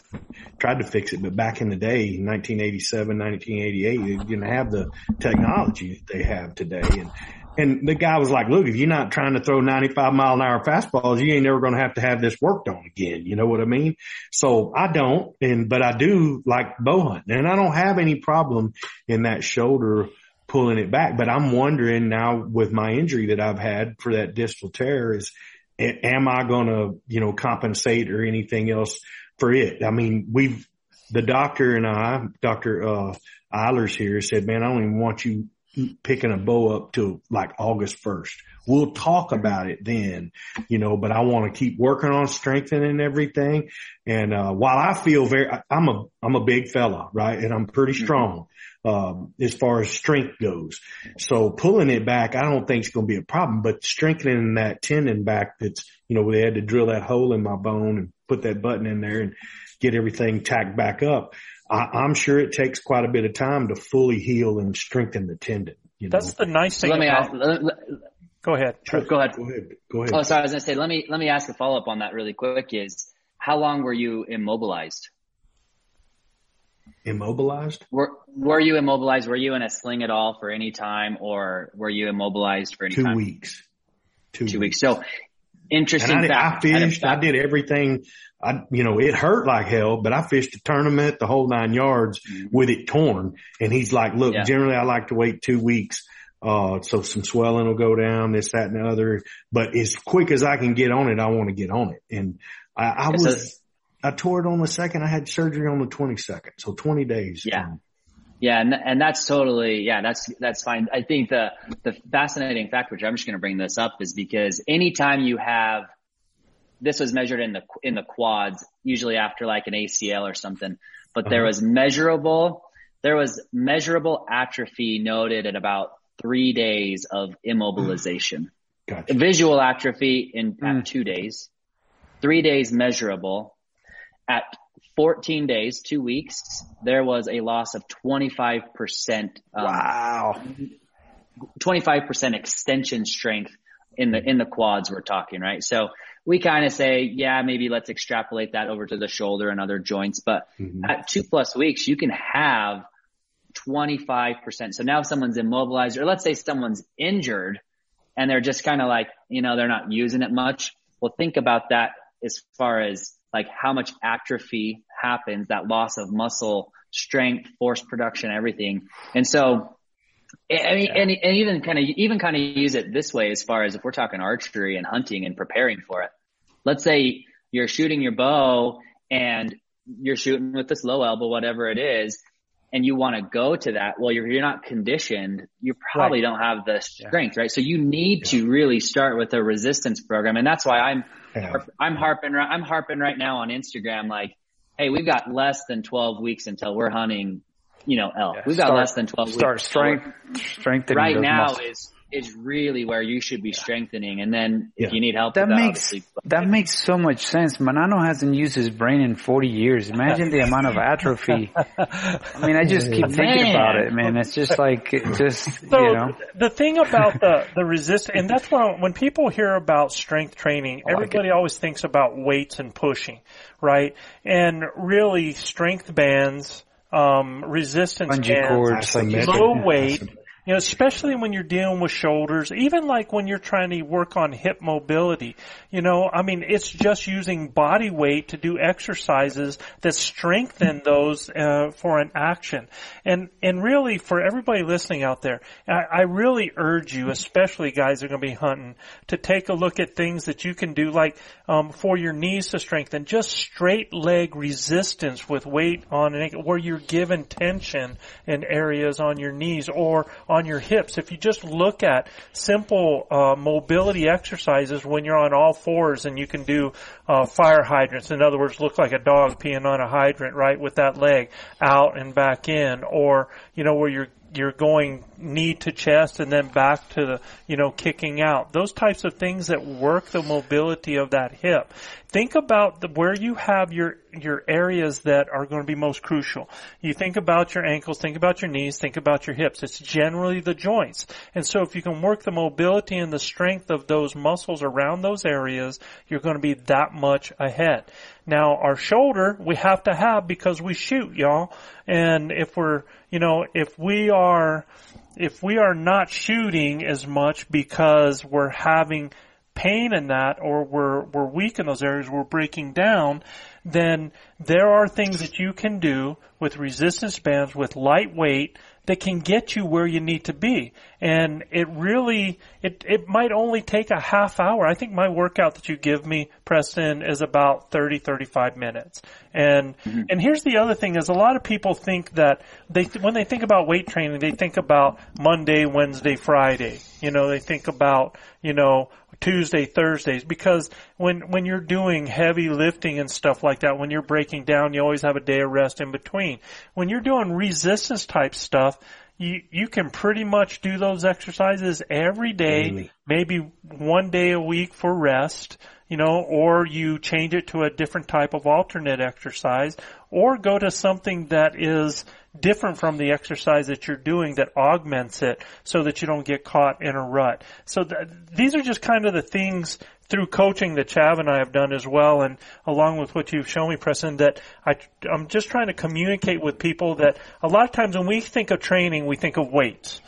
tried to fix it, but back in the day, 1987, 1988, they didn't have the technology that they have today. And and the guy was like, "Look, if you're not trying to throw 95 mile an hour fastballs, you ain't never going to have to have this worked on again." You know what I mean? So I don't, and but I do like bow hunting, and I don't have any problem in that shoulder pulling it back. But I'm wondering now with my injury that I've had for that distal tear is, am I going to, you know, compensate or anything else for it? I mean, we've, the doctor and I, Dr. Uh, Eilers here said, man, I don't even want you picking a bow up till like August 1st. We'll talk about it then, you know, but I want to keep working on strengthening everything. And, uh, while I feel very, I- I'm a, I'm a big fella, right? And I'm pretty strong, um, as far as strength goes. So pulling it back, I don't think it's going to be a problem, but strengthening that tendon back that's, you know, they had to drill that hole in my bone and put that button in there and get everything tacked back up. I, I'm sure it takes quite a bit of time to fully heal and strengthen the tendon. You know? That's the nice thing. let me ask. Let, let- go ahead. go ahead. Go ahead. Go ahead. Oh, sorry. I was gonna say. Let me let me ask a follow up on that really quick. Is how long were you immobilized? Immobilized? Were were you immobilized? Were you in a sling at all for any time, or were you immobilized for any Two time? weeks. Two, Two weeks. So interesting I, did- I fact. had a fished. I fact- did everything. I, you know, it hurt like hell, but I fished a tournament, the whole nine yards with it torn. And he's like, look, Mm-hmm. Yeah. generally I like to wait two weeks. Uh, so some swelling will go down, this, that, and the other. But as quick as I can get on it, I want to get on it. And I, I was, I tore it on the second. I had surgery on the 22nd. So 20 days. Yeah. Yeah, and and that's totally yeah, that's that's fine. I think the the fascinating fact, which I'm just going to bring this up, is because anytime you have this was measured in the in the quads, usually after like an ACL or something, but uh-huh. there was measurable there was measurable atrophy noted at about three days of immobilization. Gotcha. Visual atrophy in mm. at two days, three days measurable. At 14 days, two weeks, there was a loss of 25%. Um, wow. 25% extension strength in the, in the quads we're talking, right? So we kind of say, yeah, maybe let's extrapolate that over to the shoulder and other joints. But mm-hmm. at two plus weeks, you can have 25%. So now if someone's immobilized or let's say someone's injured and they're just kind of like, you know, they're not using it much. Well, think about that as far as like how much atrophy happens, that loss of muscle strength, force production, everything. And so, I mean, and, and even kind of, even kind of use it this way as far as if we're talking archery and hunting and preparing for it. Let's say you're shooting your bow and you're shooting with this low elbow, whatever it is, and you want to go to that, well, you're, you're not conditioned. You probably right. don't have the strength, yeah. right? So you need yeah. to really start with a resistance program. And that's why I'm, yeah. I'm harping, I'm harping right now on Instagram, like, Hey, we've got less than 12 weeks until we're hunting, you know, elk. We've got start, less than 12 start weeks. Start strength, strengthening right now muscles. is is really where you should be strengthening. And then if you need help, that, that makes that makes so much sense. Manano hasn't used his brain in 40 years. Imagine the amount of atrophy. I mean, I just keep thinking man. about it, man. It's just like just so you know. The thing about the the resist, and that's when when people hear about strength training, like everybody it. always thinks about weights and pushing, right? And really, strength bands um, resistance Bungee bands, cords, low weight, you know, especially when you're dealing with shoulders, even like when you're trying to work on hip mobility. You know, I mean, it's just using body weight to do exercises that strengthen those uh, for an action. And and really, for everybody listening out there, I, I really urge you, especially guys that are going to be hunting, to take a look at things that you can do, like um, for your knees to strengthen, just straight leg resistance with weight on an where you're given tension in areas on your knees or on your hips. If you just look at simple uh, mobility exercises when you're on all fours and you can do uh, fire hydrants, in other words, look like a dog peeing on a hydrant, right, with that leg out and back in, or you know where you're you're going knee to chest and then back to the, you know, kicking out. Those types of things that work the mobility of that hip. Think about the, where you have your, your areas that are going to be most crucial. You think about your ankles, think about your knees, think about your hips. It's generally the joints. And so if you can work the mobility and the strength of those muscles around those areas, you're going to be that much ahead. Now our shoulder we have to have because we shoot, y'all. And if we're, you know, if we are, if we are not shooting as much because we're having pain in that or we're, we're weak in those areas, we're breaking down, then there are things that you can do with resistance bands, with lightweight, that can get you where you need to be. And it really, it, it might only take a half hour. I think my workout that you give me, Preston, is about 30, 35 minutes. And, mm-hmm. and here's the other thing is a lot of people think that they, when they think about weight training, they think about Monday, Wednesday, Friday. You know, they think about, you know, Tuesday, Thursdays, because when, when you're doing heavy lifting and stuff like that, when you're breaking down, you always have a day of rest in between. When you're doing resistance type stuff, you, you can pretty much do those exercises every day, maybe one day a week for rest, you know, or you change it to a different type of alternate exercise, or go to something that is different from the exercise that you're doing that augments it so that you don't get caught in a rut. So th- these are just kind of the things through coaching that Chav and I have done as well, and along with what you've shown me, Preston, that I, I'm just trying to communicate with people that a lot of times when we think of training, we think of weights,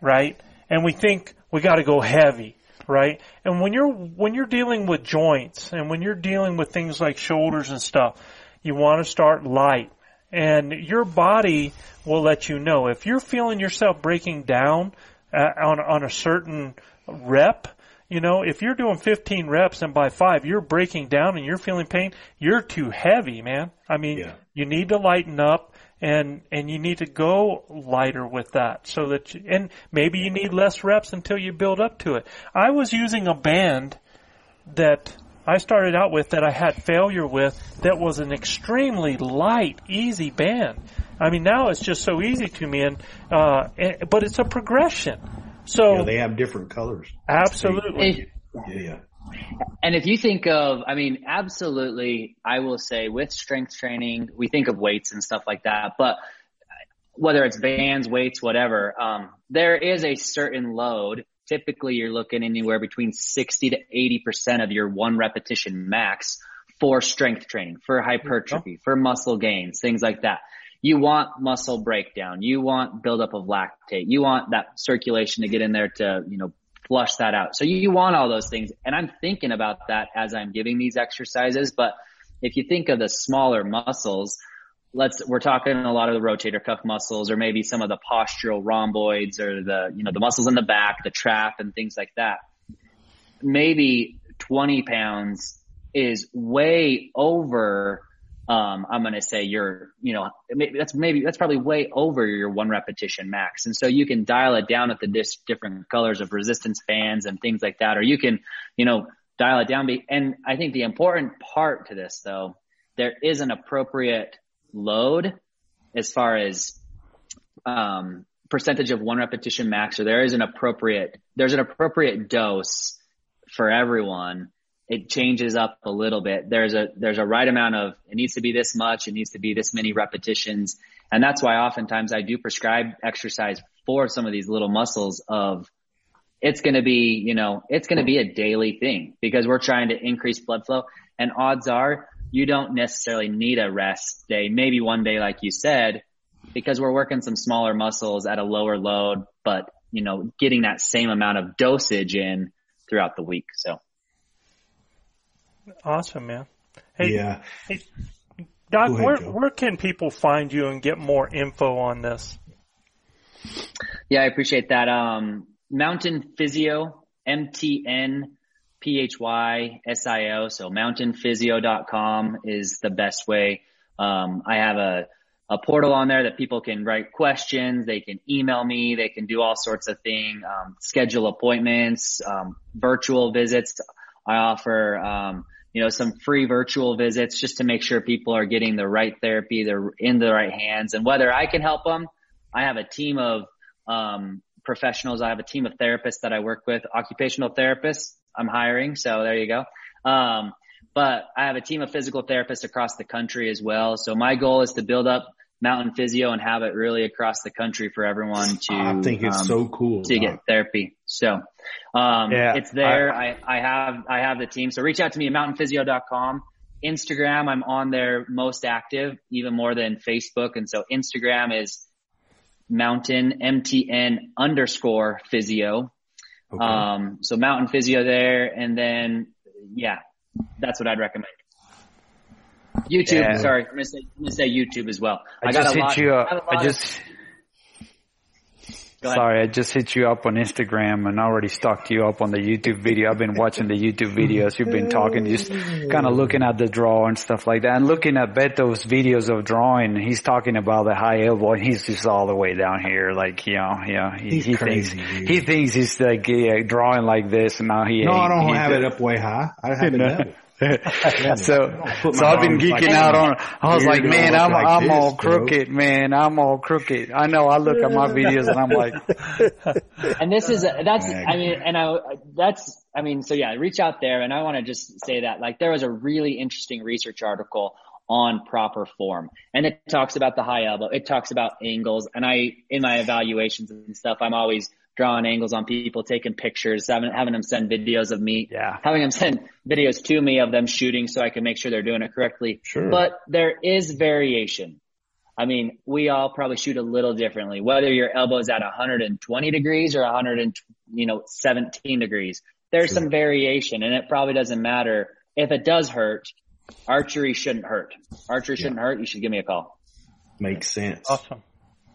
right? And we think we got to go heavy, right? And when you're when you're dealing with joints and when you're dealing with things like shoulders and stuff, you want to start light and your body will let you know if you're feeling yourself breaking down uh, on on a certain rep. You know, if you're doing 15 reps and by five you're breaking down and you're feeling pain, you're too heavy, man. I mean, yeah. you need to lighten up and and you need to go lighter with that so that you, and maybe you need less reps until you build up to it. I was using a band that I started out with that I had failure with that was an extremely light, easy band. I mean, now it's just so easy to me, and, uh, and but it's a progression. So yeah, they have different colors. Absolutely. Yeah, yeah. And if you think of, I mean, absolutely, I will say with strength training, we think of weights and stuff like that, but whether it's bands, weights, whatever, um, there is a certain load. Typically, you're looking anywhere between 60 to 80% of your one repetition max for strength training, for hypertrophy, for muscle gains, things like that. You want muscle breakdown. You want buildup of lactate. You want that circulation to get in there to, you know, flush that out. So you want all those things. And I'm thinking about that as I'm giving these exercises. But if you think of the smaller muscles, let's, we're talking a lot of the rotator cuff muscles or maybe some of the postural rhomboids or the, you know, the muscles in the back, the trap and things like that. Maybe 20 pounds is way over um, I'm going to say you're, you know, maybe that's maybe that's probably way over your one repetition max. And so you can dial it down with the dis- different colors of resistance bands and things like that, or you can, you know, dial it down. And I think the important part to this though, there is an appropriate load as far as, um, percentage of one repetition max, or there is an appropriate, there's an appropriate dose for everyone it changes up a little bit. There's a, there's a right amount of, it needs to be this much. It needs to be this many repetitions. And that's why oftentimes I do prescribe exercise for some of these little muscles of it's going to be, you know, it's going to be a daily thing because we're trying to increase blood flow and odds are you don't necessarily need a rest day, maybe one day, like you said, because we're working some smaller muscles at a lower load, but you know, getting that same amount of dosage in throughout the week. So. Awesome, man. Hey, yeah. Hey, Doc, ahead, where Joe. where can people find you and get more info on this? Yeah, I appreciate that. Um, Mountain Physio, M-T-N P-H-Y-S-I-O. So mountainphysio.com is the best way. Um, I have a, a portal on there that people can write questions. They can email me. They can do all sorts of things, um, schedule appointments, um, virtual visits. I offer, um, you know, some free virtual visits just to make sure people are getting the right therapy. They're in the right hands and whether I can help them, I have a team of, um, professionals. I have a team of therapists that I work with, occupational therapists I'm hiring. So there you go. Um, but I have a team of physical therapists across the country as well. So my goal is to build up Mountain Physio and have it really across the country for everyone to. I think it's um, so cool. to get therapy. So, um, Yeah, it's there. I, I have, I have the team. So reach out to me at mountainphysio.com. Instagram, I'm on there most active, even more than Facebook. And so Instagram is mountain MTN underscore physio. Okay. Um, so mountain physio there. And then, yeah, that's what I'd recommend. YouTube, Yeah. sorry, I'm gonna say, I'm gonna say YouTube as well. I, got just a hit lot- you I up. got a I lot of- just sorry, I just hit you up on Instagram and already stalked you up on the YouTube video. I've been watching the YouTube videos. You've been talking, just kind of looking at the draw and stuff like that, and looking at Beto's videos of drawing. He's talking about the high elbow, and he's just all the way down here, like you know, yeah. He, He's he crazy, thinks dude. he thinks he's like yeah, drawing like this, and now he no, I don't He have just- it up way high. I have it No. level. so, so I've been arms like geeking out on. I was like, man, I'm like I'm this, all bro." crooked, man. I'm all crooked. I know. I look at my videos and I'm like, and this is that's I mean, and I that's I mean, so yeah, reach out there, and I want to just say that like there was a really interesting research article on proper form, and it talks about the high elbow, it talks about angles, and I in my evaluations and stuff, I'm always drawing angles on people, taking pictures, having having them send videos of me, Yeah. having them send videos to me of them shooting, so I can make sure they're doing it correctly. Sure. But there is variation. I mean, we all probably shoot a little differently, whether your elbow's at 120 degrees or 100 and, you know, 17 degrees. There's some variation and it probably doesn't matter. If it does hurt, archery shouldn't hurt. Archery shouldn't hurt. You should give me a call. Makes sense. Awesome.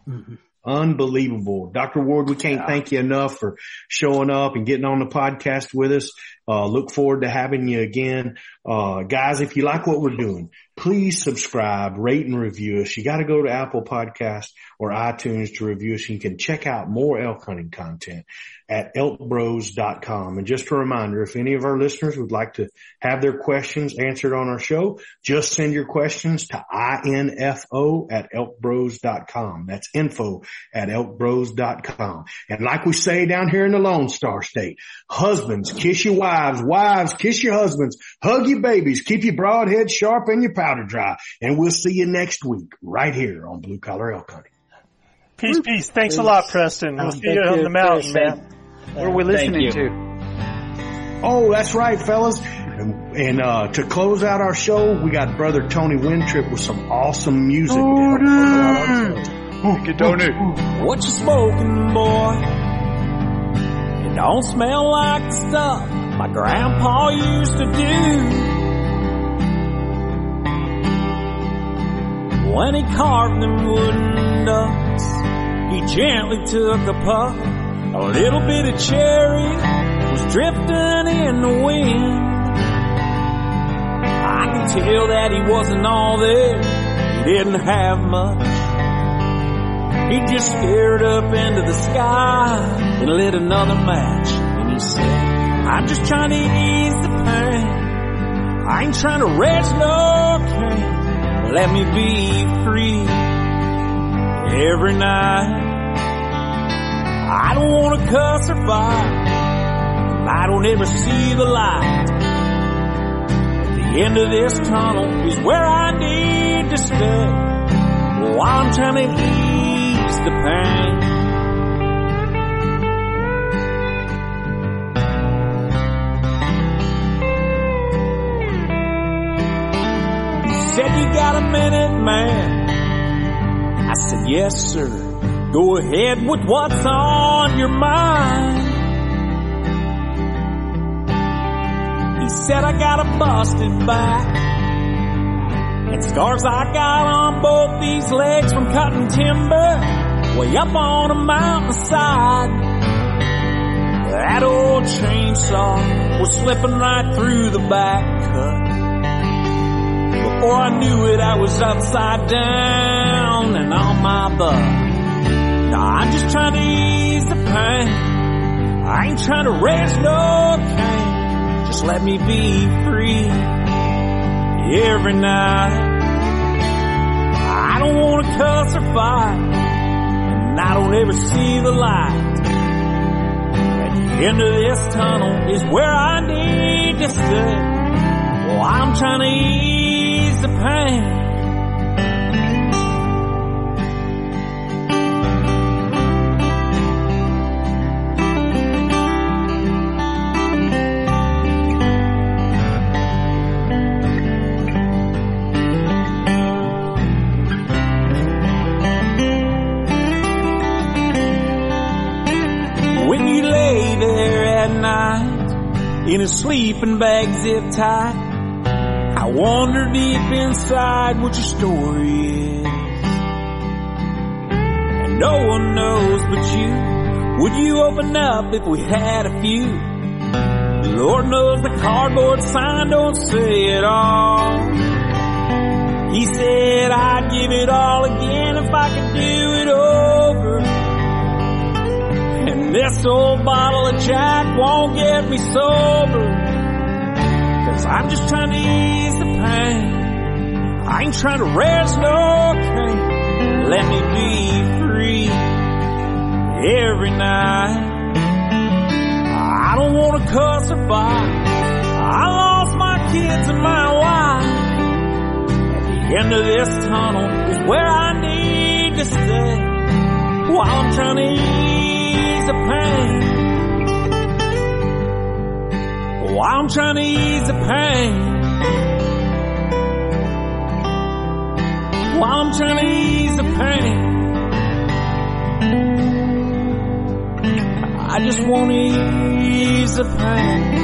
Mm-hmm. Unbelievable. Dr. Ward, we can't thank you enough for showing up and getting on the podcast with us. Uh, look forward to having you again. Uh, guys, if you like what we're doing, please subscribe, rate and review us. You got to go to Apple Podcast or iTunes to review us. You can check out more elk hunting content at elkbros.com. And just a reminder, if any of our listeners would like to have their questions answered on our show, just send your questions to info at elkbros.com. That's info at elkbros.com. And like we say down here in the Lone Star State, husbands, kiss your wives, wives, kiss your husbands, hug your babies, keep your broad head sharp and your powder dry. And we'll see you next week right here on Blue Collar Elk Hunting. Peace, peace. Thanks a lot, Preston. We'll see you on the mountain, man. What are we listening to? Oh, that's right, fellas. And, and uh, to close out our show, we got brother Tony Wintrip with some awesome music. What you smoking, boy? It don't smell like the stuff my grandpa used to do. When he carved them wooden ducks, he gently took a puff. A little bit of cherry was drifting in the wind. I can tell that he wasn't all there. He didn't have much. He just stared up into the sky and lit another match. And he said, I'm just trying to ease the pain. I ain't trying to raise no Cain. Let me be free every night. I don't want to cuss or fight. I don't ever see the light. At the end of this tunnel is where I need to stay. While I'm trying to ease the pain. Said you got a minute, man. I said, yes, sir. Go ahead with what's on your mind. He said, I got a busted back. And scars I got on both these legs from cutting timber way up on a mountainside. That old chainsaw was slipping right through the back. Before I knew it, I was upside down and on my butt. Now I'm just trying to ease the pain. I ain't trying to raise no Cain. Just let me be free every night. I don't want to cuss or fight, and I don't ever see the light. At the end of this tunnel is where I need to stay. Well, I'm trying to ease the pain. When you lay there at night in a sleeping bag zip I wonder deep inside what your story is. And no one knows but you. Would you open up if we had a few? Lord knows the cardboard sign don't say it all. He said I'd give it all again if I could do it over. And this old bottle of Jack won't get me sober. I'm just trying to ease the pain. I ain't trying to raise no Cain. Let me be free every night. I don't want to cuss or fight. I lost my kids and my wife. At the end of this tunnel is where I need to stay. While I'm trying to ease the pain. While I'm trying to ease the pain. While I'm trying to ease the pain. I just want to ease the pain.